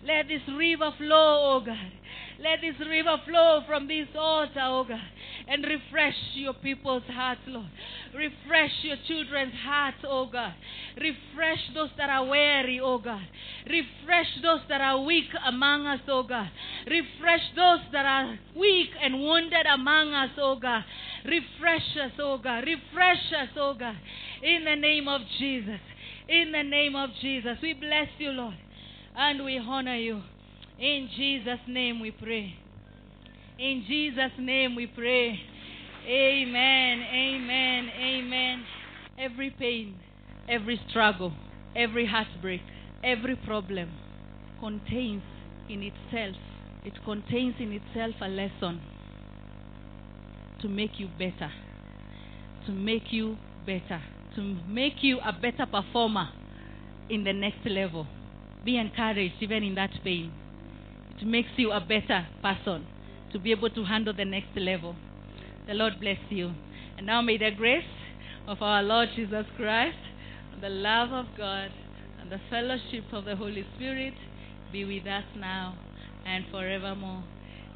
Let this river flow, oh God. Let this river flow from this altar, oh God, and refresh your people's hearts, Lord. Refresh your children's hearts, oh God. Refresh those that are weary, oh God. Refresh those that are weak among us, oh God. Refresh those that are weak and wounded among us, oh God. Refresh us, oh God. Refresh us, oh God. In the name of Jesus. In the name of Jesus. We bless you, Lord. And we honor you. In Jesus' name we pray. In Jesus' name we pray. Amen. Amen. Amen. Every pain, every struggle, every heartbreak, every problem contains in itself, it contains in itself a lesson to make you better, to make you better, to make you a better performer in the next level. Be encouraged even in that pain. It makes you a better person to be able to handle the next level. The Lord bless you. And now may the grace of our Lord Jesus Christ, the love of God, and the fellowship of the Holy Spirit be with us now and forevermore.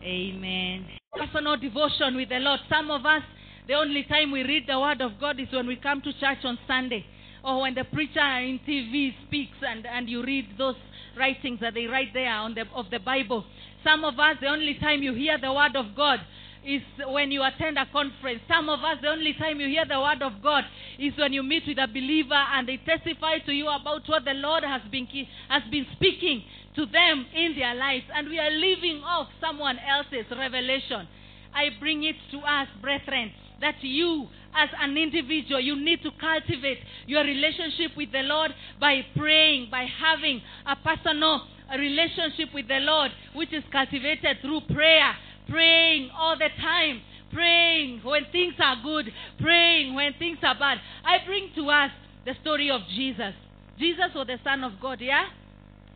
Amen. Personal devotion with the Lord. Some of us, the only time we read the Word of God is when we come to church on Sunday or when the preacher in TV speaks and, and you read those writings that they write there on the, of the Bible. Some of us, the only time you hear the Word of God is when you attend a conference. Some of us, the only time you hear the word of God is when you meet with a believer and they testify to you about what the Lord has been, has been speaking to them in their lives. And we are living off someone else's revelation. I bring it to us, brethren, that you, as an individual, you need to cultivate your relationship with the Lord by praying, by having a personal relationship with the Lord, which is cultivated through prayer, praying all the time, praying when things are good, praying when things are bad. I bring to us the story of Jesus. Jesus was the Son of God, yeah?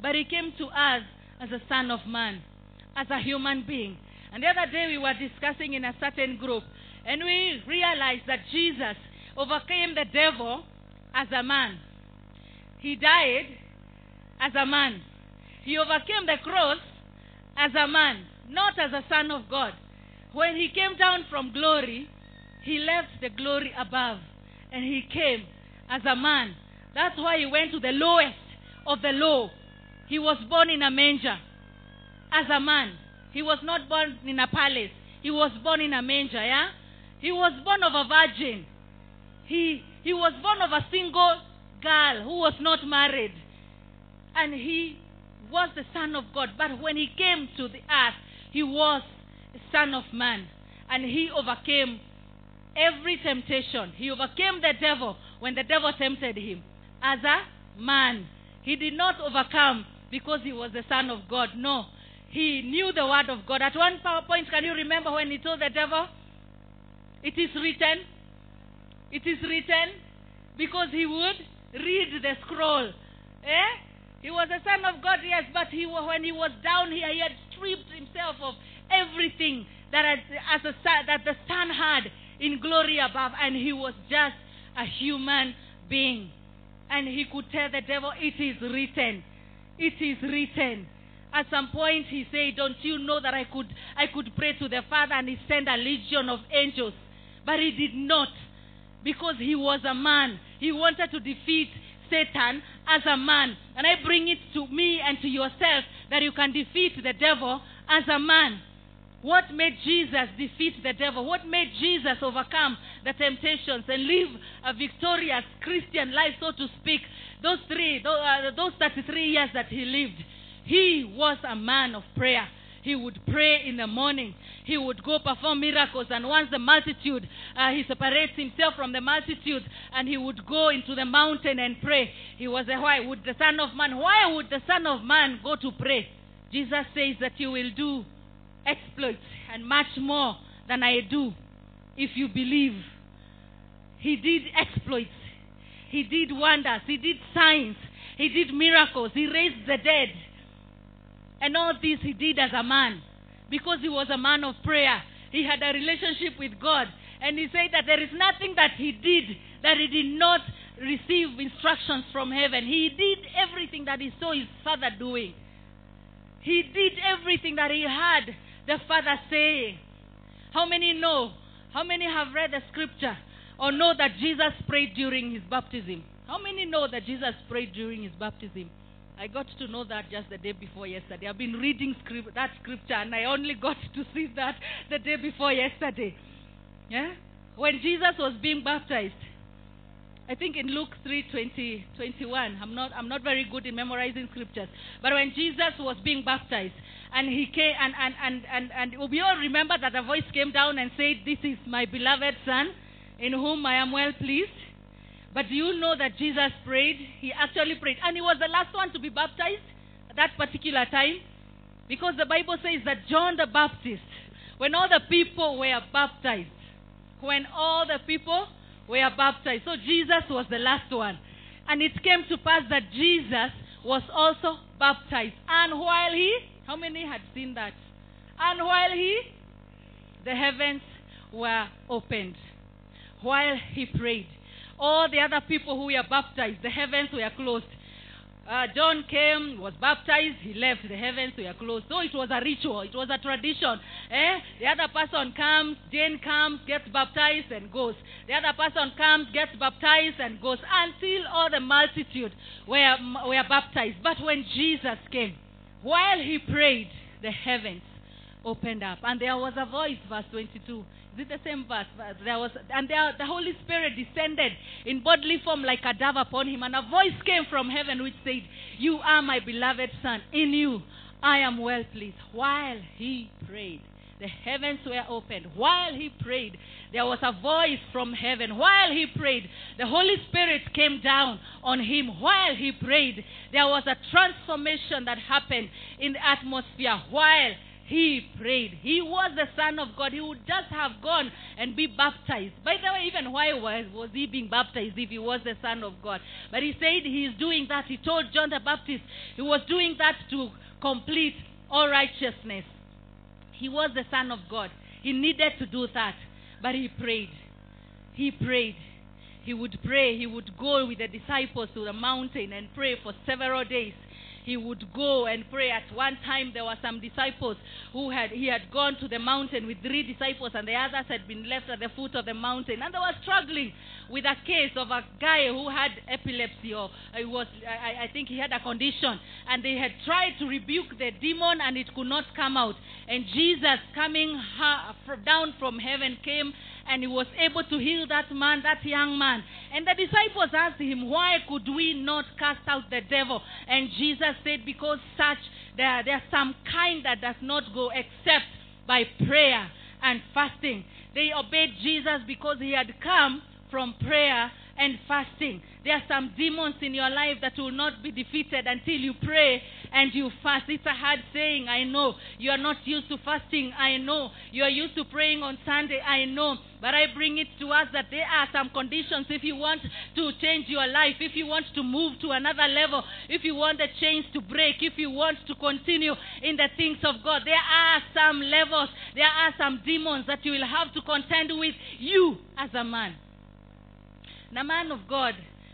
But he came to us as a Son of Man, as a human being. And the other day we were discussing in a certain group, and we realized that Jesus overcame the devil as a man. He died as a man. He overcame the cross as a man, not as a son of God. When he came down from glory, he left the glory above and he came as a man. That's why he went to the lowest of the low. He was born in a manger as a man. He was not born in a palace. He was born in a manger, yeah? He was born of a virgin. He, he was born of a single girl who was not married. And he was the Son of God. But when he came to the earth, he was the Son of Man. And he overcame every temptation. He overcame the devil when the devil tempted him as a man. He did not overcome because he was the Son of God. No. He knew the word of God. At one point, can you remember when he told the devil, It is written? It is written because he would read the scroll. Eh? He was the son of God, yes, but he, when he was down here, he had stripped himself of everything that, as, as a, that the Son had in glory above, and he was just a human being. And he could tell the devil, It is written. It is written. At some point he said, Don't you know that I could I could pray to the Father and he sent a legion of angels? But he did not. Because he was a man. He wanted to defeat Satan as a man. And I bring it to me and to yourself that you can defeat the devil as a man. What made Jesus defeat the devil? What made Jesus overcome the temptations and live a victorious Christian life, so to speak? Those three, uh, those 33 years that he lived, he was a man of prayer. He would pray in the morning. He would go perform miracles. And once the multitude, uh, he separates himself from the multitude and he would go into the mountain and pray. He was a why would the Son of Man, why would the Son of Man go to pray? Jesus says that you will do exploits and much more than I do if you believe. He did exploits. He did wonders. He did signs. He did miracles. He raised the dead. And all this he did as a man because he was a man of prayer. He had a relationship with God. And he said that there is nothing that he did that he did not receive instructions from heaven. He did everything that he saw his father doing. He did everything that he heard the father saying. How many know? How many have read the scripture or know that Jesus prayed during his baptism? How many know that Jesus prayed during his baptism? I got to know that just the day before yesterday. I've been reading that scripture and I only got to see that the day before yesterday. Yeah? When Jesus was being baptized, I think in Luke 3 20, 21, I'm not, I'm not very good in memorizing scriptures. But when Jesus was being baptized, and he came, and, and, and, and, and we all remember that a voice came down and said, This is my beloved Son, in whom I am well pleased. But do you know that Jesus prayed? He actually prayed. And he was the last one to be baptized at that particular time. Because the Bible says that John the Baptist, when all the people were baptized, when all the people were baptized, so Jesus was the last one. And it came to pass that Jesus was also baptized. And while he, how many had seen that? And while he, the heavens were opened. While he prayed all the other people who were baptized, the heavens were closed. Uh, John came, was baptized, he left, the heavens were closed. So it was a ritual, it was a tradition. Eh? The other person comes, Jane comes, gets baptized, and goes. The other person comes, gets baptized, and goes until all the multitude were, were baptized. But when Jesus came, while he prayed, the heavens opened up. And there was a voice, verse 22. Is it the same verse? Uh, there was, and there, the Holy Spirit descended in bodily form like a dove upon him, and a voice came from heaven which said, You are my beloved Son. In you I am well pleased. While he prayed, the heavens were opened. While he prayed, there was a voice from heaven. While he prayed, the Holy Spirit came down on him. While he prayed, there was a transformation that happened in the atmosphere. While he prayed. He was the Son of God. He would just have gone and be baptized. By the way, even why was, was he being baptized if he was the Son of God? But he said he is doing that. He told John the Baptist he was doing that to complete all righteousness. He was the Son of God. He needed to do that. But he prayed. He prayed. He would pray. He would go with the disciples to the mountain and pray for several days he would go and pray. At one time, there were some disciples who had he had gone to the mountain with three disciples, and the others had been left at the foot of the mountain, and they were struggling with a case of a guy who had epilepsy, or it was I, I think he had a condition, and they had tried to rebuke the demon, and it could not come out. And Jesus, coming down from heaven, came and he was able to heal that man, that young man. And the disciples asked him, Why could we not cast out the devil? And Jesus said, Because such there, there's some kind that does not go except by prayer and fasting. They obeyed Jesus because he had come from prayer and fasting. There are some demons in your life that will not be defeated until you pray and you fast. It's a hard saying, I know. You are not used to fasting, I know. You are used to praying on Sunday, I know. But I bring it to us that there are some conditions if you want to change your life, if you want to move to another level, if you want the chains to break, if you want to continue in the things of God. There are some levels, there are some demons that you will have to contend with you as a man. A man of God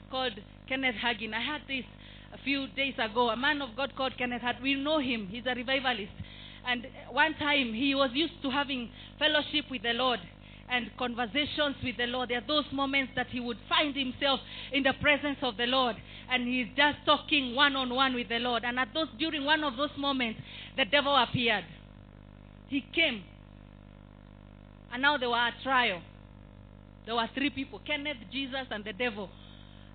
called Kenneth Hagin, I had this a few days ago. A man of God called Kenneth Hagin. We know him. He's a revivalist. And one time he was used to having fellowship with the Lord and conversations with the Lord. There are those moments that he would find himself in the presence of the Lord and he's just talking one on one with the Lord. And at those during one of those moments, the devil appeared. He came. And now there were a trial. There were three people Kenneth, Jesus, and the devil.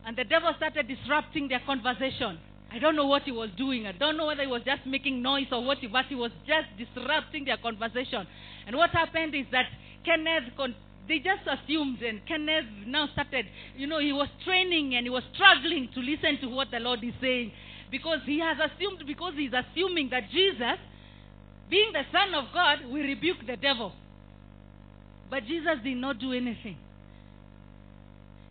And the devil started disrupting their conversation. I don't know what he was doing. I don't know whether he was just making noise or what, but he was just disrupting their conversation. And what happened is that Kenneth, con- they just assumed, and Kenneth now started, you know, he was training and he was struggling to listen to what the Lord is saying because he has assumed, because he's assuming that Jesus, being the Son of God, will rebuke the devil. But Jesus did not do anything.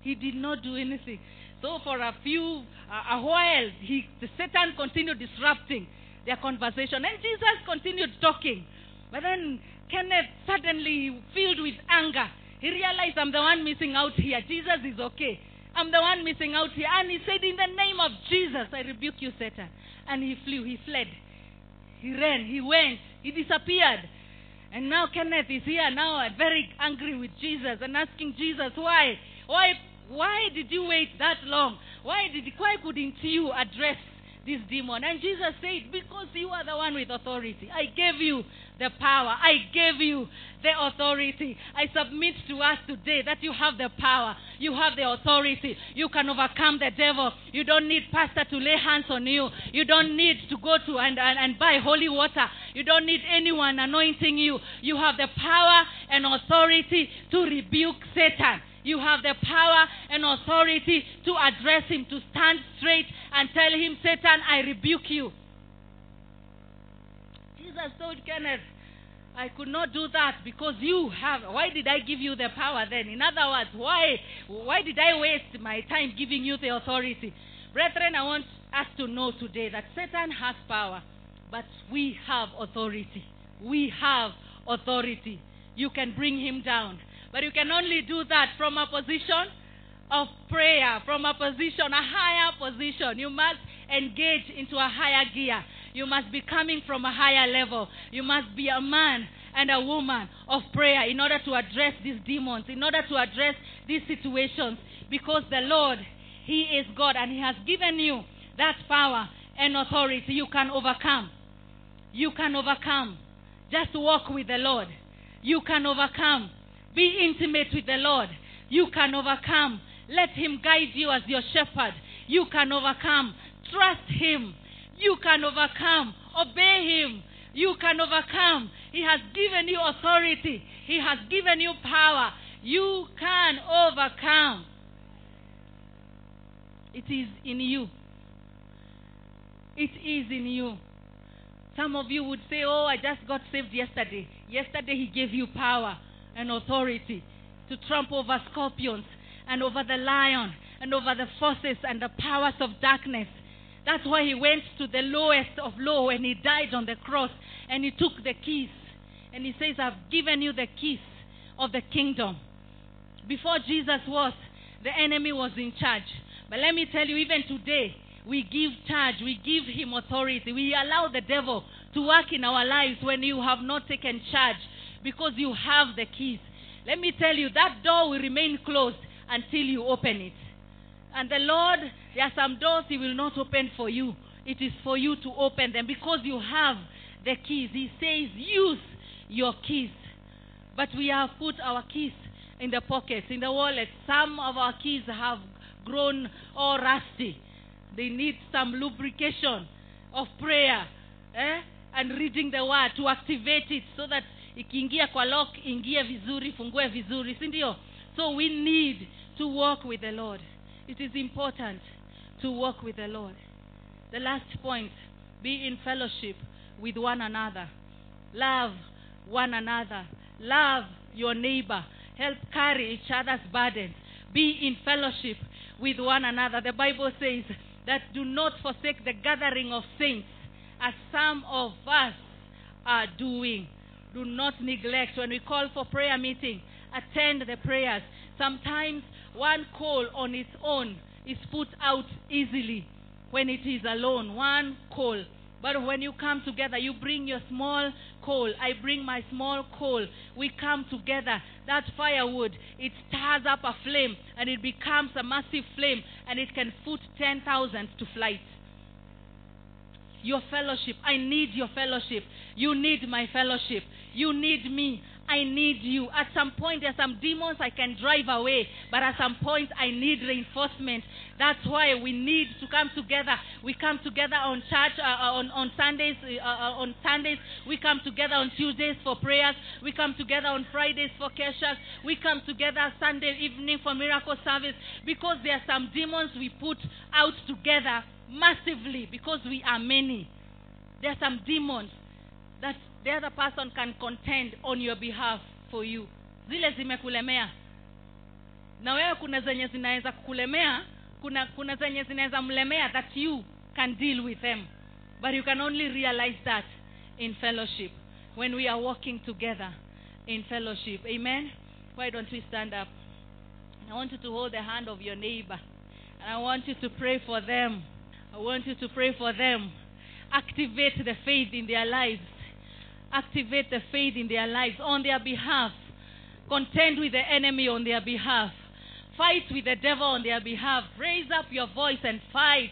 He did not do anything. So for a few, uh, a while, he, the Satan continued disrupting their conversation, and Jesus continued talking. But then Kenneth suddenly, filled with anger, he realized I'm the one missing out here. Jesus is okay. I'm the one missing out here. And he said, In the name of Jesus, I rebuke you, Satan. And he flew, he fled. He ran, he went, he disappeared. And now Kenneth is here now very angry with Jesus and asking Jesus, why? Why why did you wait that long? Why did why couldn't you address this demon? And Jesus said, Because you are the one with authority. I gave you the power. I gave you the authority. I submit to us today that you have the power. You have the authority. You can overcome the devil. You don't need pastor to lay hands on you. You don't need to go to and, and, and buy holy water. You don't need anyone anointing you. You have the power and authority to rebuke Satan. You have the power and authority to address him, to stand straight and tell him, Satan, I rebuke you. Jesus told Kenneth, I could not do that because you have. Why did I give you the power then? In other words, why, why did I waste my time giving you the authority? Brethren, I want us to know today that Satan has power, but we have authority. We have authority. You can bring him down. But you can only do that from a position of prayer, from a position, a higher position. You must engage into a higher gear. You must be coming from a higher level. You must be a man and a woman of prayer in order to address these demons, in order to address these situations. Because the Lord, He is God and He has given you that power and authority. You can overcome. You can overcome. Just walk with the Lord. You can overcome. Be intimate with the Lord. You can overcome. Let Him guide you as your shepherd. You can overcome. Trust Him. You can overcome. Obey Him. You can overcome. He has given you authority. He has given you power. You can overcome. It is in you. It is in you. Some of you would say, Oh, I just got saved yesterday. Yesterday, He gave you power and authority to trample over scorpions and over the lion and over the forces and the powers of darkness. That's why He went to the lowest of low and He died on the cross and He took the keys. And He says, I've given you the keys of the kingdom. Before Jesus was, the enemy was in charge. But let me tell you, even today, we give charge, we give him authority, we allow the devil to work in our lives when you have not taken charge because you have the keys. Let me tell you, that door will remain closed until you open it. And the Lord, there are some doors He will not open for you. It is for you to open them because you have the keys. He says, use your keys. But we have put our keys in the pockets, in the wallet. Some of our keys have grown all rusty. They need some lubrication of prayer eh? and reading the word to activate it so that ikiingia kwa lock ingie vizuri fungue vizuri si ndio? So we need to walk with the lord. It is important to walk with the lord. The last point be in fellowship with one another. Love one another. Love your neighbor. Help carry each other's burdens. Be in fellowship with one another. The bible says that do not forsake the gathering of saints as some of us are doing do not neglect when we call for prayer meeting attend the prayers sometimes one call on its own is put out easily when it is alone one call but when you come together you bring your small coal i bring my small coal we come together that firewood it stirs up a flame and it becomes a massive flame and it can put 10,000 to flight your fellowship. I need your fellowship. You need my fellowship. You need me. I need you. At some point, there are some demons I can drive away, but at some point, I need reinforcement. That's why we need to come together. We come together on church uh, uh, on on Sundays. Uh, uh, on Sundays, we come together on Tuesdays for prayers. We come together on Fridays for keshas. We come together Sunday evening for miracle service because there are some demons we put out together massively because we are many. There are some demons that the other person can contend on your behalf for you. Zile zimekulemea na wewe kuna zenye zinaweza kukulemea, kuna kuna zenye zinaweza mlemea that you can deal with them, but you can only realize that in fellowship when we are walking together in fellowship. Amen. Why don't we stand up? I want you to hold the hand of your neighbor, and I want you to pray for them. I want you to pray for them. Activate the faith in their lives. Activate the faith in their lives on their behalf. Contend with the enemy on their behalf. Fight with the devil on their behalf. Raise up your voice and fight.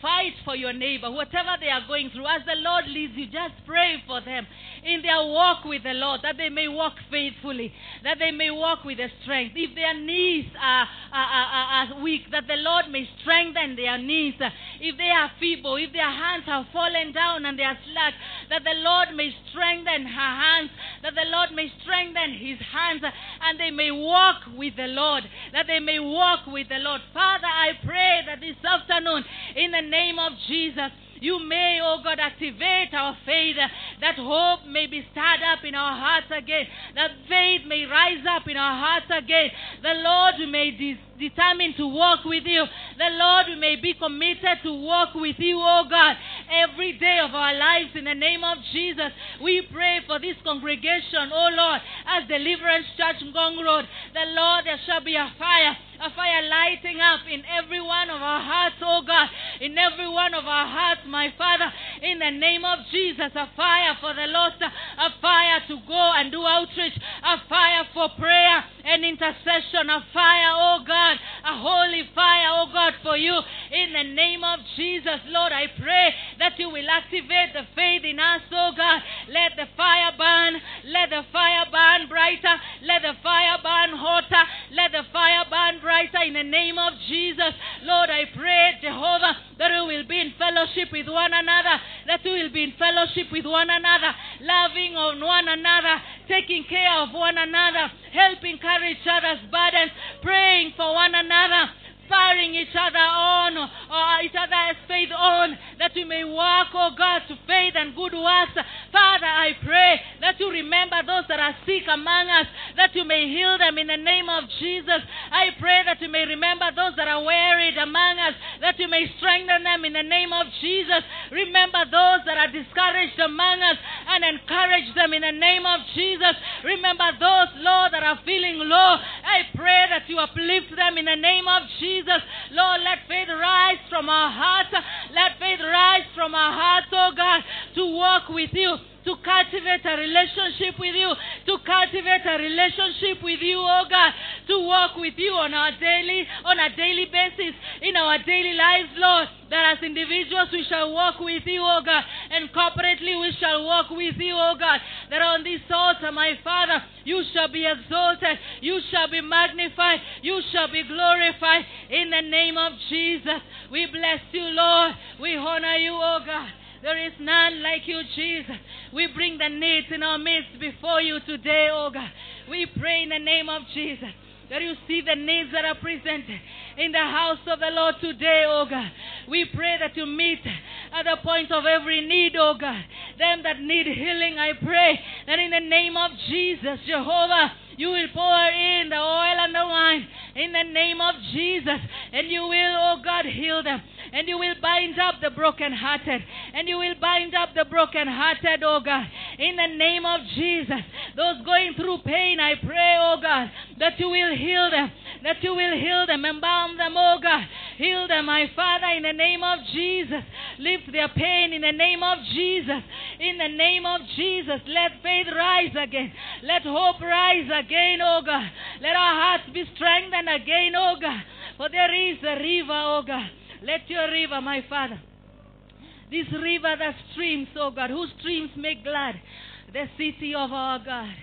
Fight for your neighbor, whatever they are going through. As the Lord leads you, just pray for them in their walk with the Lord, that they may walk faithfully, that they may walk with the strength. If their knees are, are, are, are weak, that the Lord may strengthen their knees. If they are feeble, if their hands have fallen down and they are slack, that the Lord may strengthen her hands, that the Lord may strengthen his hands, and they may walk with the Lord, that they may walk with the Lord. Father, I pray that this afternoon, in the name of Jesus, you may, oh God, activate our faith, that hope may be stirred up in our hearts again, that faith may rise up in our hearts again. The Lord we may de- determine to walk with you. The Lord we may be committed to walk with you, oh God, every day of our lives in the name of Jesus. We pray for this congregation, oh Lord, as Deliverance Church Ngong Road. The Lord, there shall be a fire a fire lighting up in every one of our hearts, oh God, in every one of our hearts, my Father, in the name of Jesus, a fire for the lost, a fire to go and do outreach, a fire for prayer and intercession, a fire, oh God, a holy fire, oh God, for you, In the name of Jesus, Lord, I pray that you will activate the faith in us, oh God. Let the fire burn. Let the fire burn brighter. Let the fire burn hotter. Let the fire burn brighter in the name of Jesus. Lord, I pray, Jehovah, that we will be in fellowship with one another. That we will be in fellowship with one another. Loving on one another. Taking care of one another. Helping carry each other's burdens. Praying for one another spurring each other on, or each other's faith on, that we may walk, oh God, to faith and good works. Father, I pray that you remember those that are sick among us, that you may heal them in the name of Jesus. I pray that you may remember those that are wearied among us, that you may strengthen them in the name of Jesus. Remember those that are discouraged among us and encourage them in the name of Jesus. Remember those, Lord, that are feeling low. I pray that you uplift them in the name of Jesus. Lord, let faith rise from our hearts. Let faith rise from our hearts, oh God, to walk with you to cultivate a relationship with you, to cultivate a relationship with you, oh God, to walk with you on our daily, on a daily basis, in our daily lives, Lord. That as individuals we shall walk with you, oh God, and corporately we shall walk with you, oh God. That on this altar, my Father, you shall be exalted, you shall be magnified, you shall be glorified in the name of Jesus. We bless you, Lord. We honor you, oh God. There is none like you, Jesus. We bring the needs in our midst before you today, oh God. We pray in the name of Jesus that you see the needs that are presented in the house of the Lord today, oh God. We pray that you meet at the point of every need, oh God. Them that need healing, I pray that in the name of Jesus, Jehovah, you will pour in the oil and the wine in the name of Jesus, and you will, oh God, heal them, and you will bind up the brokenhearted, and you will bind up the brokenhearted, oh God, in the name of Jesus. Those going through pain, I pray, oh God, that you will heal them, that you will heal them, embalm them, oh God. Heal them, my Father, in the name of Jesus. Lift their pain in the name of Jesus. In the name of Jesus, let faith rise again. Let hope rise again, oh God. Let our hearts be strengthened again, oh God. For there is a river, oh God. Let your river, my Father, this river that streams, oh God, whose streams make glad the city of our God.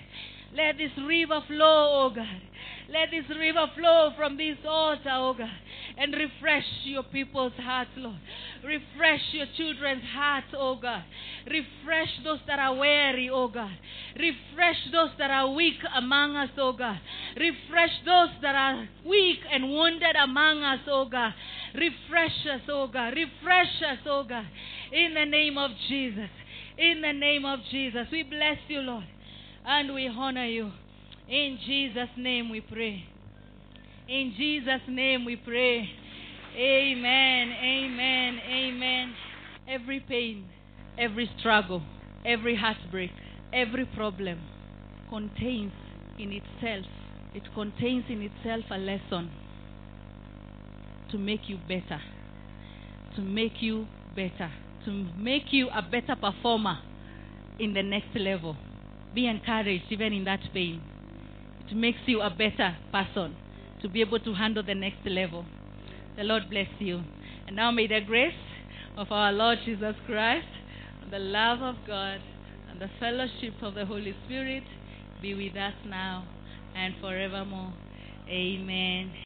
Let this river flow, oh God. Let this river flow from this altar, oh God, and refresh your people's hearts, Lord. Refresh your children's hearts, oh God. Refresh those that are weary, oh God. Refresh those that are weak among us, oh God. Refresh those that are weak and wounded among us, oh God. Refresh us, oh God. Refresh us, oh God. In the name of Jesus. In the name of Jesus. We bless you, Lord. And we honor you. In Jesus' name we pray. In Jesus' name we pray. Amen. Amen. Amen. Every pain, every struggle, every heartbreak, every problem contains in itself, it contains in itself a lesson to make you better, to make you better, to make you a better performer in the next level. Be encouraged even in that pain. It makes you a better person to be able to handle the next level. The Lord bless you. And now may the grace of our Lord Jesus Christ, the love of God, and the fellowship of the Holy Spirit be with us now and forevermore. Amen.